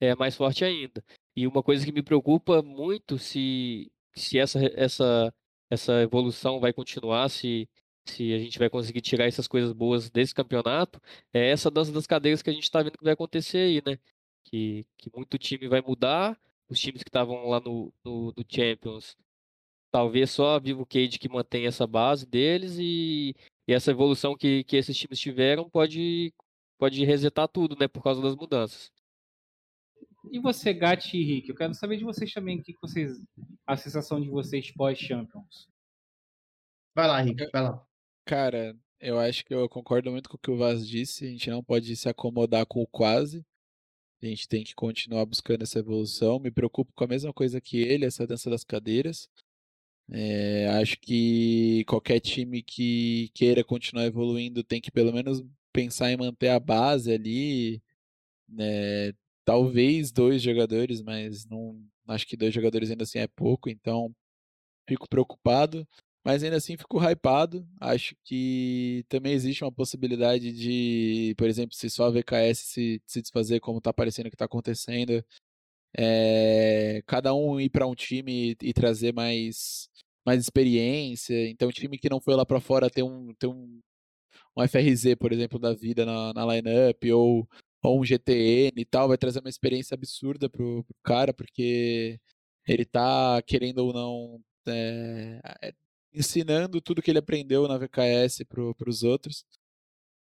é, mais forte ainda. E uma coisa que me preocupa muito se, se essa, essa essa evolução vai continuar, se, se a gente vai conseguir tirar essas coisas boas desse campeonato, é essa dança das cadeiras que a gente está vendo que vai acontecer aí, né? Que, que muito time vai mudar, os times que estavam lá no, no, Champions, talvez só a Vivo Cage que mantém essa base deles e, E essa evolução que, que esses times tiveram pode, pode resetar tudo, né? Por causa das mudanças. E você, Gatti e Rick, eu quero saber de vocês também o que vocês. A sensação de vocês pós-Champions. Vai lá, Rick, vai lá. Cara, eu acho que eu concordo muito com o que o Vaz disse. A gente não pode se acomodar com o quase. A gente tem que continuar buscando essa evolução. Me preocupo com a mesma coisa que ele, essa dança das cadeiras. É, acho que qualquer time que queira continuar evoluindo tem que pelo menos pensar em manter a base ali. Né? Talvez dois jogadores, mas não acho que dois jogadores ainda assim é pouco, então fico preocupado. Mas ainda assim fico hypado. Acho que também existe uma possibilidade de, por exemplo, se só a VKS se, se desfazer como está parecendo que está acontecendo, é, cada um ir para um time e, e, trazer mais, mais experiência. Então, time que não foi lá para fora ter um, ter um, um FRZ, por exemplo, da vida na, na lineup, ou, ou um GTN e tal, vai trazer uma experiência absurda pro, pro cara, porque ele tá, querendo ou não, é, ensinando tudo que ele aprendeu na VKS para os outros.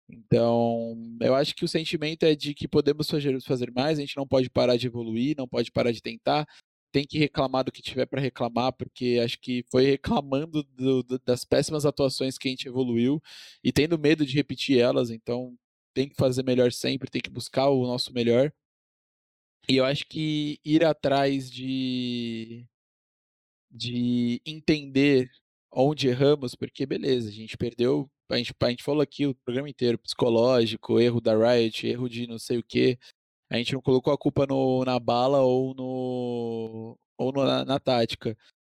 Então, eu acho que o sentimento é de que podemos fazer, fazer mais, a gente não pode parar de evoluir, não pode parar de tentar, tem que reclamar do que tiver para reclamar, porque acho que foi reclamando do, do, das péssimas atuações que a gente evoluiu e tendo medo de repetir elas, então tem que fazer melhor sempre, tem que buscar o nosso melhor. E eu acho que ir atrás de, de entender onde erramos, porque beleza, a gente perdeu, a gente, a gente falou aqui o programa inteiro, psicológico, erro da Riot, erro de não sei o que, a gente não colocou a culpa no, na bala ou no ou no, na, na, tática.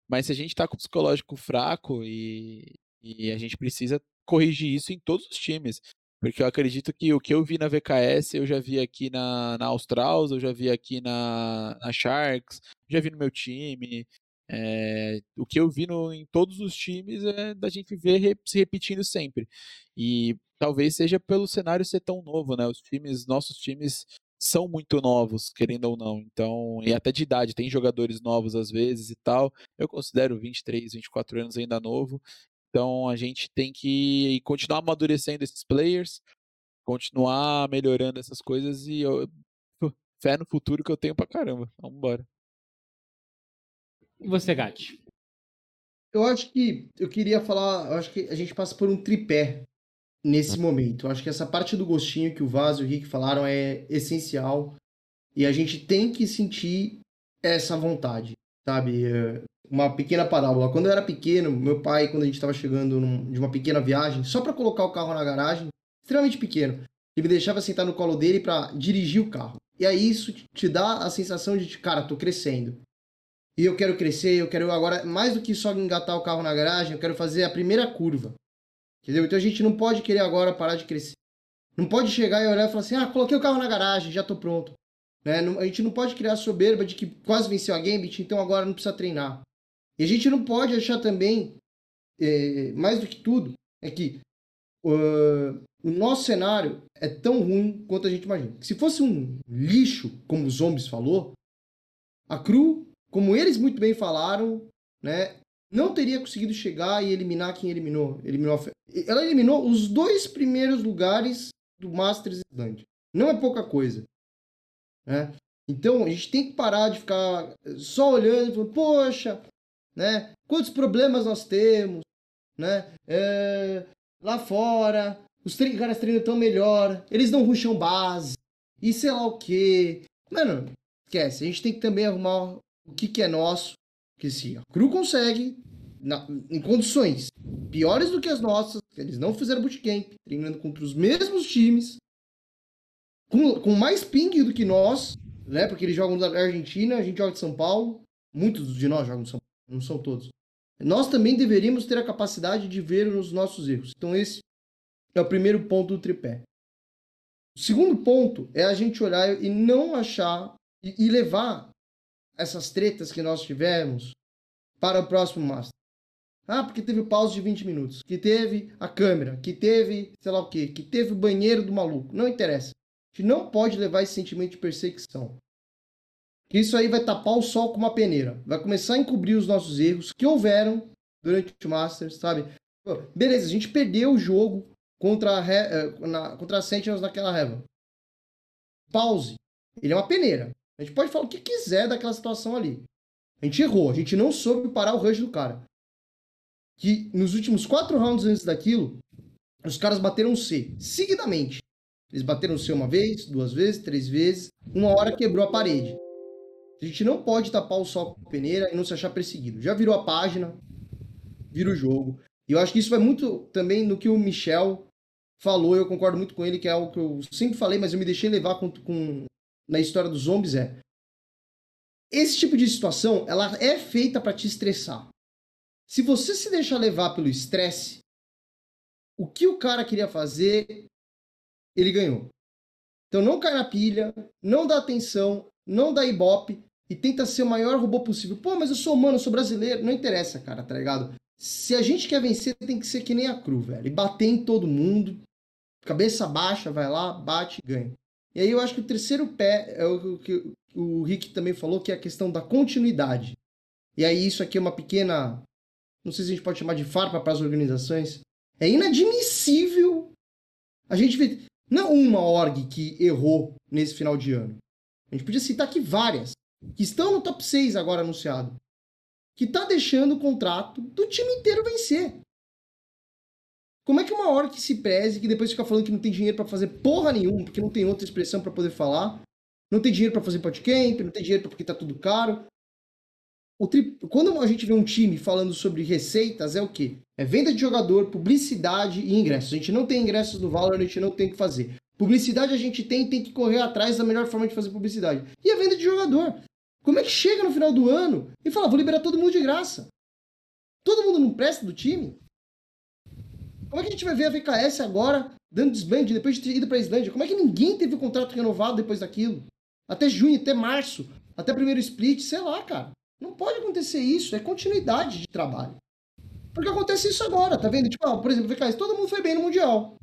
Mas se a gente está com o psicológico fraco e, e a gente precisa corrigir isso em todos os times. Porque eu acredito que o que eu vi na VKS, eu já vi aqui na, na Australs, eu já vi aqui na, na Sharks, já vi no meu time. É, o que eu vi no, em todos os times é da gente ver se repetindo sempre. E talvez seja pelo cenário ser tão novo, né? Os times, nossos times são muito novos, querendo ou não. Então, e até de idade, tem jogadores novos às vezes e tal. Eu considero 23, 24 anos ainda novo. Então, a gente tem que continuar amadurecendo esses players, continuar melhorando essas coisas e eu, fé no futuro que eu tenho pra caramba. Vamos embora. E você, Gatti? Eu acho que eu queria falar, eu acho que a gente passa por um tripé nesse momento. Eu acho que essa parte do gostinho que o Vaz e o Rick falaram é essencial e a gente tem que sentir essa vontade, sabe? É, uma pequena parábola. Quando eu era pequeno, meu pai, quando a gente estava chegando num, de uma pequena viagem, só para colocar o carro na garagem, extremamente pequeno, ele me deixava sentar no colo dele para dirigir o carro. E aí isso te dá a sensação de, cara, tô crescendo e eu quero crescer, eu quero agora, mais do que só engatar o carro na garagem, eu quero fazer a primeira curva. Entendeu? Então a gente não pode querer agora parar de crescer. Não pode chegar e olhar e falar assim: ah, coloquei o carro na garagem, já tô pronto. Né? A gente não pode criar soberba de que quase venceu a Gambit, então agora não precisa treinar. E a gente não pode achar também, é, mais do que tudo, é que uh, o nosso cenário é tão ruim quanto a gente imagina. Se fosse um lixo, como os zombies falou, a Cru como eles muito bem falaram, né, não teria conseguido chegar e eliminar quem eliminou. eliminou ela eliminou os dois primeiros lugares do Masters Island. Não é pouca coisa. Né? Então a gente tem que parar de ficar só olhando e falando, poxa, né? Quantos problemas nós temos, né? É, lá fora, os caras treinam tão melhor, eles não ruxam base, e sei lá o que. Mano, esquece. A gente tem que também arrumar o que, que é nosso, que se a Cru consegue, na, em condições piores do que as nossas, eles não fizeram bootcamp, treinando contra os mesmos times, com, com mais ping do que nós, né? Porque eles jogam da Argentina, a gente joga de São Paulo, muitos de nós jogam de São Paulo, não são todos. Nós também deveríamos ter a capacidade de ver os nossos erros. Então esse é o primeiro ponto do tripé. O segundo ponto é a gente olhar e não achar e, e levar essas tretas que nós tivemos para o próximo Master. Ah, porque teve pausa de 20 minutos, que teve a câmera, que teve, sei lá o que, que teve o banheiro do maluco. Não interessa. A gente não pode levar esse sentimento de perseguição. Que isso aí vai tapar o sol com uma peneira. Vai começar a encobrir os nossos erros que houveram durante o Masters, sabe? Beleza, a gente perdeu o jogo contra a, He na, contra a Sentinels naquela reva. Pause. Ele é uma peneira. A gente pode falar o que quiser daquela situação ali. A gente errou, a gente não soube parar o rush do cara. Que nos últimos quatro rounds antes daquilo, os caras bateram C, seguidamente. Eles bateram C uma vez, duas vezes, três vezes. Uma hora quebrou a parede. A gente não pode tapar o sol com peneira e não se achar perseguido. Já virou a página, vira o jogo. E eu acho que isso vai muito também no que o Michel falou, eu concordo muito com ele, que é algo que eu sempre falei, mas eu me deixei levar com, com na história dos zombies, é esse tipo de situação, ela é feita para te estressar. Se você se deixar levar pelo estresse, o que o cara queria fazer, ele ganhou. Então não cai na pilha, não dá atenção, não dá ibope e tenta ser o maior robô possível. Pô, mas eu sou humano, eu sou brasileiro. Não interessa, cara, tá ligado? Se a gente quer vencer, tem que ser que nem a cru, velho. E bater em todo mundo, cabeça baixa, vai lá, bate e ganha. E aí eu acho que o terceiro pé é o que o Rick também falou, que é a questão da continuidade. E aí isso aqui é uma pequena, não sei se a gente pode chamar de farpa para as organizações. É inadmissível a gente não uma org que errou nesse final de ano. A gente podia citar aqui várias, que estão no top 6 agora anunciado, que tá deixando o contrato do time inteiro vencer. Como é que uma que se preze, que depois fica falando que não tem dinheiro para fazer porra nenhuma, porque não tem outra expressão para poder falar, não tem dinheiro para fazer podcamp, não tem dinheiro porque tá tudo caro. Tri... Quando a gente vê um time falando sobre receitas, é o quê? É venda de jogador, publicidade e ingressos. A gente não tem ingressos no Valorant, a gente não tem o que fazer. Publicidade a gente tem, tem que correr atrás da melhor forma de fazer publicidade. E a venda de jogador. Como é que chega no final do ano e fala, vou liberar todo mundo de graça? Todo mundo não presta do time? Como é que a gente vai ver a VKS agora dando desband depois de ter ido pra Islândia? Como é que ninguém teve o contrato renovado depois daquilo? Até junho, até março, até primeiro split, sei lá, cara. Não pode acontecer isso, é continuidade de trabalho. Porque acontece isso agora, tá vendo? Tipo, por exemplo, VKS, todo mundo foi bem no Mundial.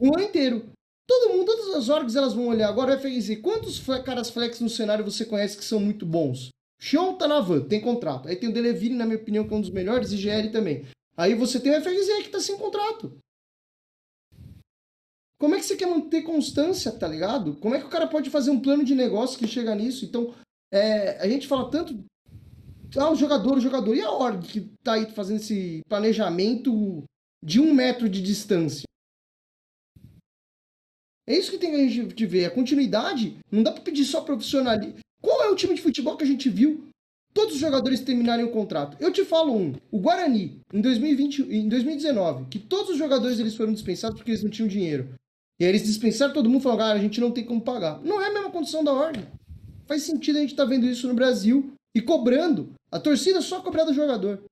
Um ano inteiro. Todo mundo, todas as orgs, elas vão olhar agora dizer, quantos caras flex no cenário você conhece que são muito bons? Xion tá na van, tem contrato. Aí tem o Delevine, na minha opinião, que é um dos melhores, e GL também. Aí você tem o FRZ que tá sem contrato. Como é que você quer manter constância, tá ligado? Como é que o cara pode fazer um plano de negócio que chega nisso? Então, é, a gente fala tanto. Ah, o jogador, o jogador. E a org que tá aí fazendo esse planejamento de um metro de distância? É isso que tem que a gente ver. A continuidade não dá pra pedir só profissionalismo. Qual é o time de futebol que a gente viu todos os jogadores terminarem o contrato. Eu te falo um, o Guarani, em 2020, em 2019, que todos os jogadores eles foram dispensados porque eles não tinham dinheiro. E aí eles dispensaram todo mundo falando, cara, a gente não tem como pagar. Não é a mesma condição da ordem. Faz sentido a gente estar tá vendo isso no Brasil e cobrando. A torcida só cobrar do jogador.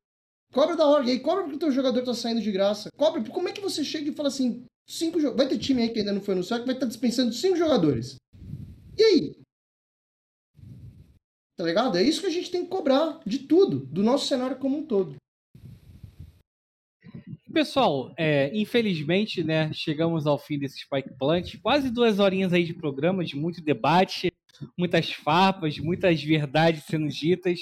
Cobra da ordem, aí cobra porque o teu jogador tá saindo de graça. Cobra, como é que você chega e fala assim, cinco Vai ter time aí que ainda não foi anunciado que vai estar tá dispensando cinco jogadores. E aí? Tá ligado? É isso que a gente tem que cobrar de tudo, do nosso cenário como um todo. Pessoal, é, infelizmente, né, chegamos ao fim desse Spike Plant. Quase duas horinhas aí de programa, de muito debate, muitas farpas, muitas verdades sendo ditas.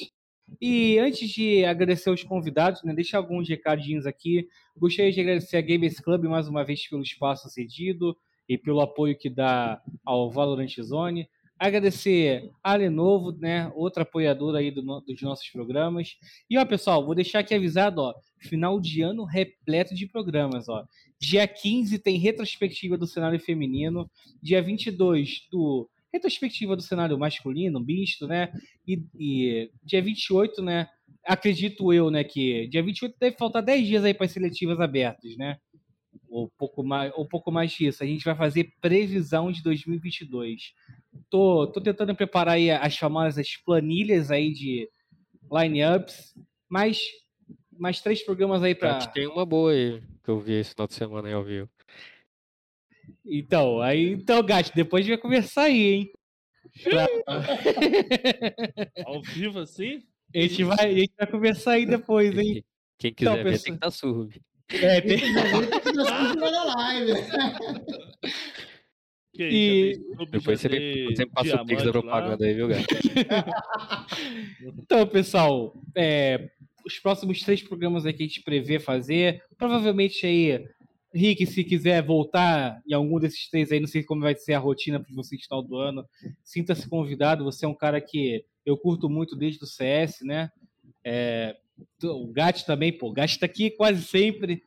E antes de agradecer os convidados, né, deixar alguns recadinhos aqui. Gostaria de agradecer a Gamers Club mais uma vez pelo espaço cedido e pelo apoio que dá ao Valorant Zone. Agradecer a Lenovo, né, outra apoiadora aí do, dos nossos programas. E ó, pessoal, vou deixar aqui avisado, ó, final de ano repleto de programas, ó. Dia 15 tem retrospectiva do cenário feminino, dia 22 do retrospectiva do cenário masculino, misto, né? E, e dia 28, né, acredito eu, né, que dia 28 deve faltar 10 dias aí para as seletivas abertas, né? Ou pouco mais, ou pouco mais disso. A gente vai fazer previsão de 2022. Tô, tô tentando preparar aí as famosas planilhas aí de lineups, mas mais três programas aí para. Tem uma boa aí que eu vi esse final de semana aí ao vivo. Então, aí, então, Gato, depois a gente vai conversar aí, hein? Pra... ao vivo assim? A gente, vai, a gente vai conversar aí depois, hein? Quem quiser então, ver pessoal... tem que estar tá surdo. É, tem que estar surdo na live. Que e... Depois você, você passa o pix da propaganda lá. aí, viu, gato? então, pessoal, é, os próximos três programas aí que a gente prevê fazer. Provavelmente aí, Rick, se quiser voltar em algum desses três aí, não sei como vai ser a rotina para você no final do ano, sinta-se convidado. Você é um cara que eu curto muito desde o CS, né? É, o Gat também, pô, o Gat tá aqui quase sempre.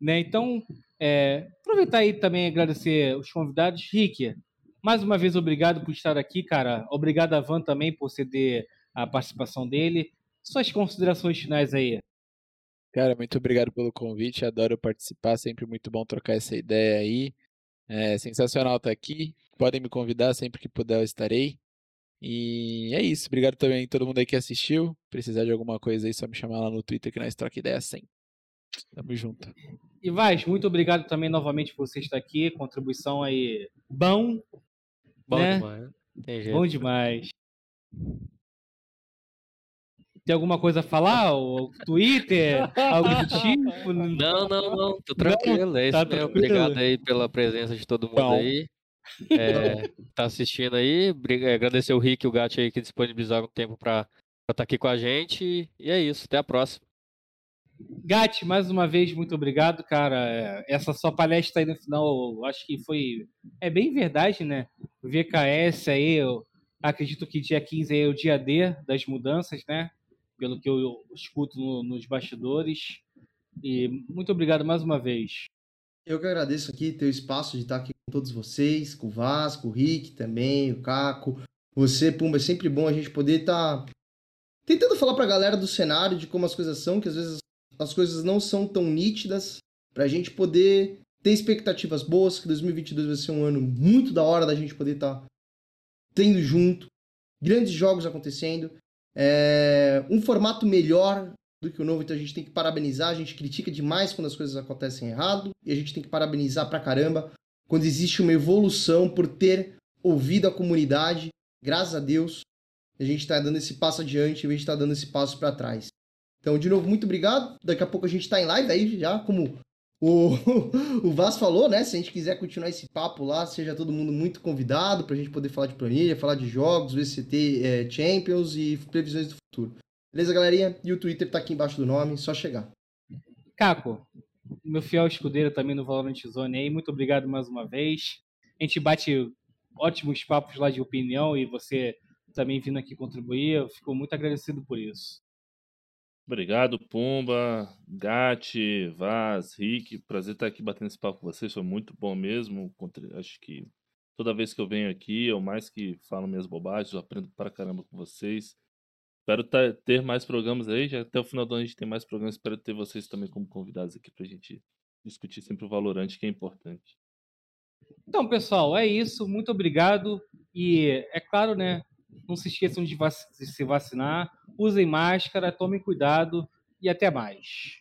Né? Então, é, aproveitar aí também agradecer os convidados. Rick, mais uma vez obrigado por estar aqui, cara. Obrigado a Van também por ceder a participação dele. Suas considerações finais aí. Cara, muito obrigado pelo convite. Adoro participar. Sempre muito bom trocar essa ideia aí. É sensacional estar aqui. Podem me convidar sempre que puder, eu estarei. E é isso. Obrigado também a todo mundo aí que assistiu. Precisar de alguma coisa aí, só me chamar lá no Twitter que nós troca ideia sem. Tamo junto. E Vaz, muito obrigado também novamente por você estar aqui. Contribuição aí bom. Bom né? demais. Tem jeito. Bom demais. Tem alguma coisa a falar? O Twitter? algo do tipo? Não, não, não. Tô tranquilo. É isso tá mesmo. tranquilo. Obrigado aí pela presença de todo mundo Bom. aí. É, tá assistindo aí. Agradecer o Rick e o Gat aí que disponibilizaram o tempo pra estar aqui com a gente. E é isso. Até a próxima. Gatti, mais uma vez, muito obrigado, cara. É, Essa sua palestra aí no final, eu acho que foi. É bem verdade, né? O VKS aí, eu acredito que dia 15 aí é o dia D das mudanças, né? Pelo que eu escuto no- nos bastidores. E muito obrigado mais uma vez. Eu que agradeço aqui ter o espaço de estar aqui com todos vocês, com o Vasco, o Rick também, o Caco, você, Pumba, é sempre bom a gente poder estar tentando falar pra galera do cenário de como as coisas são, que às vezes as coisas não são tão nítidas, pra gente poder ter expectativas boas, que 2022 vai ser um ano muito da hora da gente poder estar tendo junto, grandes jogos acontecendo, é, um formato melhor do que o novo, então a gente tem que parabenizar, a gente critica demais quando as coisas acontecem errado, e a gente tem que parabenizar pra caramba quando existe uma evolução por ter ouvido a comunidade, graças a Deus, a gente está dando esse passo adiante em vez de estar dando esse passo para trás. Então, de novo, muito obrigado. Daqui a pouco a gente está em live aí já, como o, o falou, né? Se a gente quiser continuar esse papo lá, seja todo mundo muito convidado para a gente poder falar de planilha, falar de jogos, VCT é, Champions e previsões do futuro. Beleza, galerinha? E o Twitter tá aqui embaixo do nome, só chegar. Caco, meu fiel escudeiro também no Valorant Zone aí, muito obrigado mais uma vez. A gente bate ótimos papos lá de opinião e você também vindo aqui contribuir, eu fico muito agradecido por isso. Obrigado, Pumba, Gatti, Vaz, Rick. Prazer estar aqui batendo esse papo com vocês. Foi muito bom mesmo. Acho que toda vez que eu venho aqui, eu mais que falo minhas bobagens, eu aprendo pra caramba com vocês. Espero ter mais programas aí. Já até o final do ano a gente tem mais programas. Espero ter vocês também como convidados aqui pra gente discutir sempre o Valorante, que é importante. Então, pessoal, é isso. Muito obrigado. E é claro, né? Não se esqueçam de, vac- de se vacinar. Usem máscara, tomem cuidado e até mais.